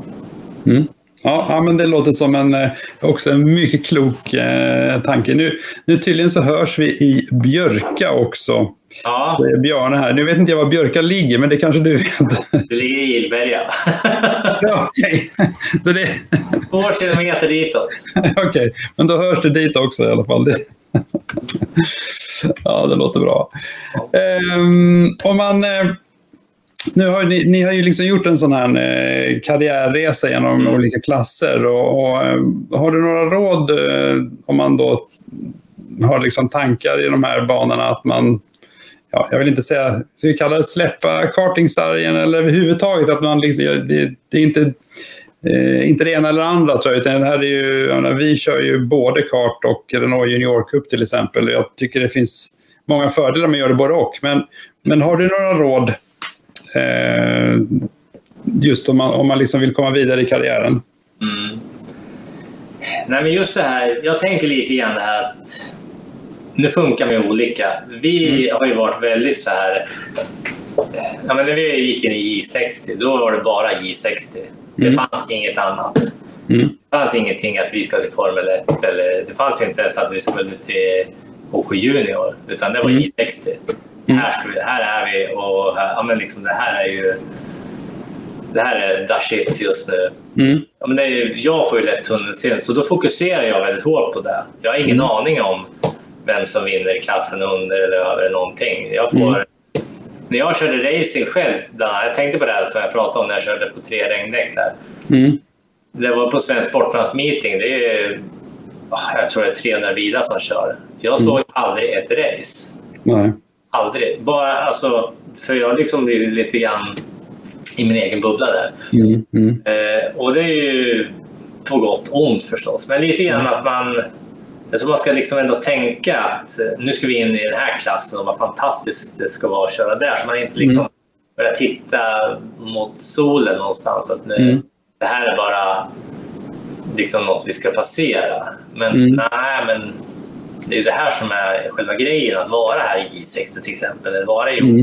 Speaker 1: Mm. Ja, ja, men det låter som en, eh, också en mycket klok eh, tanke. Nu, nu tydligen så hörs vi i Björka också.
Speaker 2: Ja,
Speaker 1: Det är Bjarne här. Nu vet inte jag var Björka ligger, men det kanske du vet.
Speaker 2: du ligger i Gillberga.
Speaker 1: ja, Okej, så det...
Speaker 2: Två kilometer ditåt.
Speaker 1: Okej, men då hörs det dit också i alla fall. Det... ja, det låter bra. Ehm, om man... Eh, nu har ni, ni har ju liksom gjort en sån här eh, karriärresa genom
Speaker 2: Mm.
Speaker 1: olika klasser. Och, och, eh, har du några råd eh, om man då har liksom tankar i de här banorna att man Ja, jag vill inte säga, ska vi kalla det släppa kartingsargen eller överhuvudtaget att man liksom, det, det är inte Eh, inte det ena eller andra tror jag, utan det här är ju, menar, vi kör ju både kart och Renault Junior Cup till exempel. Jag tycker det finns många fördelar med att göra det både och. Men, men har du några råd eh, just om man, om man liksom vill komma vidare i karriären?
Speaker 2: Mm. Nej, men just det här. Jag tänker lite grann det här att nu funkar man ju olika. Vi har ju varit väldigt så här. Ja, men när vi gick in i J60, då var det bara J60. Det
Speaker 1: Mm.
Speaker 2: fanns inget annat.
Speaker 1: Mm.
Speaker 2: Det fanns ingenting att vi skulle till Formel 1 eller det fanns inte ens att vi skulle till OK Junior, utan det var
Speaker 1: Mm.
Speaker 2: J60.
Speaker 1: Mm.
Speaker 2: Här, ska vi, här är vi och här, ja, men liksom, det här är ju det här är the shit just nu.
Speaker 1: Mm.
Speaker 2: Ja, men det är, jag får ju lätt tunnelseende, så då fokuserar jag väldigt hårt på det. Jag har ingen
Speaker 1: Mm.
Speaker 2: aning om vem som vinner i klassen under eller över någonting. Jag får,
Speaker 1: Mm.
Speaker 2: När jag körde racing själv, jag tänkte på det här som jag pratade om när jag körde på tre regndäck där.
Speaker 1: Mm.
Speaker 2: Det var på Svensk Sportfrans meeting. Det är, ah, jag tror det är 300 bilar som kör. Jag såg aldrig ett race.
Speaker 1: Nej.
Speaker 2: Aldrig. Bara, alltså, för jag liksom blir lite grann i min egen bubbla där.
Speaker 1: Mm. Mm.
Speaker 2: Eh, och det är ju på gott och ont förstås. Men lite grann att man... Jag tror man ska liksom ändå tänka att eh, nu ska vi in i den här klassen och vad fantastiskt det ska vara att köra där. Så man inte liksom börjar titta mot solen någonstans. Att nu,
Speaker 1: Mm.
Speaker 2: Det här är bara liksom något vi ska passera. Men
Speaker 1: Mm.
Speaker 2: nej, men det är det här som är själva grejen. Att vara här i J60 till exempel. Eller vara i
Speaker 1: Mm.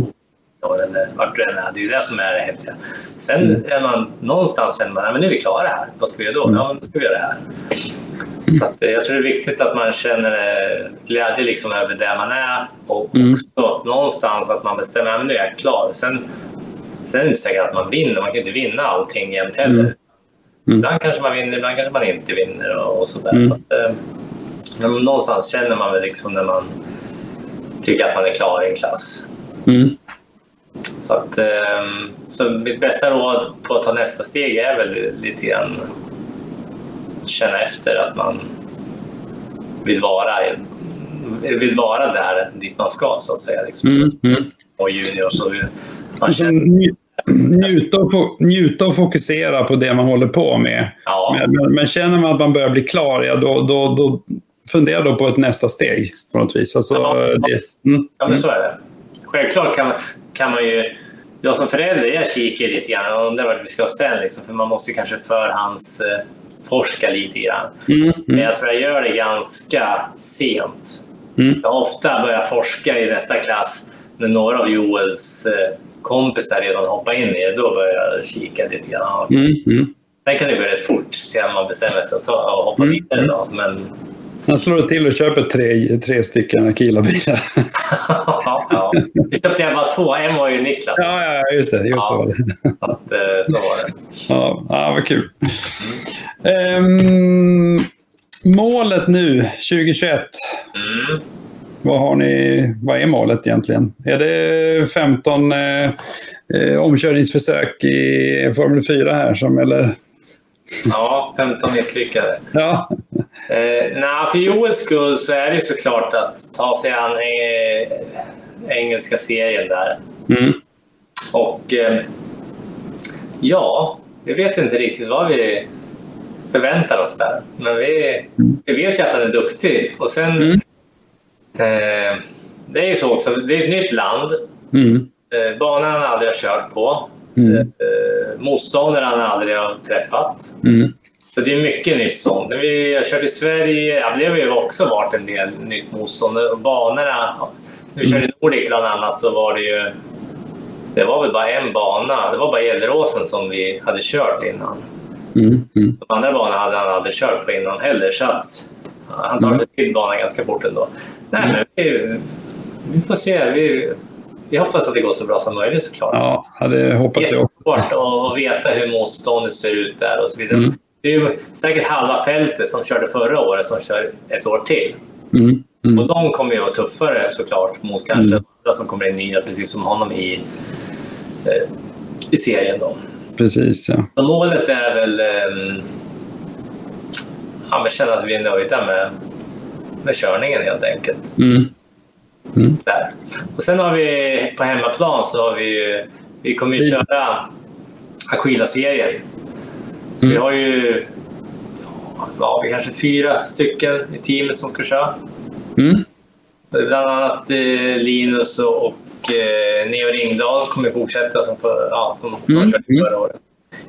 Speaker 2: eller vart du än är. Det är ju det som är det häftiga. Sen
Speaker 1: Mm.
Speaker 2: är man någonstans känner man att nu är vi klara här. Vad ska vi göra då? Ja, men då ska vi göra det här. Så att, eh, jag tror det är viktigt att man känner eh, glädje liksom över där man är och
Speaker 1: Mm.
Speaker 2: också någonstans att man bestämmer att nu är jag klar. Sen, sen är det inte säkert att man vinner. Man kan inte vinna allting jämt heller.
Speaker 1: Mm. Mm.
Speaker 2: Ibland kanske man vinner, ibland kanske man inte vinner och, och sådär.
Speaker 1: Mm.
Speaker 2: Så att, eh, någonstans känner man väl liksom när man tycker att man är klar i en klass.
Speaker 1: Mm.
Speaker 2: Så, att, ehm, så mitt bästa råd på att ta nästa steg är väl lite grann känna efter att man vill vara, vill vara där dit man ska så att säga. Liksom.
Speaker 1: Mm. Mm.
Speaker 2: Och junior så man
Speaker 1: Alltså,
Speaker 2: känner,
Speaker 1: nj- njuta, och njuta och fokusera på det man håller på med.
Speaker 2: ja,
Speaker 1: Men, men, känner man att man börjar bli klar, ja, då, då, då fundera då på ett nästa steg på något vis. Alltså,
Speaker 2: Ja.
Speaker 1: det, mm,
Speaker 2: ja men så är det. Självklart kan kan man ju jag som förälder jag kikar lite grann och undrar vart vi ska ställa liksom, för man måste kanske förhands eh, forska lite grann.
Speaker 1: mm,
Speaker 2: Men
Speaker 1: mm,
Speaker 2: jag tror jag gör det ganska sent.
Speaker 1: mm,
Speaker 2: Jag har ofta börjat forska i nästa klass när några av Joels eh, kompisar redan hoppar in i det. Då börjar jag kika lite grann.
Speaker 1: mm, mm.
Speaker 2: Sen kan det gå rätt fort sen man bestämmer sig att hoppa
Speaker 1: Mm,
Speaker 2: vidare. Då. Men
Speaker 1: Han slår till och köper tre, tre stycken Akila-bilar.
Speaker 2: ja, vi köpte jag bara två. En var ju Niklas.
Speaker 1: ja, ja, just det. Just
Speaker 2: Ja.
Speaker 1: så var det.
Speaker 2: Att, eh, så var det.
Speaker 1: Ja, ja, vad kul. Ehm, målet nu, 2021.
Speaker 2: Mm.
Speaker 1: vad, har ni, vad är målet egentligen? Är det 15 eh, eh, omkörningsförsök i Formel 4 här som, eller?
Speaker 2: Ja, 15 misslyckade.
Speaker 1: Ja.
Speaker 2: Eh, nej, för Joels skull så är det såklart att ta sig an eh, engelska serien där.
Speaker 1: Mm.
Speaker 2: Och eh, ja, vi vet inte riktigt vad vi förväntar oss där. Men vi, vi vet ju att han är duktig. Och sen...
Speaker 1: Mm.
Speaker 2: Eh, det är ju så också, det är ett nytt land.
Speaker 1: Mm.
Speaker 2: Eh, banan han aldrig har kört på.
Speaker 1: Mm.
Speaker 2: Eh, motståndare han aldrig har träffat.
Speaker 1: Mm.
Speaker 2: Så det är mycket nytt sånt. När vi kört i Sverige, ja, det har ju också varit en del nytt motstånd. Banorna, när vi körde i Nordic bland annat så var det ju... Det var väl bara en bana. Det var bara Gelleråsen som vi hade kört innan.
Speaker 1: Mm. Mm.
Speaker 2: De andra banorna hade han aldrig kört på innan heller. Så att han tar sig till banan ganska fort ändå. Nej, men vi, vi får se. Vi, vi hoppas att det går så bra som möjligt såklart.
Speaker 1: Ja, det hoppas jag också.
Speaker 2: Jättesvårt att veta hur motståndet ser ut där och så vidare.
Speaker 1: Mm.
Speaker 2: Det är säkert halva fältet som körde förra året som kör ett år till.
Speaker 1: Mm. Mm.
Speaker 2: Och de kommer ju vara tuffare såklart mot kanske
Speaker 1: Mm.
Speaker 2: andra som kommer in nya, precis som honom i, eh, i serien. Då.
Speaker 1: Precis, ja.
Speaker 2: Så målet är väl eh, ja, men känna att vi är nöjda med, med körningen helt enkelt.
Speaker 1: Mm.
Speaker 2: Där. Och sen har vi på hemmaplan så har vi ju, vi kommer ju
Speaker 1: Mm.
Speaker 2: köra Aquila-serien.
Speaker 1: Mm.
Speaker 2: Vi har ju ja, vi kanske fyra stycken i teamet som ska köra.
Speaker 1: Mm.
Speaker 2: Så det är bland annat eh, Linus och, och eh, Neo Ringdahl kommer fortsätta som, för, ja, som
Speaker 1: Mm.
Speaker 2: har kört förra året.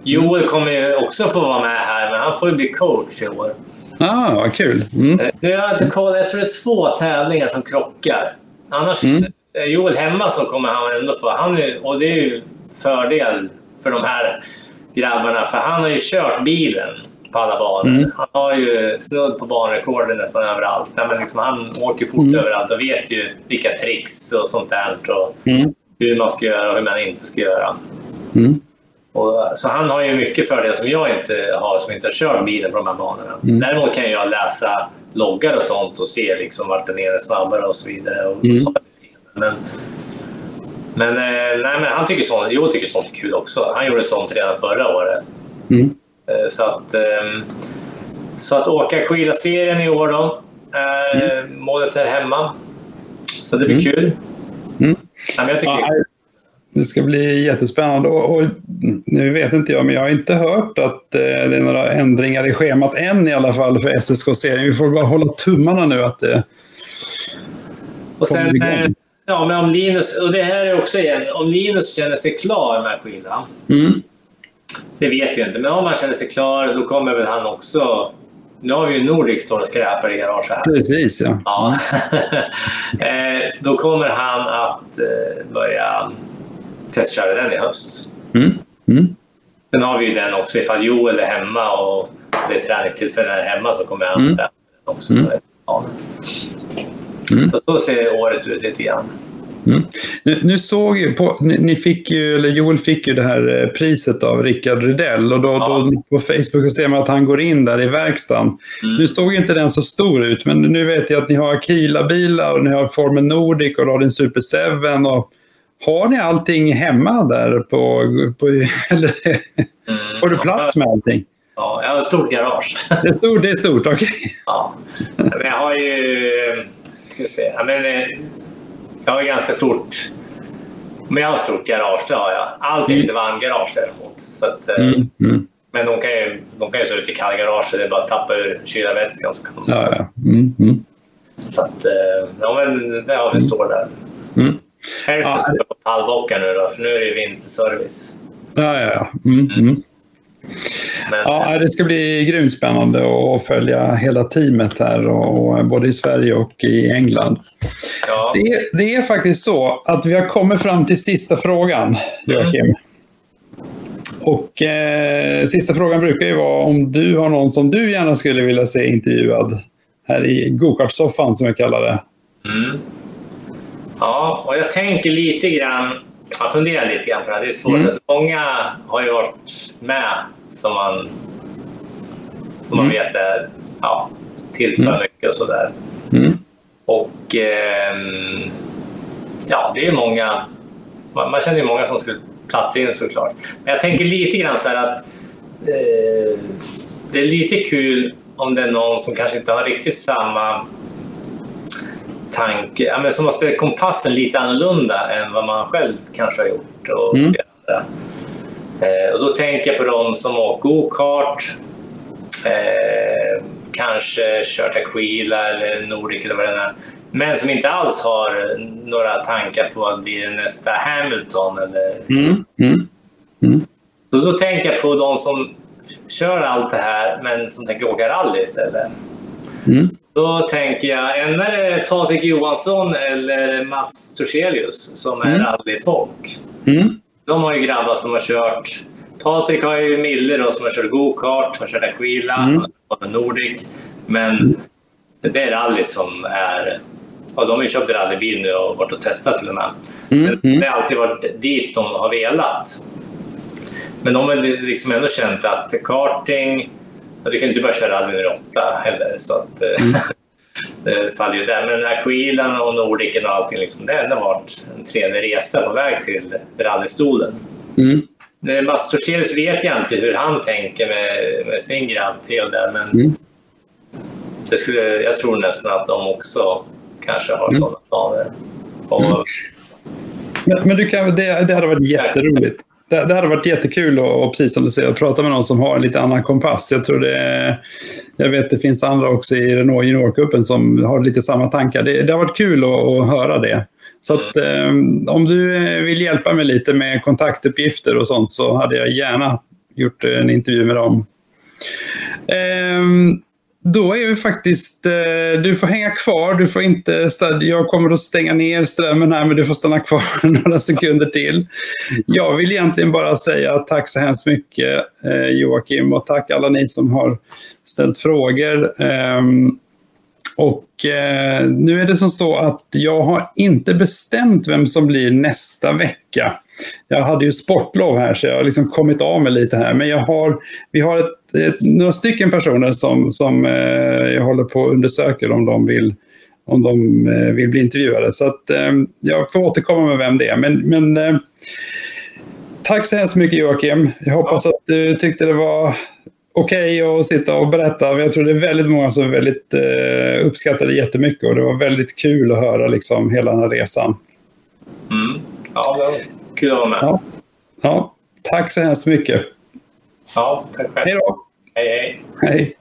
Speaker 2: Joel kommer ju också få vara med här, men han får ju bli coach i år.
Speaker 1: Ah, vad kul. Mm.
Speaker 2: Eh, Nu har jag inte kollat, jag tror det är två tävlingar som krockar. Annars,
Speaker 1: Mm.
Speaker 2: är Joel hemma så kommer han ändå få... Han är, och det är ju fördel för de här grabbarna, för han har ju kört bilen på alla banor.
Speaker 1: Mm.
Speaker 2: Han har ju snudd på banrekordet nästan överallt. Men liksom, han åker fort
Speaker 1: Mm.
Speaker 2: överallt och vet ju vilka tricks och sånt där. Och
Speaker 1: Mm.
Speaker 2: hur man ska göra och hur man inte ska göra.
Speaker 1: Mm.
Speaker 2: Och, så han har ju mycket fördelar som jag inte har, som inte har kört bilen på de här banorna.
Speaker 1: Mm.
Speaker 2: Däremot kan jag läsa loggar och sånt och se liksom vart den är snabbare och så vidare. Och
Speaker 1: Mm.
Speaker 2: Men, men, eh, nej, men han tycker sånt, Joel tycker sånt är kul också. Han gjorde sånt redan förra året.
Speaker 1: Mm.
Speaker 2: Eh, Så att, ehm, så att åka skidserien i år då. är Målet är hemma. Så det blir
Speaker 1: Mm.
Speaker 2: kul.
Speaker 1: Mm.
Speaker 2: Ja, men jag tycker
Speaker 1: Ja, det ska bli jättespännande. Och, och, nu vet inte jag, men jag har inte hört att eh, det är några ändringar i schemat än i alla fall för SSK-serien. Vi får bara hålla tummarna nu att det...
Speaker 2: Och
Speaker 1: kommer
Speaker 2: sen,
Speaker 1: igång.
Speaker 2: eh, ja, men om Linus, och det här är också igen, om Linus känner sig klar med skidan,
Speaker 1: Mm.
Speaker 2: det vet vi inte, men om han känner sig klar då kommer väl han också... Nu har vi ju Nordic står och skräpar i garaget här.
Speaker 1: Precis, ja.
Speaker 2: Ja. eh, då kommer han att eh, börja testköra den i höst.
Speaker 1: Mm. Mm.
Speaker 2: Sen har vi ju den också ifall Joel är hemma och det är träningstillfällen här hemma så kommer han
Speaker 1: Mm.
Speaker 2: träna den också.
Speaker 1: Mm.
Speaker 2: Ja.
Speaker 1: Mm.
Speaker 2: Så så ser året ut lite grann.
Speaker 1: Mm. Nu, nu såg ju på, ni, ni fick ju, eller Joel fick ju det här eh, priset av Rickard Rydell och då,
Speaker 2: Ja.
Speaker 1: då på Facebook så ser man att han går in där i verkstaden.
Speaker 2: Mm.
Speaker 1: Nu såg inte den så stor ut, men nu vet jag att ni har Akila-bilar och ni har Formel Nordic och du har din Super 7. Och har ni allting hemma där? På, på, eller,
Speaker 2: Mm.
Speaker 1: får du plats med allting?
Speaker 2: Ja, jag har ett stort garage.
Speaker 1: Det är stort, det är stort, okej.
Speaker 2: ja. Men jag har ju... Ska vi se. Ja, eh, jag har ganska stort... Men jag har ett stort garage, det har jag. Allt är
Speaker 1: Mm.
Speaker 2: inte varmgarage däremot. Så att, eh,
Speaker 1: Mm, mm.
Speaker 2: Men de kan ju, de kan ju stå ute i kallgarage. Det är bara att tappa ur kylarvätskan. Så, kan de-
Speaker 1: Ja, ja. Mm, mm.
Speaker 2: så att, ja, men det har vi står där.
Speaker 1: Mm.
Speaker 2: Hälften
Speaker 1: Ja.
Speaker 2: på pallbockar nu då, för nu är det vinterservice.
Speaker 1: Ja, ja, ja. Mm, mm.
Speaker 2: Men,
Speaker 1: Ja, det ska bli grymt spännande att följa hela teamet här, och, både i Sverige och i England.
Speaker 2: ja.
Speaker 1: Det är, det är faktiskt så att vi har kommit fram till sista frågan, Joakim. Och eh, sista frågan brukar ju vara om du har någon som du gärna skulle vilja se intervjuad här i gokartsoffan som jag kallar det.
Speaker 2: Mm. Ja, och jag tänker lite grann, jag funderar lite grann på det här. Det är svårt.
Speaker 1: Mm.
Speaker 2: Alltså, många har ju varit med som man, som man
Speaker 1: Mm.
Speaker 2: vet är, ja, tillför
Speaker 1: Mm.
Speaker 2: mycket och sådär.
Speaker 1: Mm.
Speaker 2: Och eh, ja, det är många. Man, man känner ju många som skulle platsa in såklart. Men jag tänker lite grann så här att eh, det är lite kul om det är någon som kanske inte har riktigt samma tanke, ja, men som har ställt kompassen lite annorlunda än vad man själv kanske har gjort. Och, mm. eh, och då tänker jag på de som åker go-kart, eh, kanske kört Aquila eller Nordic eller vad det är. Men som inte alls har några tankar på att bli nästa Hamilton. Eller mm. Mm. Mm. Så då tänker jag på de som kör allt det här men som tänker åka rally istället. Mm. Då tänker jag, än är det Patrik Johansson eller Mats Torselius som är mm. rallyfolk. Mm. De har ju grabbar som har kört Patrik har ju Mille då, som har kört go-kart, har kört Aquila, mm. har Nordic. Men det är rally som är... Och de har ju köpt rallybil nu och varit och testat till och med. Mm. Det har alltid varit dit de har velat. Men de har liksom ändå känt att karting... Du kan inte bara köra rally 08 heller. Så att, eh, mm. det faller ju där. Men Aquilan och Nordicen och allting, liksom, det har ändå varit en trevlig resa på väg till rallystolen. Mm. Mats Torselius vet jag inte hur han tänker med, med sin grabb Theo där, men mm. det skulle, jag tror nästan att de också kanske har mm. sådana planer. Och, mm.
Speaker 1: Men, men, du kan, det, det hade varit jätteroligt. Det, det hade varit jättekul och, precis som du säger, att prata med någon som har en lite annan kompass. Jag tror det jag vet det finns andra också i Renault Juniorcupen som har lite samma tankar. Det, det har varit kul att, att höra det. Så att, eh, om du vill hjälpa mig lite med kontaktuppgifter och sånt så hade jag gärna gjort en intervju med dem. Eh, då är vi faktiskt, eh, du får hänga kvar, du får inte, jag kommer att stänga ner strömmen här men du får stanna kvar några sekunder till. Jag vill egentligen bara säga tack så hemskt mycket eh, Joakim och tack alla ni som har ställt frågor. Ehm, och eh, nu är det som så att jag har inte bestämt vem som blir nästa vecka. Jag hade ju sportlov här så jag har liksom kommit av mig lite här. Men jag har, vi har ett, några stycken personer som, som eh, jag håller på att undersöka om de vill om de eh, vill bli intervjuade. Så att, eh, jag får återkomma med vem det är. Men, men tack så hemskt mycket Joakim. Jag hoppas att du tyckte det var okej okay att sitta och berätta. Jag tror det är väldigt många som väldigt, eh, uppskattar det jättemycket och det var väldigt kul att höra liksom, hela den här resan.
Speaker 2: Mm. Ja, det kul att vara med.
Speaker 1: Ja. ja. Tack så hemskt mycket.
Speaker 2: Ja, tack själv.
Speaker 1: Hej då.
Speaker 2: Hej, hej.
Speaker 1: Hej.